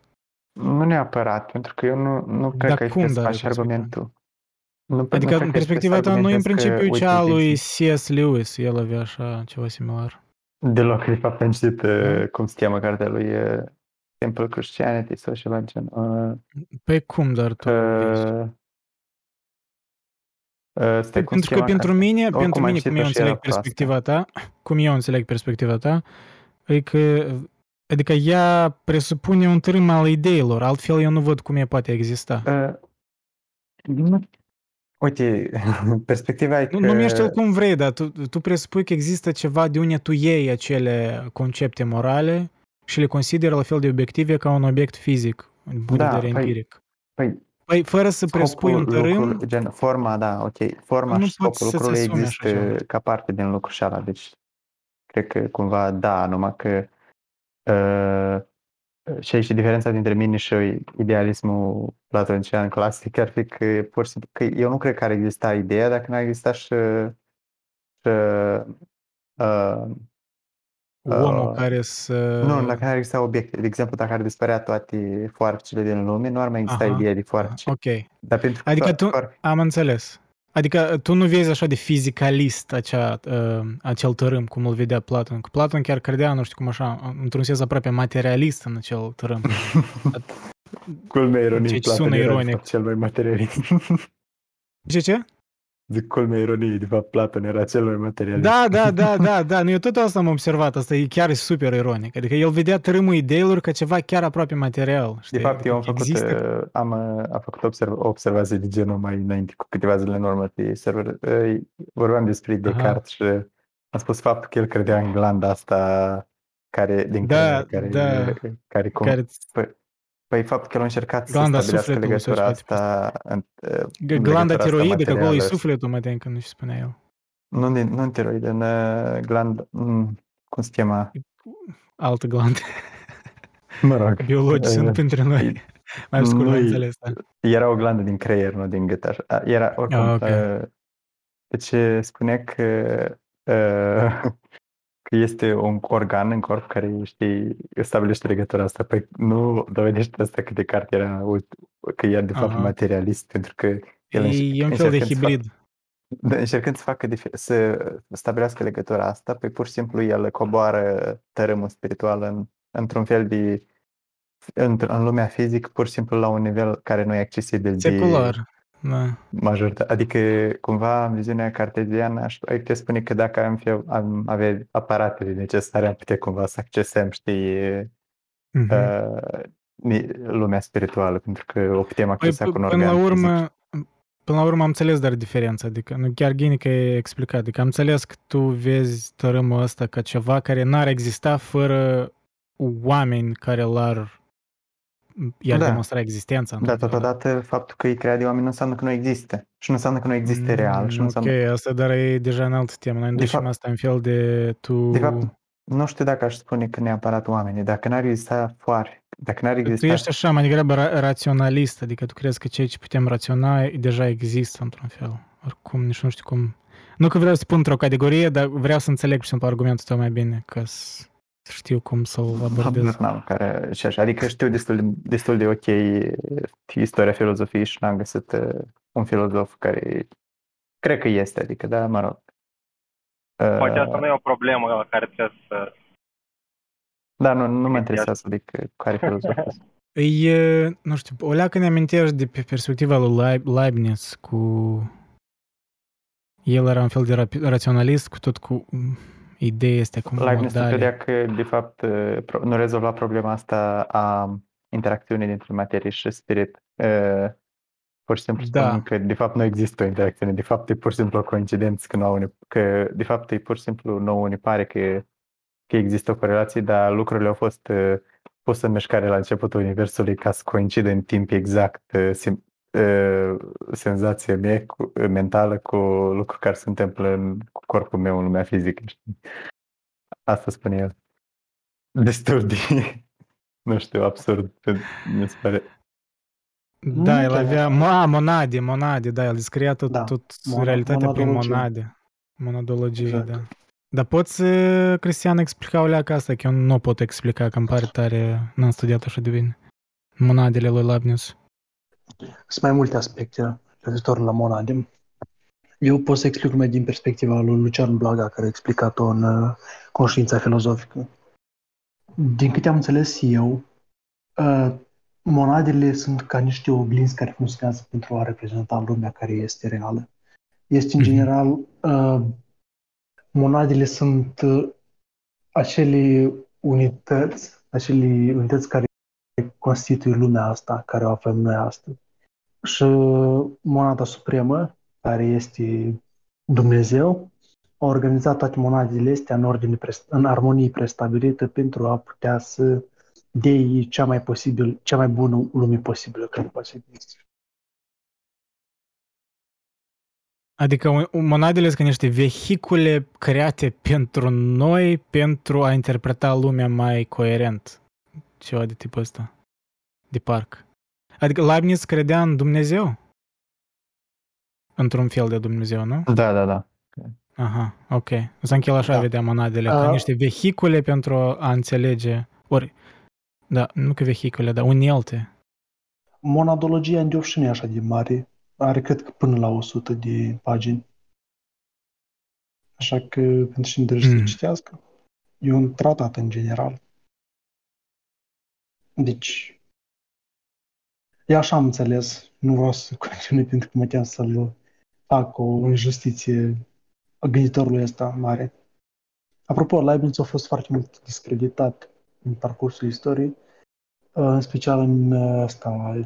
D: Nu neapărat, pentru că eu nu, nu cred
G: Dar
D: că
G: cum,
D: ai să
G: da,
D: faci
G: perspectiva?
D: argumentul. Nu, nu
G: Adică
D: cred că
G: perspectiva ta nu e în
D: argumentezi că,
G: principiu
D: uite,
G: cea a
D: de
G: lui
D: exemplu,
G: C.S. Lewis, el avea așa ceva similar.
D: Deloc, de fapt am citit, uh, cum se cheamă cartea lui uh, Temple Christianity sau ceva de gen. Uh,
G: Păi cum, dar tu vezi?
D: uh, uh, stai, cum se
G: Pentru că
D: cheamă
G: pentru
D: cartea?
G: mine,
D: Oricum
G: pentru
D: am
G: mine, cum
D: citit-o
G: eu
D: și era
G: înțeleg
D: proastă.
G: perspectiva ta, cum eu înțeleg perspectiva ta, e că, adică ea presupune un tărâm al ideilor, altfel eu nu văd cum ea poate exista.
D: Uh, nu, uite, perspectiva e
G: Nu,
D: că...
G: numește-l cum vrei, dar tu, tu presupui că există ceva de unde tu iei acele concepte morale și le consideri la fel de obiective ca un obiect fizic, în punct de
D: Da,
G: vedere
D: păi,
G: empiric.
D: Păi,
G: Păi, fără să presupui un
D: scopul
G: tărâm,
D: lucrului, gen, forma, da, ok, forma
G: Nu
D: și
G: poți
D: scopul
G: să-ți
D: lucrului
G: asumi așa
D: există
G: ceva.
D: ca parte din lucrul și ala, deci cred că cumva da, numai că uh, și aici diferența dintre mine și idealismul platonician clasic ar fi că pur și simplu, că eu nu cred că ar exista ideea dacă n-ar exista și, și uh,
G: omul
D: uh,
G: care să...
D: nu, dacă n-ar exista obiecte, de exemplu, dacă ar dispărea toate foarfecile din lume, nu ar mai exista
G: Aha,
D: ideea de foarfece.
G: Ok.
D: Dar pentru că
G: Adică
D: to-
G: tu,
D: foar-
G: am înțeles. Adică tu nu vezi așa de fizicalist acea, uh, acel tărâm, cum îl vedea Platon. Că Platon chiar credea, nu știu cum așa, într-un sens aproape materialist în acel tărâm.
D: Culmea ironiei,
G: Ce
D: Platon
G: sună
D: era, de
G: ironic.
D: fapt, cel mai materialist.
G: Ce, ce?
D: Zic, culmea ironiei, de fapt, Platon era cel mai materialist.
G: Da, da, da, da, da. Nu, eu tot asta am observat. Asta e chiar super ironic. Adică el vedea tărâmul ideilor ca ceva chiar aproape material. Știi?
D: De fapt, eu am
G: Adică
D: făcut,
G: Există...
D: uh, am, uh, am făcut observ- o observație de genul mai înainte, cu câteva zile în urmă pe server. Uh, Vorbeam despre Descartes și am spus faptul că el credea în glanda asta care, din
G: Da,
D: care,
G: da.
D: care, care, cum,
G: Care...
D: Păi faptul că el a încercat
G: Glanda
D: să stabilească
G: sufletului, să
D: legătura
G: se poate
D: asta în, uh,
G: G- Glanda
D: legătura asta
G: tiroidă, că acolo e
D: materială.
G: sufletul, mă tem că nu știu spunea el.
D: Nu, din- nu în tiroid, în uh, gland, mm, cum se chema?
G: Altă glandă.
D: Mă rog.
G: Biologi sunt
D: uh,
G: printre noi. Mai scurt, mai
D: nu-i-
G: înțeles. Da.
D: Era o glandă din creier, nu din gât. Așa. A, Era, oricum,
G: Ah, ok.
D: uh, deci uh, spunea că, uh, că este un organ în corp care, știi, stabilește legătura asta. Păi nu dovedește asta că Descartes era, ut- că e de fapt
G: Aha.
D: materialist, pentru că el înce-
G: E un fel de
D: încercând să facă-
G: hibrid.
D: Da, încercând să facă dif- să stabilească legătura asta, păi pur și simplu el coboară tărâmul spiritual în, într-un fel de în, în lumea fizică, pur și simplu la un nivel care nu e accesibil de
G: Secular. Da.
D: majoritate. Adică, cumva, în viziunea carteziană, aș ai putea spune că dacă am, fi, am avea aparatele necesare, am putea cumva să accesăm, știi,
G: Mhm.
D: uh, ni- lumea spirituală, pentru că o putem
G: Păi,
D: accesa
G: p-
D: cu un
G: până
D: organ
G: la
D: fizic.
G: urmă, până la urmă am înțeles dar diferența, adică nu chiar Ghini că e explicat, adică am înțeles că tu vezi tărâmul ăsta ca ceva care n-ar exista fără oameni care l-ar i-ar
D: Da.
G: demonstra existența.
D: Dar
G: într-un fel.
D: totodată faptul că e creat de oameni nu înseamnă că nu există. Și nu înseamnă că nu există real. Și nu
G: Mm, Ok,
D: înseamnă...
G: asta dar e deja în altă temă. Noi
D: De
G: ducem
D: fapt-
G: asta în fel de tu...
D: De fapt, nu știu dacă aș spune că neapărat oamenii. Dacă n-ar exista foare, dacă n-ar
G: tu
D: exista...
G: ești așa mai degrabă ra- raționalist, adică tu crezi că ceea ce putem raționa deja există într-un fel. Oricum, nici nu știu cum... Nu că vreau să pun într-o categorie, dar vreau să înțeleg, pur și simplu, argumentul tău mai bine, ca să știu cum să-l abordez.
D: Habar n-am care, și așa. Adică știu destul de, destul de ok istoria filozofiei și n-am găsit uh, un filozof care cred că este, adică, da, mă rog.
H: Poate asta
D: Uh,
H: nu e o problemă la care trebuie să...
D: da, nu, nu mă interesează, adică, care filozof este.
G: E, nu știu, o leacă ne amintești de pe perspectiva lui Leib- Leibniz cu... El era un fel de raț- raționalist cu tot cu mm, idei este cum
D: Leibniz
G: modale.
D: credea că, de fapt, uh, pro- nu rezolva problema asta a interacțiunii dintre materie și spirit. Uh, Pur și simplu
G: Da.
D: spun că, de fapt, nu există o interacțiune. De fapt, e pur și simplu o coincidență că, nouă ne, că de fapt, e pur și simplu nouă ne pare că, că există o corelație, dar lucrurile au fost uh, puse în mișcare la începutul Universului ca să coincidă în timp exact uh, sim, uh, senzația mea cu, mentală cu lucruri care se întâmplă în, cu corpul meu în lumea fizică. știi? Asta spune el. Destul de, nu știu, absurd, mi se pare.
G: Da, el
C: Ok.
G: avea... Ma, monade, monade, da, el descria tot,
C: Da,
G: tot
C: mono-
G: realitatea prin
C: monadologie.
G: monade. Monodologie,
C: Exact.
G: da. Dar poți, uh, Cristian, explica o leacă asta, că eu nu o pot explica, că îmi pare tare, n-am studiat așa de bine. Monadele lui Leibniz.
C: Sunt mai multe aspecte referitor la monade. Eu pot să explic numai din perspectiva lui Lucian Blaga, care a explicat-o în uh, conștiința filozofică. Din câte am înțeles eu, uh, monadele sunt ca niște oglinzi care funcționează pentru a reprezenta lumea care este reală. Este, în
G: Mhm.
C: general, uh, monadele sunt uh, acele unități, acele unități care constituie lumea asta, care o avem noi astăzi. Și monada supremă, care este Dumnezeu, a organizat toate monadele astea în, ordine, pres- în armonie prestabilită pentru a putea să dea cea mai posibil, cea mai bună lume posibilă care poate să existe.
G: Adică un- un- monadele sunt ca niște vehicule create pentru noi, pentru a interpreta lumea mai coerent. Ceva de tipul ăsta. De parc. Adică Leibniz credea în Dumnezeu? Într-un fel de Dumnezeu, nu?
D: Da, da, da.
G: Aha, ok. Să el așa
C: Da.
G: vedea monadele, ca
C: A-
G: niște vehicule pentru a înțelege. Ori, da, nu că vehicule, dar unelte.
C: Monadologia în și nu e așa de mare, are cred că până la 100 de pagini. Așa că pentru cine dorește
G: Mm.
C: să citească, e un tratat în general. Deci, e așa am înțeles, nu vreau să continui pentru că mă tem să-l fac o injustiție gânditorului ăsta mare. Apropo, Leibniz a fost foarte mult discreditat în parcursul istoriei, în special în asta,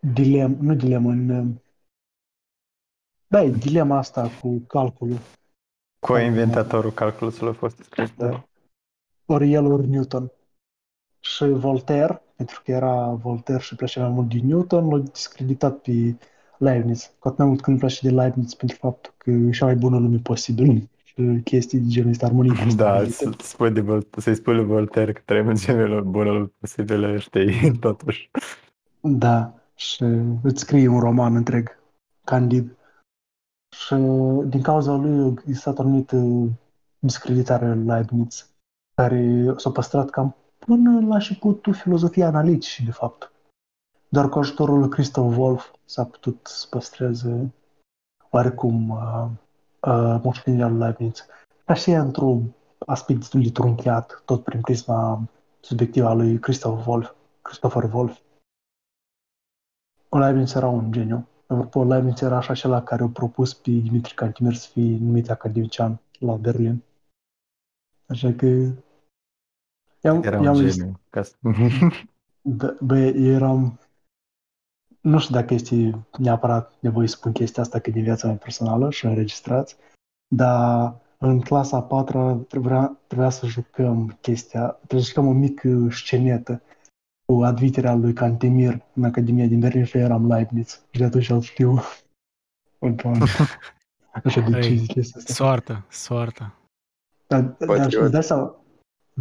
C: dilem, nu dilemă, în da, e dilema asta cu calculul.
D: Co-inventatorul calculusului a fost scris.
C: Da. Ori el, ori Newton. Și Voltaire, pentru că era Voltaire și plăcea mai mult de Newton, l-a discreditat pe Leibniz. Cu atât mai mult când îmi place de Leibniz pentru faptul că e cea mai bună lume posibil și chestii de genul ăsta, armonie.
D: Da,
C: stabilitate.
D: să- spui de Vol- să-i spui lui Voltaire că trebuie în cele mai bună posibile, știi, totuși.
C: Da, și îți scrie un roman întreg, candid. Și din cauza lui a existat o anumită discreditare în Leibniz, care s-a păstrat cam până la începutul filozofiei analitice, de fapt. Doar cu ajutorul lui Christoph Wolff s-a putut să păstreze oarecum uh, uh, moștenirea lui Leibniz. Dar și ea într-un aspect destul de trunchiat, tot prin prisma subiectivă a lui Christoph Wolff, Christopher Wolff. Leibniz era un geniu. Apropo, Leibniz era așa acela care a propus pe Dimitri Cantemir să fie numit academician la Berlin. Așa că... I-am,
D: Era
C: i-am
D: un
C: list-
D: geniu. Ca să...
C: Da, bă, eu eram... Nu știu dacă este neapărat nevoie să spun chestia asta că e din viața mea personală și înregistrați, dar în clasa a patra trebuia, trebuia să jucăm chestia, trebuia să jucăm o mică scenetă cu admiterea lui Cantemir în Academia din Berlin și eu eram Leibniz și de atunci îl știu. O, Doamne. Așa de ce
G: Ei,
C: zic chestia asta.
G: Soartă, soartă.
C: Dar, dar
A: Patriot.
C: îți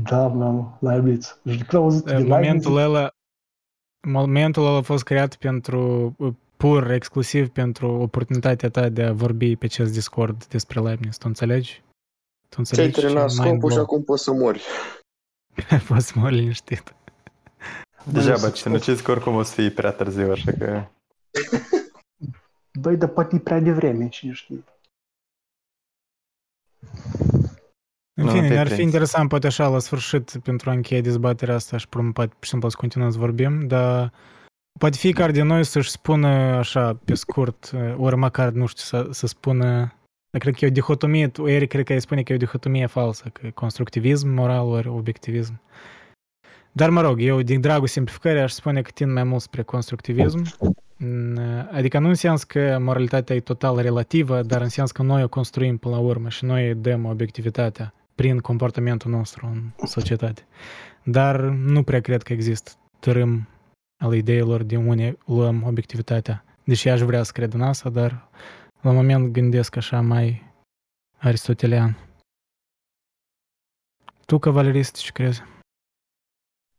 C: dai seama, da, mă, Leibniz. Și când am auzit de
G: În
C: Leibniz,
G: momentul ăla, momentul ăla a fost creat pentru, pur, exclusiv pentru oportunitatea ta de a vorbi pe acest Discord despre Leibniz. Tu înțelegi? Tu
A: Ți-ai
G: înțelegi ce
A: terminat
G: mind
A: scopul și
G: blow?
A: acum poți să mori.
G: Poți să mă liniștit.
D: Degeaba, ce nu știți că oricum o să fie prea târziu, așa că...
C: Băi, dar poate e prea devreme, cine știe.
G: În
D: Nu,
G: fine,
D: te
G: ne-ar fi
D: prins.
G: interesant, poate așa, la sfârșit, pentru a încheia dezbaterea asta și poate pur și simplu să continuăm să vorbim, dar poate fiecare din noi să-și spună așa, pe scurt, ori măcar, nu știu, să, să spună Dar cred că e o dihotomie, tu, Eric, cred că îi spune că e o dihotomie falsă, că e constructivism moral ori obiectivism. Dar mă rog, eu din dragul simplificării aș spune că tind mai mult spre constructivism, adică nu în sens că moralitatea e total relativă, dar în sens că noi o construim până la urmă și noi îi dăm obiectivitatea prin comportamentul nostru în societate. Dar nu prea cred că există tărâm al ideilor din unde luăm obiectivitatea. Deși aș vrea să cred în asta, dar la moment gândesc așa mai aristotelian. Tu, cavalerist, ce crezi?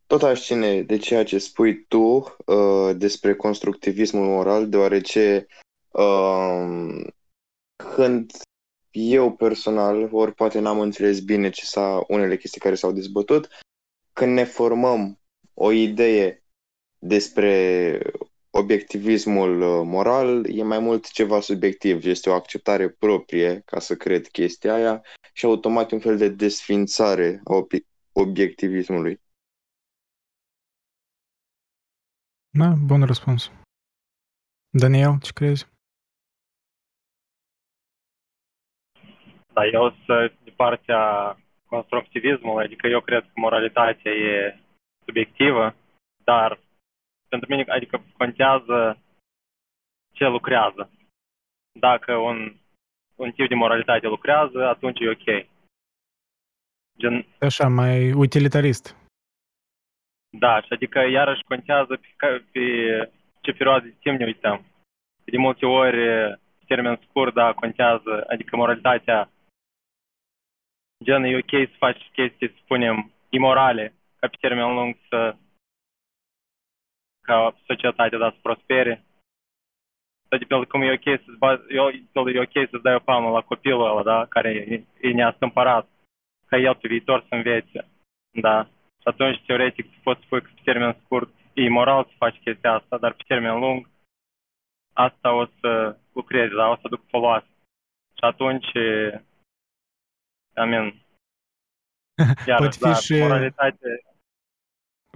A: Tot aș ține de ceea ce spui tu uh, despre constructivismul moral, deoarece uh, când eu personal, ori poate n-am înțeles bine ce s-a, unele chestii care s-au dezbătut, când ne formăm o idee despre obiectivismul moral, e mai mult ceva subiectiv, este o acceptare proprie ca să cred chestia aia și automat un fel de desfințare a obi- obiectivismului.
G: Da, bun răspuns. Daniel, ce crezi?
H: Da, eu sunt de partea constructivismului, adică eu cred că moralitatea e subiectivă, dar pentru mine, adică contează ce lucrează. Dacă un, un tip de moralitate lucrează, atunci e ok.
G: Gen... Așa, mai utilitarist.
H: Da, și adică iarăși contează pe, pe ce perioadă de timp ne uităm. De multe ori, termen scurt, da, contează, adică moralitatea gen e ok să faci chestii, să spunem, imorale, ca pe termen lung să ca societatea da, să prospere. Sau de pe cum e ok să-ți baz, eu, e ok să-ți dai o palmă la copilul ăla, da, care e, e neastâmpărat, ca el pe viitor să învețe. Da. Și atunci, teoretic, tu poți spui că pe termen scurt e imoral să faci chestia asta, dar pe termen lung asta o să lucrezi, da, o să duc folos. Și atunci Amin. Iar, Poate fi
G: da, și... moralitate...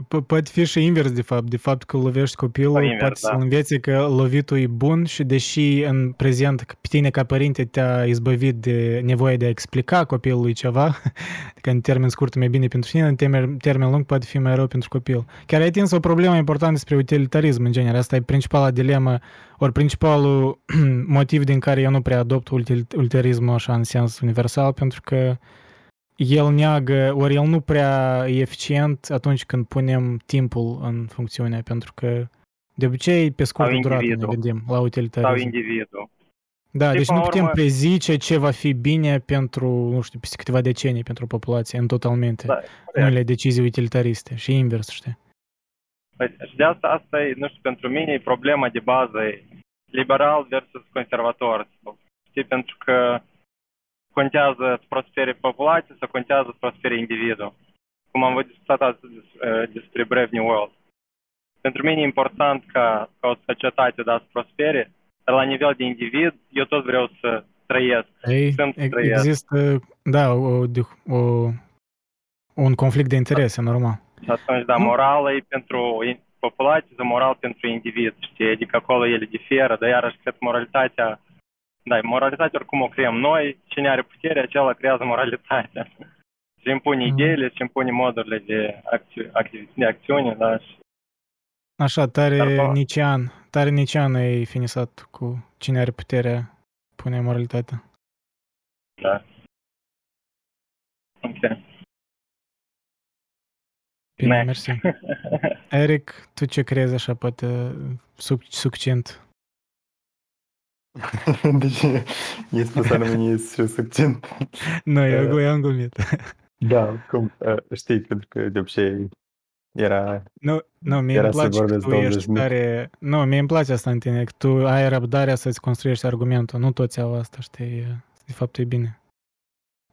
G: Poate fi și invers, de fapt. De fapt, că lovești copilul, invers, poate da. să învețe că lovitul e bun și deși în prezent pe tine ca părinte te-a izbăvit de nevoia de a explica copilului ceva, că în termen scurt mai bine pentru tine, în termen, termen lung poate fi mai rău pentru copil. Chiar ai atins o problemă importantă despre utilitarism în genere. Asta e principala dilemă, ori principalul motiv din care eu nu prea adopt utilitarismul așa în sens universal, pentru că el neagă, ori el nu prea e eficient atunci când punem timpul în funcțiune, pentru că de obicei pe scurtă durată ne gândim la utilitarism.
H: Sau individul.
G: Da, deci nu putem urmă... prezice ce va fi bine pentru, nu știu, peste câteva decenii pentru populație, în totalmente. Da, unele decizii utilitariste și invers, știi?
H: Păi, și de asta, asta e, nu știu, pentru mine e problema de bază, e liberal versus conservator. Știi, pentru că contează să prospere populația sau contează să prospere individul. Cum am discutat astăzi uh, despre Brave New World. Pentru mine e important ca, ca o societate da, să prospere, dar la nivel de individ, eu tot vreau să trăiesc.
G: Ei, să trăiesc. Există, da, o, o, un conflict de interese, normal.
H: Și atunci, da, morală e pentru populație, sau moral pentru individ, știi? Adică acolo ele diferă, dar iarăși cred că moralitatea da, moralitatea oricum o creăm noi, cine are putere, acela creează moralitatea. și impune mm. ideile și impune modurile de, acți- activ- de acțiune, da. Și...
G: Așa, tare Dar, nician, tare nician ai finisat cu cine are puterea, pune moralitatea.
H: Da. Ok.
G: Bine, mersi. Eric, tu ce crezi așa, poate succint?
D: deci e spus anume și succint.
G: Nu, eu, eu am glumit.
D: Da, cum, știi, pentru că de obicei era...
G: Nu, nu mie îmi place că tu ești tare... Nu, mie îmi place asta în tine, că tu ai răbdarea să-ți construiești argumentul. Nu toți au asta, știi? De fapt e bine.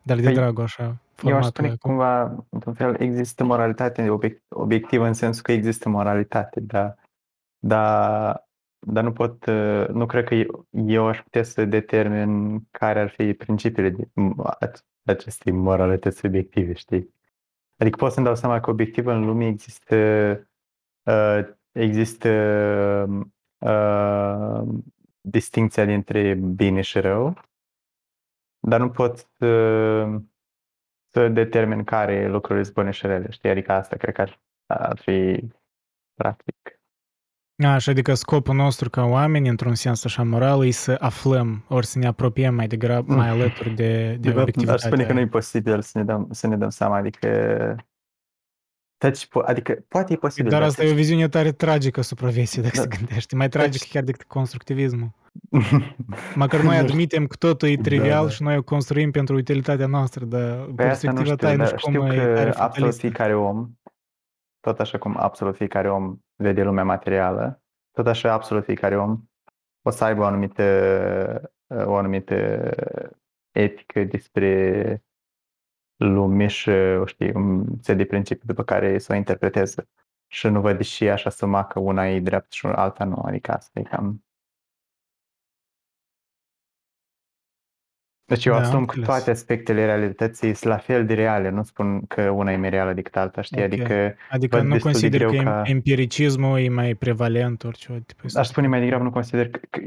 G: Dar de păi, dragul așa,
D: Eu aș spune cumva, într-un fel, există moralitate obiectivă în sensul că există moralitate, dar, dar dar nu pot, uh, nu cred că eu, aș putea să determin care ar fi principiile de, acestei moralități obiective, știi? Adică pot să-mi dau seama că obiectiv în lume există, uh, există uh, distinția dintre bine și rău, dar nu pot să, să determin care lucruri sunt bune și rele, știi? Adică asta cred că ar, ar fi practic.
G: Așa, adică scopul nostru ca oameni, într-un sens așa moral, e să aflăm, ori să ne apropiem mai degrabă, mai alături de, de, de obiectivitatea. Aș
D: spune că nu e posibil să ne dăm, să ne dăm seama, adică deci, adică poate e posibil.
G: Dar asta e o viziune tare tragică asupra vieții, dacă da. se gândește. Mai tragică deci... chiar decât constructivismul. Măcar noi admitem că totul e da, trivial da, și noi o construim pentru utilitatea noastră, dar
D: pe perspectiva ta nu știu cum e absolut fiecare om, tot așa cum absolut fiecare om vede lumea materială, tot așa absolut fiecare om o să aibă o anumită, o anumită etică despre lume și, știi, un set de principii după care să o interpreteze. Și nu văd și așa să macă una e drept și alta nu, adică asta e cam... Deci eu
G: Da,
D: asum
G: am
D: că
G: înțeles.
D: toate aspectele realității sunt la fel de reale, nu spun că una e mai reală decât alta, știi?
G: Ok.
D: Adică
G: Adică
D: văd
G: nu
D: destul de
G: consider
D: greu
G: că
D: ca-
G: empiricismul e mai prevalent orice tip
D: aș spune mai degrabă nu consider că, că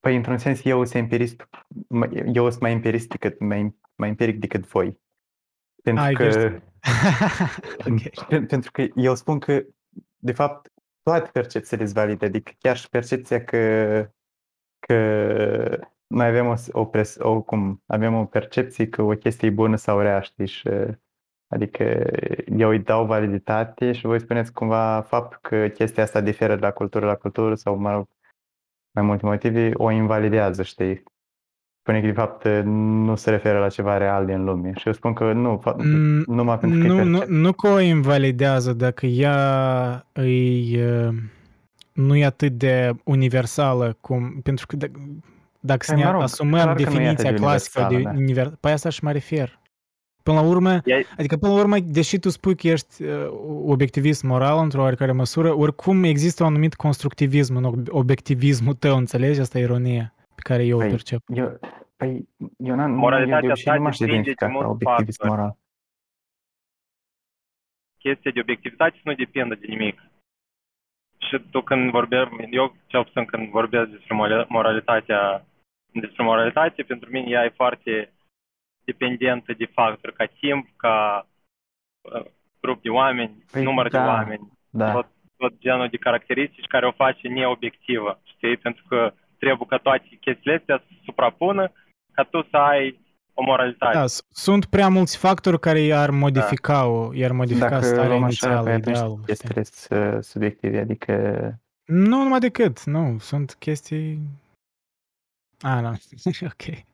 D: păi într-un sens eu sunt empirist, eu sunt mai empirist decât, mai, mai empiric decât voi. Pentru
G: Ai
D: că,
G: găsit. ok.
D: Pen- Pentru că eu spun că, de fapt, toate percepțiile sunt valide, adică chiar și percepția că, că noi avem o, o, pres, o, cum, avem o percepție că o chestie e bună sau rea, știi, și, adică eu îi dau validitate și voi spuneți cumva faptul că chestia asta diferă de la cultură la cultură sau, mă rog, mai multe motive, o invalidează, știi? Spune că, de fapt, nu se referă la ceva real din lume. Și eu spun că nu, fa-
G: Mm,
D: numai pentru că e
G: Nu, nu,
D: percep-
G: nu că o invalidează dacă ea îi, uh, nu e atât de universală cum... Pentru că dacă, dacă să
D: Păi,
G: ne
D: mă rog,
G: asumăm
D: clar că nu e atât
G: definiția
D: de
G: clasică de
D: universală, da.
G: univers... Păi asta și mă refer. Până la urmă,
H: Ea-
G: adică până la urmă, deși tu spui că ești uh, obiectivist moral într-o oarecare măsură, oricum există un anumit constructivism în ob- obiectivismul tău, înțelegi? Asta e ironia pe care eu o
D: Păi,
G: percep.
D: Eu, păi, eu, n-am,
H: Moralitatea
D: eu de obicei
H: ta
D: nu m-aș
H: depinde de
D: identifica ca
H: mulți
D: obiectivist
H: factori.
D: moral.
H: chestia de obiectivitate nu depinde de nimic. Și tu când vorbești, eu cel puțin când vorbesc despre mora- moralitatea, despre moralitate, pentru mine ea e foarte dependentă de factori, ca timp, ca uh, grup de oameni,
D: Păi
H: număr de
D: da,
H: oameni,
D: Da.
H: tot, tot genul de caracteristici care o face neobiectivă, știi? Pentru că trebuie ca toate chestiile astea să se suprapună ca tu să ai o moralitate.
G: Da, s- sunt prea mulți factori care i-ar modifica-o, i-ar modifica
D: Dacă
G: starea
D: luăm așa,
G: inițială,
D: păi atunci
G: idealul. știi?
D: chestiile sunt uh, subiective, adică
G: Nu numai decât, nu, sunt chestii... A, nu, ok. Deci,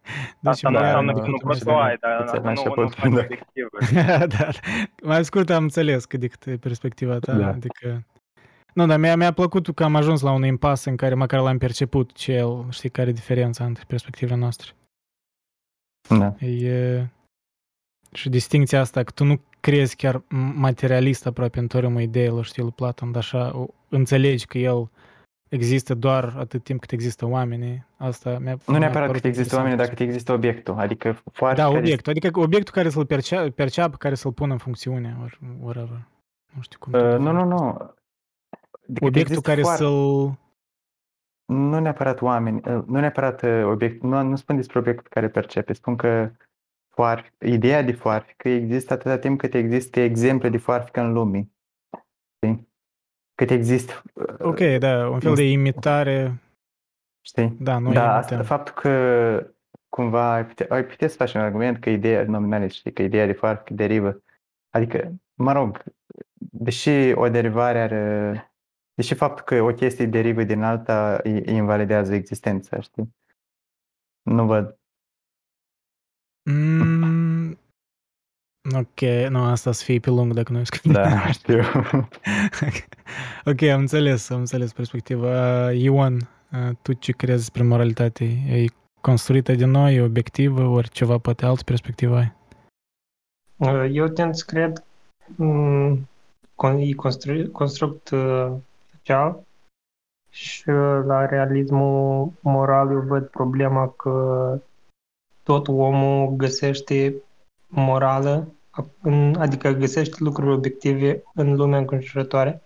H: Asta nu
G: iar
H: înseamnă
G: mă
H: că nu
G: controlez
H: poți să o ai,
D: da,
H: dar
D: înțeleg,
H: nu,
D: așa
H: nu,
D: pot
H: nu
D: fi,
H: faci
D: da.
H: obiectivă.
G: da, da. Mai scurt am înțeles cât de cât e perspectiva ta,
D: Da.
G: adică... Nu, dar mi-a, mi-a plăcut că am ajuns la un impas în care măcar l-am perceput cel, știi, care e diferența între perspectivele noastre.
D: da.
G: E... Și distinția asta, că tu nu crezi chiar m- materialist aproape în teorema ideilor, știi, lui Platon, dar așa o- înțelegi că el există doar atât timp cât există oamenii. Asta mi-a
D: Nu
G: mi-a
D: neapărat
G: părut
D: că există
G: interesant.
D: oameni, dar cât există obiectul, adică foarte
G: Da,
D: care
G: obiectul, adică obiectul care să-l percea, perceapă, care să-l pună în funcțiune, or, whatever. Nu știu cum. te
D: Uh, nu,
G: definești.
D: nu, nu. Adică
G: Obiectul
D: există
G: care
D: foarte-
G: să-l...
D: Nu neapărat oameni, uh, nu neapărat uh, obiect, nu, nu spun despre obiectul care percepe, spun că foar, ideea de foarfică există atâta timp cât există exemple de foarfică în lume. Știi? Cât există, uh,
G: Ok, da, un fel de imitare.
D: știi?
G: Da, noi
D: da,
G: imităm.
D: asta, faptul că cumva ai putea, ai putea să faci un argument că ideea nominală, știi, că ideea de foarfică derivă. Adică, mă rog, deși o derivare are, deși faptul că o chestie derivă din alta îi îi invalidează existența, știi? Nu văd.
G: Mm, ok, nu, asta să fie pe lung dacă nu scrie.
D: Da, știu.
G: ok, am înțeles, am înțeles perspectiva. Uh, Ion, uh, tu ce crezi despre moralitate? E construită de noi, e obiectivă, ori ceva poate altă perspectivă ai?
I: Uh, Eu tend să cred mm, con- e constru- construct uh, social și uh, la realismul moral eu văd problema că tot omul găsește morală, în- adică găsește lucruri obiective în lumea înconjurătoare.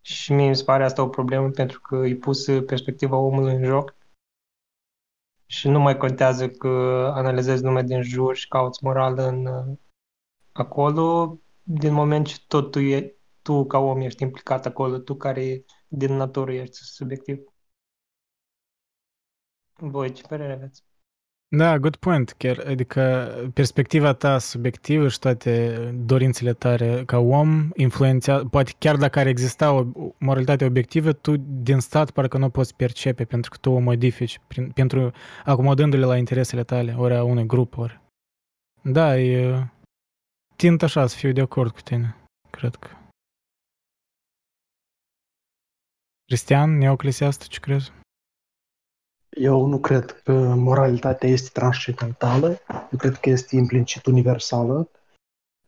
I: Și mie mi se pare asta o problemă pentru că e pus perspectiva omului în joc și nu mai contează că analizezi lumea din jur și cauți morală în uh, acolo, din moment ce tot tu, e, tu ca om ești implicat acolo, tu care din natură ești subiectiv. Voi ce părere aveți?
G: Da, good point, chiar, adică perspectiva ta subiectivă și toate dorințele tale ca om influențează, poate chiar dacă ar exista o o moralitate obiectivă, tu din stat parcă nu o poți percepe pentru că tu o modifici prin, pentru acomodându-le la interesele tale, ori a unui grup, ori. Da, e, tind așa să fiu de acord cu tine, cred că. Cristian, neoclesiast, ce crezi?
C: Eu nu cred că moralitatea este transcendentală, eu cred că este implicit universală.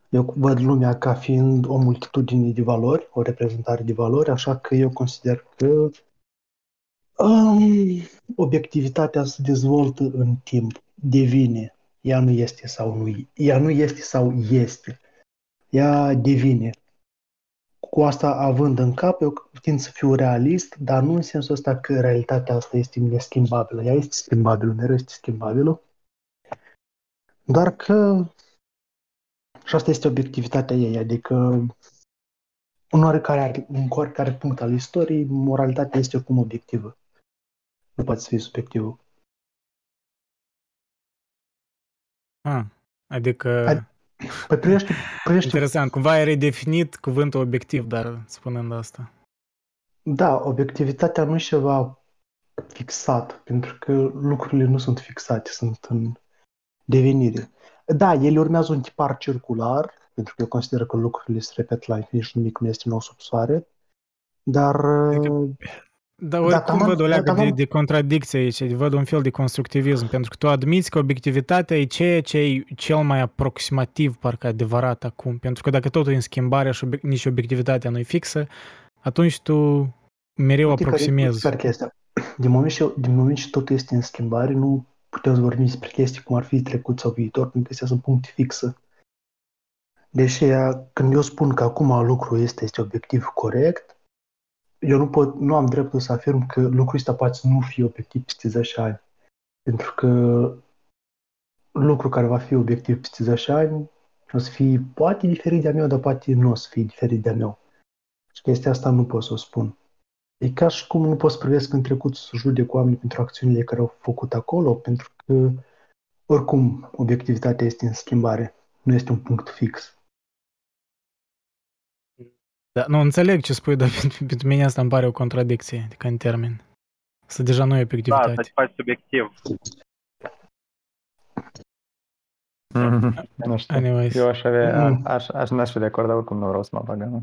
C: Eu văd lumea ca fiind o multitudine de valori, o reprezentare de valori, așa că eu consider că Um, obiectivitatea se dezvoltă în timp, devine. Ea nu este sau nu Ea nu este sau este. Ea devine. Cu asta având în cap, eu tind să fiu realist, dar nu în sensul ăsta că realitatea asta este neschimbabilă. Ea este schimbabilă, mereu este schimbabilă. Doar că și asta este obiectivitatea ei, adică în oricare, în oricare punct al istoriei, moralitatea este oricum obiectivă. Nu poate să fie subiectivă.
G: Ah, adică...
C: Ad- Păi privește, privește...
G: Interesant, cumva ai redefinit cuvântul obiectiv, dar spunând asta.
C: Da, obiectivitatea nu e ceva fixat, pentru că lucrurile nu sunt fixate, sunt în devenire. Da, ele urmează un tipar circular, pentru că eu consider că lucrurile se repetă la infinit și nimic nu este nou sub soare, dar...
G: Adică, dar oricum da, văd o leagă de, de contradicție aici, văd un fel de constructivism, pentru că tu admiți că obiectivitatea e ceea ce e cel mai aproximativ, parcă adevărat acum, pentru că dacă totul e în schimbare și obiect, nici obiectivitatea nu e fixă, atunci tu mereu Uite aproximezi.
C: Care, chestia. Din moment, ce, din moment ce totul este în schimbare, nu putem să vorbim despre chestii cum ar fi trecut sau viitor, pentru că sunt puncte fixe. Deși când eu spun că acum lucrul este, este obiectiv corect, eu nu, pot, nu am dreptul să afirm că lucrul ăsta poate să nu fie obiectiv peste 10 ani. Pentru că lucru care va fi obiectiv peste 10 ani o să fie poate diferit de-a meu, dar poate nu o să fie diferit de-a meu. Și chestia asta nu pot să o spun. E ca și cum nu pot să privesc în trecut să judec oamenii pentru acțiunile care au făcut acolo, pentru că oricum obiectivitatea este în schimbare, nu este un punct fix.
G: Da, nu înțeleg ce spui, dar pentru, pentru mine asta îmi pare o contradicție, adică în termen. Să deja nu e obiectivitate.
H: Da, să faci subiectiv.
D: Mm-hmm. Nu știu. Anyways. Eu aș avea, mm. aș, aș, n-aș fi de acord, dar oricum nu vreau să mă bag în.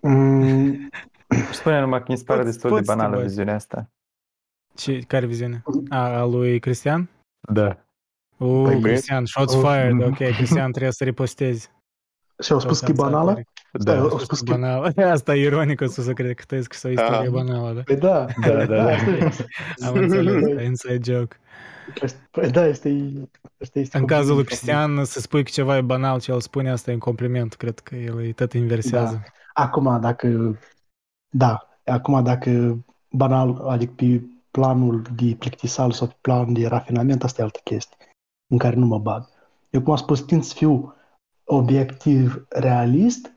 D: Mm. Spune numai că mi se pare destul de banală viziunea asta.
G: Ce, care viziune? A, a lui Cristian?
D: Da.
G: Uh, păi Cristian, shots oh. fired, ok, Cristian trebuie să ripostezi.
C: Și au spus că e banală?
G: Da, au spus că banală. Asta e ironică să să cred că tu că o istorie banală, da?
C: Păi da,
G: da, da. da. Am înțeles, inside joke.
C: Păi da, este,
G: este, este În cazul lui Cristian, să spui că ceva e banal ce el spune, asta e un compliment. Cred că el e tot inversează.
C: Da. Acum, dacă... Da, acum dacă banal, adică pe planul de plictisal sau pe planul de rafinament, asta e altă chestie în care nu mă bag. Eu, cum am spus, tind să fiu obiectiv realist,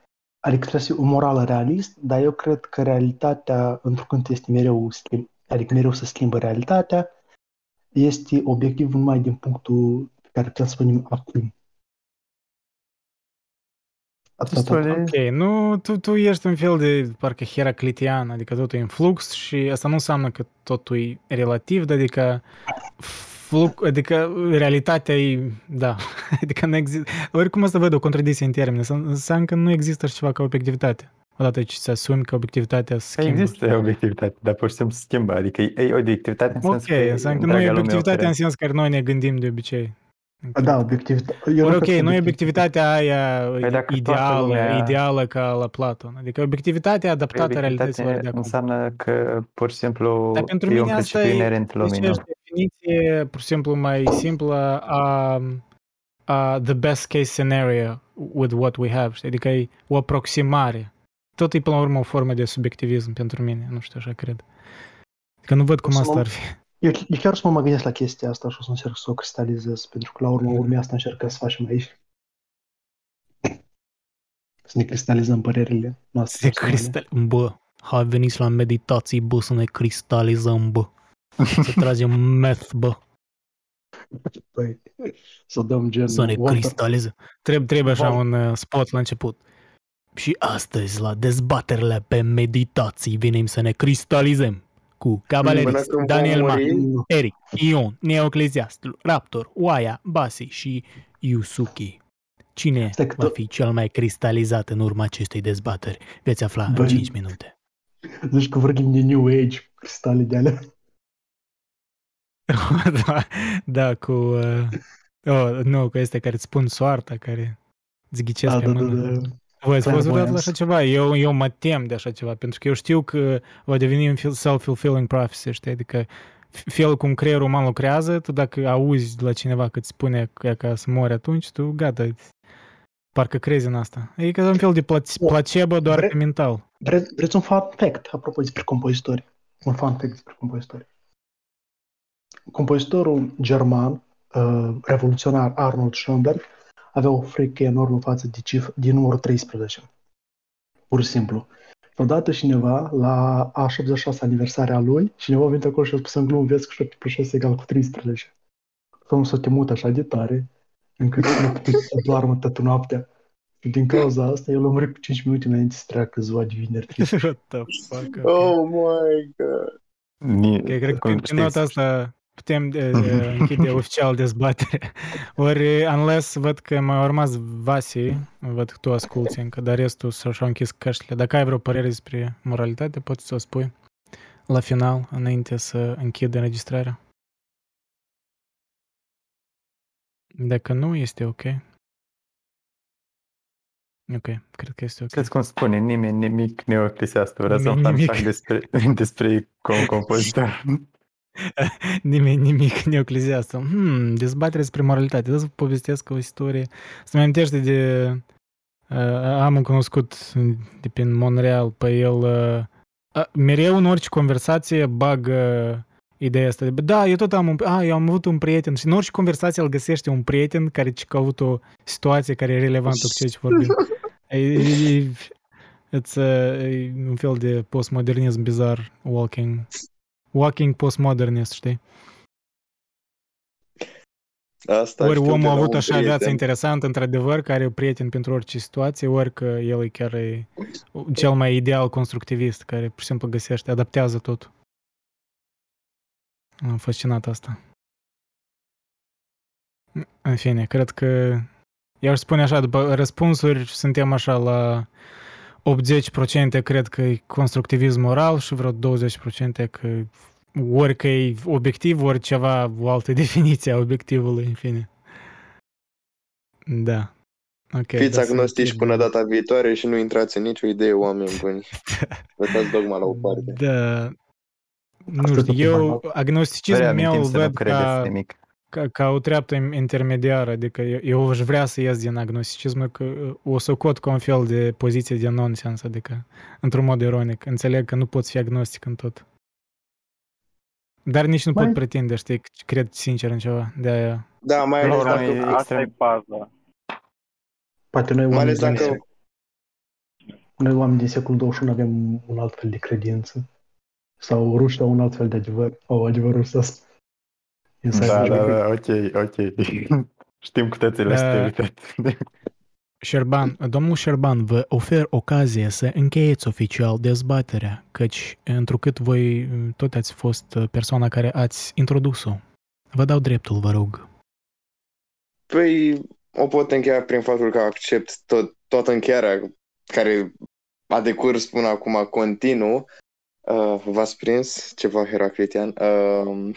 C: adică trebuie să fie o morală realist, dar eu cred că realitatea, întrucât este mereu schimb, adică mereu să schimbă realitatea, este obiectiv numai din punctul pe care putem să spunem acum.
G: Ok, nu, tu, tu ești un fel de parcă heraclitian, adică totul e în flux și asta nu înseamnă că totul e relativ, adică flux, adică realitatea e, da, adică nu există, oricum asta văd o contradicție în termeni, înseamnă că nu există așa ceva ca obiectivitate. Odată ce se asumi că obiectivitatea se
D: schimbă. Există obiectivitate, dar pur și simplu se schimbă, adică e obiectivitate în sens
G: Ok, înseamnă că nu e obiectivitatea în sens care noi ne gândim de obicei.
C: Da, obiectivitatea.
G: Ok, nu e obiectivitatea aia păi ideală, ideală ca la Platon. Adică obiectivitatea adaptată păi realităților de acum.
D: Înseamnă că pur și simplu Dar pentru e un principiu inerent lumină
G: definiție pur și simplu mai simplă a, a the best case scenario with what we have. Adică e o aproximare. Tot e până la urmă o formă de subiectivism pentru mine, nu știu, așa cred. Că nu văd cum asta ar fi.
C: Eu, eu chiar să mă gândesc la chestia asta și o să încerc să o cristalizez, pentru că la urmă urmea asta încercăm să facem aici. Să ne cristalizăm părerile noastre.
G: Se cristal... Bă, hai veniți la meditații, bă, să ne cristalizăm, bă. Să tragem meth, bă.
C: Păi, să dăm gen...
G: Să ne cristalizăm. Trebuie, trebuie așa un uh, spot la început. Și astăzi, la dezbaterile pe meditații, venim să ne cristalizăm cu Cabalerist, Daniel Ma, Eric, Ion, Neocleziast, Raptor, Oaia, Basi și Yusuki. Cine va fi cel mai cristalizat în urma acestei dezbateri? Veți afla Băi. în 5 minute.
C: Deci că vorbim de New Age, cristale de alea.
G: da, da, cu... Uh, oh, nu, cu este care îți spun soarta, care îți ghicesc da, pe da, mână. Da, da. Voi ați fost vreodată la așa ceva? Eu, eu mă tem de așa ceva, pentru că eu știu că va deveni un self-fulfilling prophecy, știi? Adică felul cum creierul uman lucrează, tu dacă auzi de la cineva că îți spune că, că să mori atunci, tu gata, parcă crezi în asta. E ca un fel de placebo doar Vre, pe mental.
C: Vre, vreți un fun fact apropo despre compozitori? Un fun fact despre compozitori. Compozitorul german, uh, revoluționar Arnold Schoenberg, avea o frică enormă față de, cif- de numărul 13. Pur și simplu. Odată cineva, la a 76 aniversare a lui, cineva a venit acolo și a spus în glumă, vezi că 7 plus 6 egal cu 13. Omul s-a temut așa de tare, încât nu putea să doarmă toată noaptea. Și din cauza asta, el a murit cu 5 minute înainte să treacă ziua de vineri.
G: What the fuck?
A: Okay. Oh my god.
G: Ni, cred că pe nota asta putem de, de închide oficial dezbatere. Ori, unless văd că mai urmas Vasi, văd că tu asculti încă, dar restul s-au închis căștile. Dacă ai vreo părere despre moralitate, poți să o spui la final, înainte să închid înregistrarea. Dacă nu, este ok. Ok, cred că este ok.
D: Știți cum spune, nimeni nimic neoclesiastul. Vreau să fac despre, despre compozitor.
G: nimeni nimic neocleziastul. Hmm, dezbatere despre moralitate. Da să vă povestesc o istorie. Să-mi amintește de... Uh, am un cunoscut de prin Montreal, pe el... Uh, uh, mereu în orice conversație bagă ideea asta. De, da, eu tot am un... Ah, eu am avut un prieten. Și în orice conversație îl găsește un prieten care a avut o situație care e relevantă cu ceea ce vorbim. e, e, e, it's, uh, e un fel de postmodernism bizar walking walking postmodernist, știi?
A: Asta
G: ori omul a avut așa prieten. viață interesantă, într-adevăr, care e prieten pentru orice situație, ori că el e chiar e cel mai ideal constructivist, care pur și simplu găsește, adaptează tot. Am fascinat asta. În fine, cred că eu aș spune așa, după răspunsuri, suntem așa la 80% cred că e constructivism moral și vreo 20% că ori că e obiectiv, ori ceva, o altă definiție a obiectivului, în fine. Da.
A: Okay, Fiți agnostici să... până data viitoare și nu intrați în nicio idee, oameni buni. Lăsați dogma la o parte.
G: Da. Nu știu, eu agnosticismul meu văd ca, ca, ca o treaptă intermediară, adică eu, eu aș vrea să ies din agnosticism, că o să cot ca un fel de poziție de nonsens, adică într-un mod ironic. Înțeleg că nu poți fi agnostic în tot. Dar nici nu mai... pot pretinde, știi, cred sincer în ceva. De aia.
A: Da, mai ales
H: dacă... Asta e baza.
C: Poate noi mai ales dacă... Secol... Noi oameni din secolul 21 avem un alt fel de credință. Sau rușii au un alt fel de adevăr. Au adevărul ăsta.
D: Da, da, da, ok, ok. Știm cu toții la uh,
G: Șerban, domnul Șerban, vă ofer ocazie să încheieți oficial dezbaterea, căci întrucât voi tot ați fost persoana care ați introdus-o. Vă dau dreptul, vă rog.
A: Păi, o pot încheia prin faptul că accept tot, toată încheierea care a decurs până acum continuu. Uh, v-ați prins ceva heraclitian? Uh,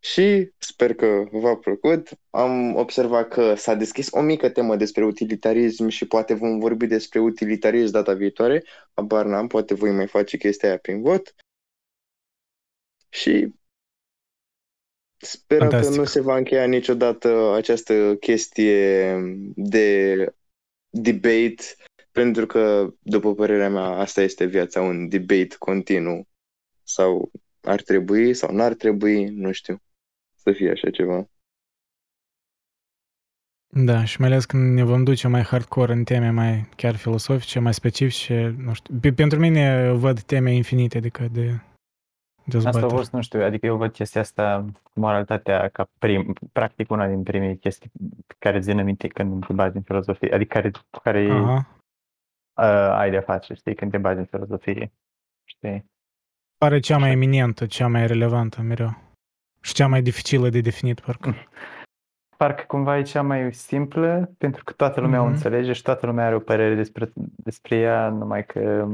A: și sper că v-a plăcut. Am observat că s-a deschis o mică temă despre utilitarism și poate vom vorbi despre utilitarism data viitoare. Abar n-am, poate voi mai face chestia aia prin vot. Și sper că nu se va încheia niciodată această chestie de debate, pentru că, după părerea mea, asta este viața, un debate continuu. Sau ar trebui sau n-ar trebui, nu știu să fie așa ceva.
G: Da, și mai ales când ne vom duce mai hardcore în teme mai chiar filosofice, mai specifice, nu știu. Pentru mine văd teme infinite, adică de dezbatere.
D: Asta a fost, nu știu, adică eu văd chestia asta, moralitatea ca prim, practic una din primele chestii care țin minte când te bagi în filozofie, adică care, care uh, ai de face, știi, când te bagi în filozofie, știi?
G: Pare cea mai eminentă, cea mai relevantă mereu. Și cea mai dificilă de definit, parcă.
D: Parcă cumva e cea mai simplă, pentru că toată lumea mm-hmm. o mhm. înțelege și toată lumea are o părere despre, despre ea, numai că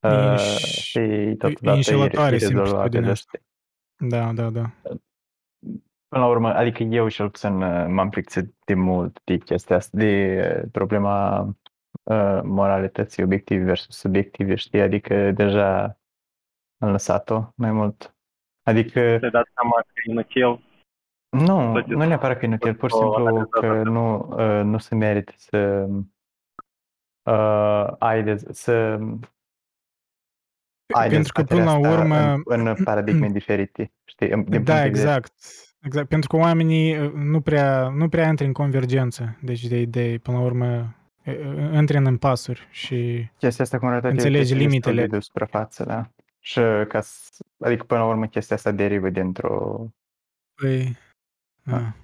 D: uh, și totodată e, e rezolvată.
G: Da, da, da.
D: Până la urmă, adică eu și puțin uh, m-am plictisit de mult de chestia asta, de uh, problema uh, moralității obiective versus subiective, știi? Adică deja am lăsat-o mai mult. Adică...
H: Te dați seama că e inutil.
D: Nu, nu neapărat că e inutil, pur și simplu că nu, uh, nu se merită să uh, ai de, să ai
G: Pentru că până la urmă...
D: În, în paradigme diferite, știi?
G: Din da, exact. Exact, pentru că oamenii uh, nu prea, nu prea intră în convergență, deci de idei, până la urmă intră în pasuri și
D: chestia asta cu
G: înțelege limitele.
D: de suprafață, da? Și ca să, adică până la urmă chestia asta derivă dintr-o...
G: Păi, da.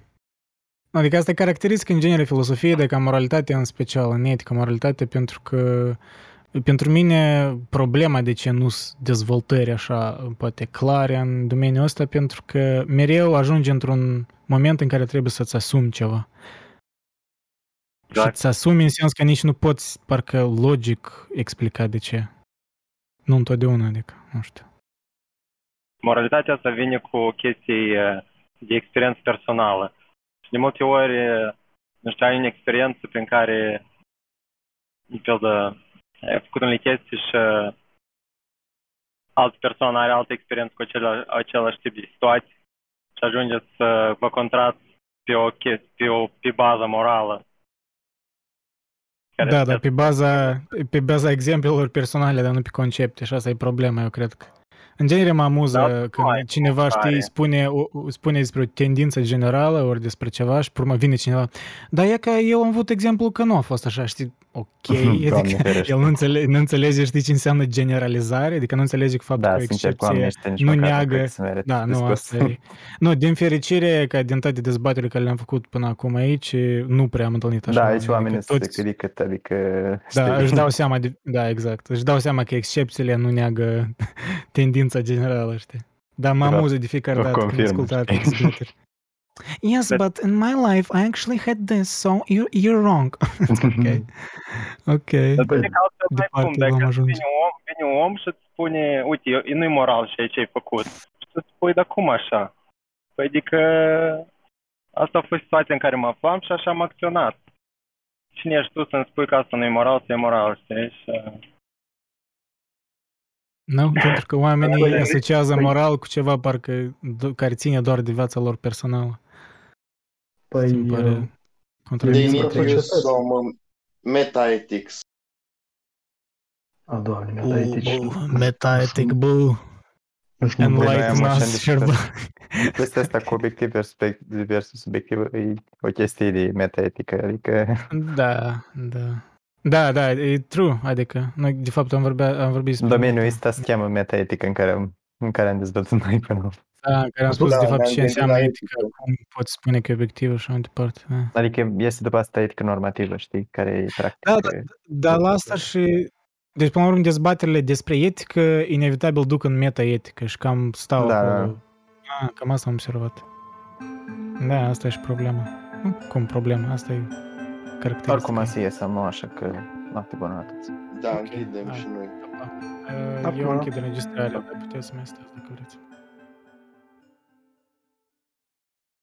G: Adică asta e caracteristic în genere filosofiei, de ca moralitate în special, în etică, moralitate, pentru că pentru mine problema de ce nu dezvoltări așa poate clare în domeniul ăsta, pentru că mereu ajungi într-un moment în care trebuie să-ți asumi ceva. Exact. Și îți asumi în sens că nici nu poți parcă logic explica de ce. Nu întotdeauna, adică, nu știu.
H: Moralitatea asta vine cu chestii de experiență personală. Și de multe ori, nu știu, ai o experiență prin care, în fel de ai făcut unele chestii și altă persoană are altă experiență cu același, același tip de situații și ajungeți să vă contrați pe o chestie, pe, o, pe bază morală.
G: Da, da, pe baza, pe baza exemplelor personale, dar nu pe concepte și asta e problema, eu cred că. În genere mă amuză da, când cineva, știi, spune, o, spune despre o tendință generală ori despre ceva și urmă vine cineva. Dar e că eu am avut exemplu că nu a fost așa, știi, ok, adică el nu, înțelege, nu înțelege, știi ce înseamnă generalizare, adică nu înțelege că faptul
D: da,
G: că excepție nu neagă, da, nu, asta e. Nu, din fericire, ca din toate dezbaterile care le-am făcut până acum aici, nu prea am întâlnit așa.
D: Da, aici oamenii adică toți... adică, adică
G: Da, își dau seama, de, da, exact, își dau seama că excepțiile nu neagă tendința generală, știi. Dar mă amuză de fiecare dată când ascult alte dezbateri. Yes, but, but in my life I actually had this, so you, you're wrong. ok. Ok.
H: Departe vom ajunge. Vine un, om, vine un om și îți spune, uite, nu-i moral și ce ai făcut. Și tu spui, dar cum așa? Păi adică asta a fost situația în care mă aflam și așa am acționat. Cine ești tu să-mi spui că asta nu e moral, să e moral, știi? Și...
G: Nu, pentru că oamenii asociază moral cu ceva parcă care ține doar de viața lor personală.
C: Păi, pare
A: Demetrius some metaethics.
C: A, doamne, metaetici.
G: Metaetic, bă. Enlighten us,
D: Chestia asta cu obiectiv versus subiectiv e o chestie de metaetică, adică...
G: Da, da. Da, da, e true, adică noi de fapt am vorbit, am vorbit despre...
D: Domeniul ăsta se cheamă metaetică în care, în care am dezbătut noi până
G: da, care am spus da, de fapt ce înseamnă etică, cum poți spune că e obiectivă și mai departe. Da.
D: Adică este după asta etică normativă, știi, care e practic...
G: Da, da, dar la asta și... Deci, până la urmă, dezbaterile despre etică inevitabil duc în meta-etică și cam stau da, acolo. Da. Ah, cam asta am observat. Da, asta e și problema. Nu, cum problema, asta e caracteristica.
D: Oricum asta e să nu așa că noapte bună
A: atât. Da, okay. închidem da. și noi.
G: Eu închid înregistrarea, dar puteți să mai stați dacă vreți.